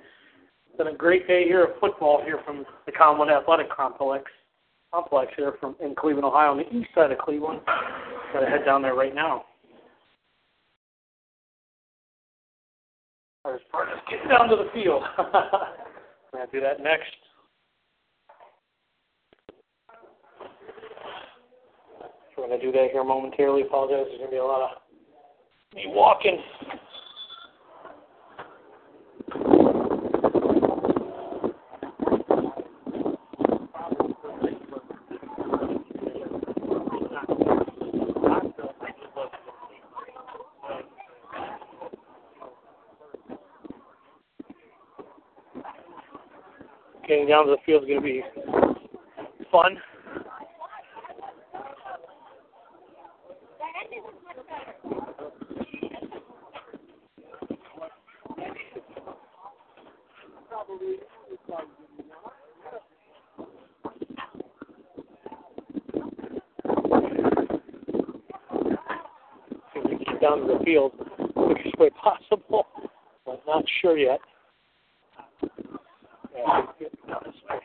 It's been a great day here of football here from the Collinwood Athletic Complex complex here from in Cleveland, Ohio, on the east side of Cleveland. Got to head down there right now. Our partners getting down to the field. We're [laughs] gonna do that next. We're gonna do that here momentarily. Apologize. There's gonna be a lot of me walking. Down to the field is going to be fun. Down to the field quickest way possible. But not sure yet. Yeah, get down this way.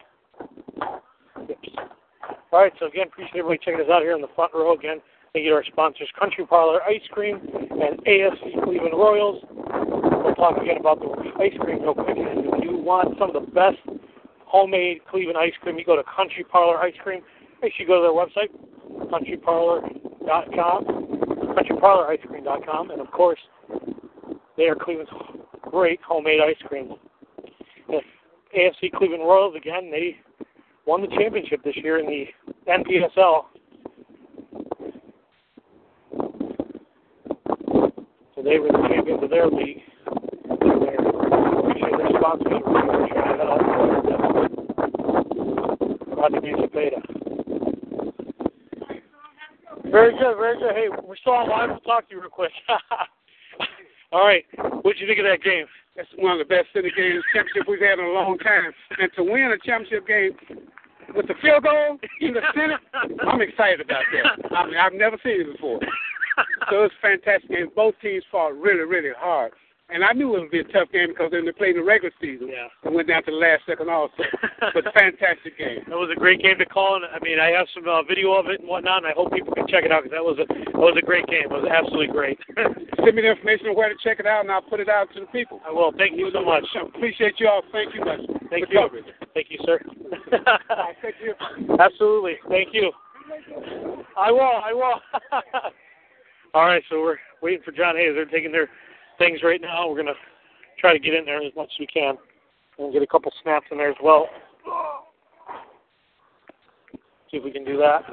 Yep. All right, so again, appreciate everybody checking us out here in the front row. Again, thank you to our sponsors, Country Parlor Ice Cream and AFC Cleveland Royals. We'll talk again about the ice cream real quick. And if you want some of the best homemade Cleveland ice cream, you go to Country Parlor Ice Cream. Make sure you go to their website, countryparlor.com, countryparloricecream.com, and of course, they are Cleveland's great homemade ice cream. The AFC Cleveland Royals, again, they won the championship this year in the NPSL. So they were the champions of their league. Appreciate their sponsors for trying that out. Roger Zapata. Very good, very good. Hey, we're still on live. We'll talk to you real quick. [laughs] All right. What'd you think of that game? That's one of the best city games championship we've had in a long time. And to win a championship game with the field goal in the [laughs] Senate, I'm excited about that. I mean, I've never seen it before. So it was fantastic game. Both teams fought really, really hard. And I knew it would be a tough game because then they played in the regular season. Yeah. And went down to the last second also. but [laughs] fantastic game. That was a great game to call, and I mean, I have some uh, video of it and whatnot, and I hope people can check it out because that was a that was a great game. It was absolutely great. [laughs] Send me the information on where to check it out, and I'll put it out to the people. I will. Thank you so much. Appreciate you all. Thank you much. Thank you. coverage. Thank you, sir. Thank you. [laughs] Absolutely. Thank you. I will. I will. All right, so we're waiting for John Hay's. They're taking their things right now. We're gonna try to get in there as much as we can and get a couple snaps in there as well. See if we can do that.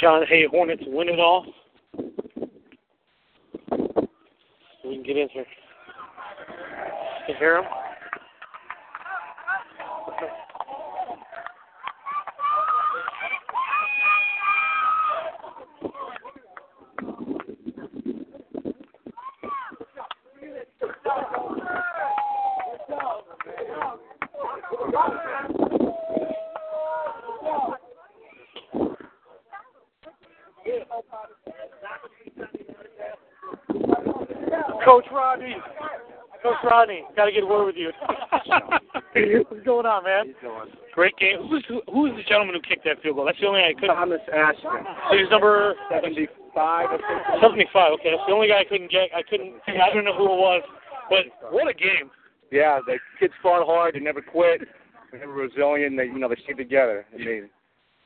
John Hay Hornets win it all. We can get in here. You hear him? Rodney. Coach Rodney, got to get a word with you. [laughs] What's going on, man? Great game. Who's who, who is the gentleman who kicked that field goal? That's the only guy I couldn't. Thomas Ashton. So he's number Seventy-five seventy-five. Okay, that's the only guy I couldn't get. I couldn't. I don't know who it was, but what a game! Yeah, the kids fought hard. They never quit. They were resilient. They, you know, they stayed together. I mean,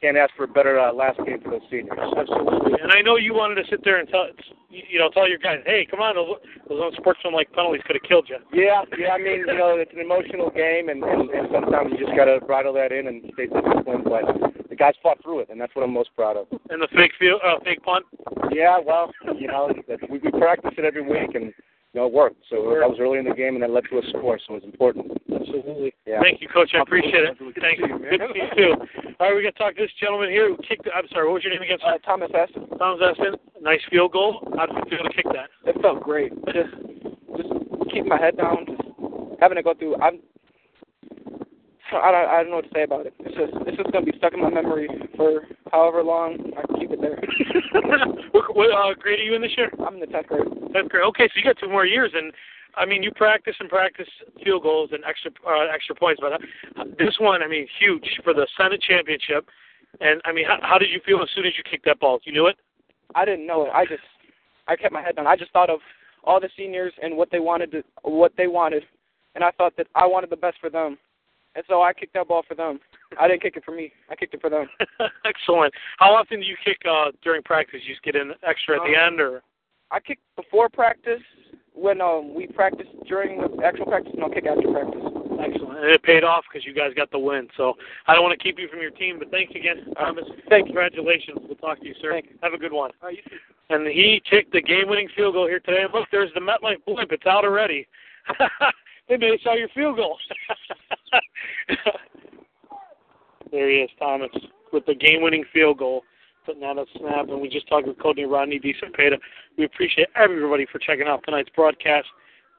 can't ask for a better uh, last game for those seniors. Absolutely. And I know you wanted to sit there and tell, you know, tell your guys, hey, come on, those, those unsportsmanlike penalties could have killed you. Yeah, yeah. I mean, you know, it's an emotional game, and, and, and sometimes you just got to bridle that in and stay disciplined. But the guys fought through it, and that's what I'm most proud of. And the fake field, uh, fake punt. Yeah, well, you know, we, we practice it every week, and you know, it worked. So that was early in the game, and that led to a score, so it was important. Absolutely. Yeah. Thank you, Coach. I appreciate it. Thank you. Good to see you too. All right, we're gonna talk to this gentleman here who kicked. I'm sorry. What was your name again? Uh, Thomas Eston. Thomas Eston. Nice field goal. How did you feel to kick that? It felt great. Just, just keep my head down. Just having to go through. I'm. I don't. I don't know what to say about it. It's just. It's just gonna be stuck in my memory for however long I keep it there. [laughs] what what uh, grade are you in this year? I'm in the tenth grade. Tenth grade. Okay, so you got two more years, and I mean, you practice and practice field goals and extra uh, extra points, but uh, this one, I mean, huge for the Senate championship. And I mean, how, how did you feel as soon as you kicked that ball? You knew it. I didn't know it. I just. I kept my head down. I just thought of all the seniors and what they wanted to, what they wanted, and I thought that I wanted the best for them, and so I kicked that ball for them. I didn't kick it for me. I kicked it for them. [laughs] Excellent. How often do you kick uh, during practice? You just get in extra at the Um, end, or I kick before practice when um we practice during the actual practice, and I'll kick after practice. Excellent. And it paid off because you guys got the win. So I don't want to keep you from your team, but thanks again, uh, Thomas. Thank you. Congratulations. We'll talk to you, sir. Thank you. Have a good one. All right, you too. And he kicked the game-winning field goal here today. And look, there's the MetLife blimp. It's out already. [laughs] Maybe they saw your field goal. [laughs] there he is, Thomas, with the game-winning field goal, putting out a snap. And we just talked with Cody Rodney DeCepeda. We appreciate everybody for checking out tonight's broadcast.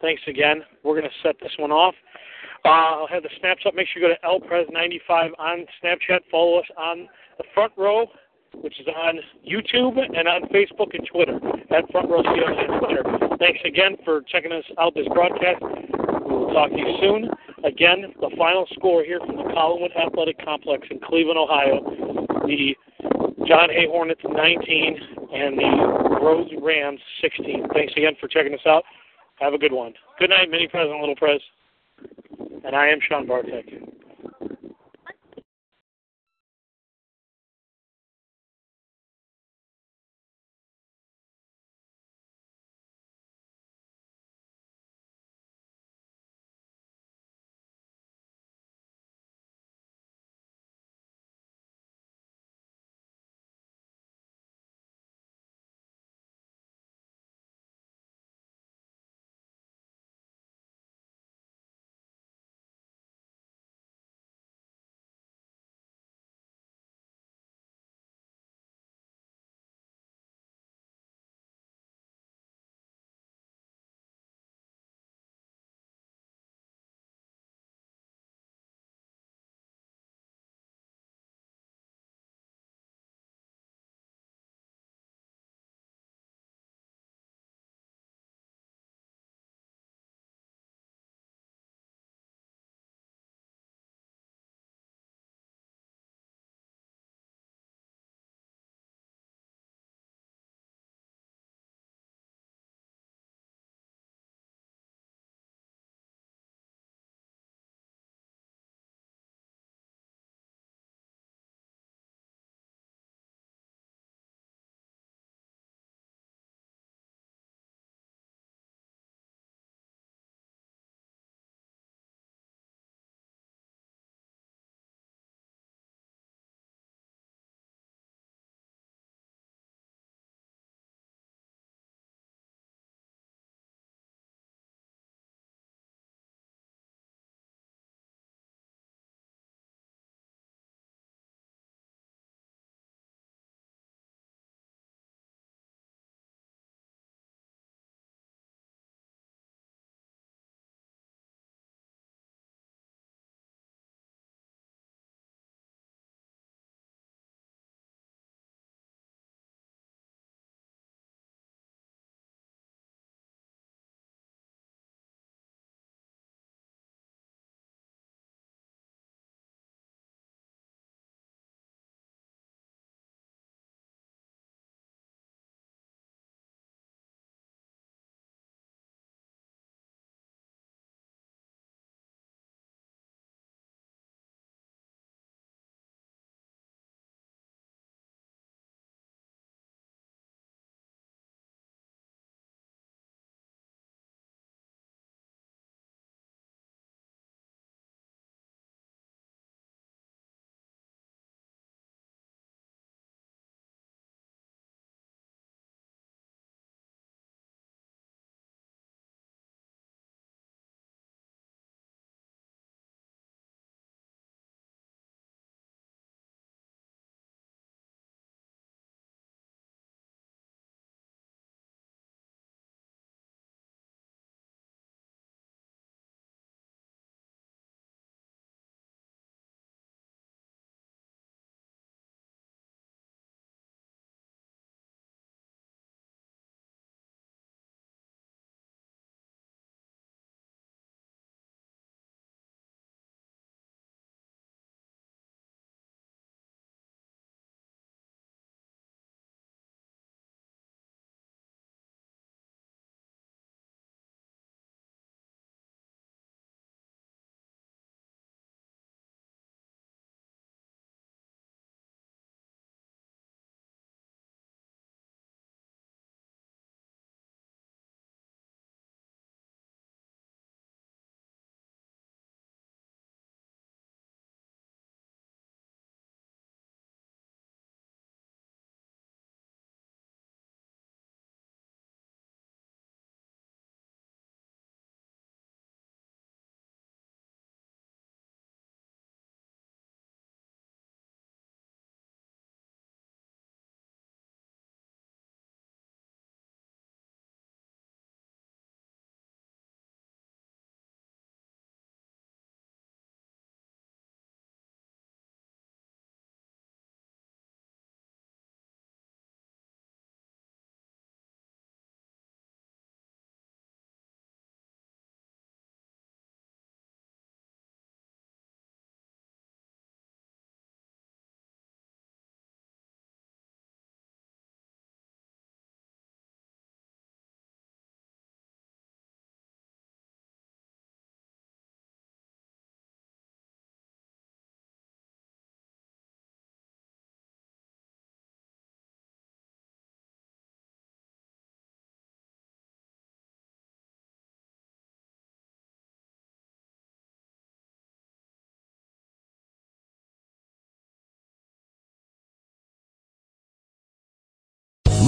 Thanks again. We're going to set this one off. Uh, I'll have the snaps up. Make sure you go to LPres95 on Snapchat. Follow us on the front row, which is on YouTube and on Facebook and Twitter at Front Row CLE on Twitter. Thanks again for checking us out this broadcast. We will talk to you soon. Again, the final score here from the Collinwood Athletic Complex in Cleveland, Ohio. The John Hay Hornets 19 and the Rhodes Rams 16. Thanks again for checking us out. Have a good one. Good night, Mini President Little Prez. And I am Sean Bartek.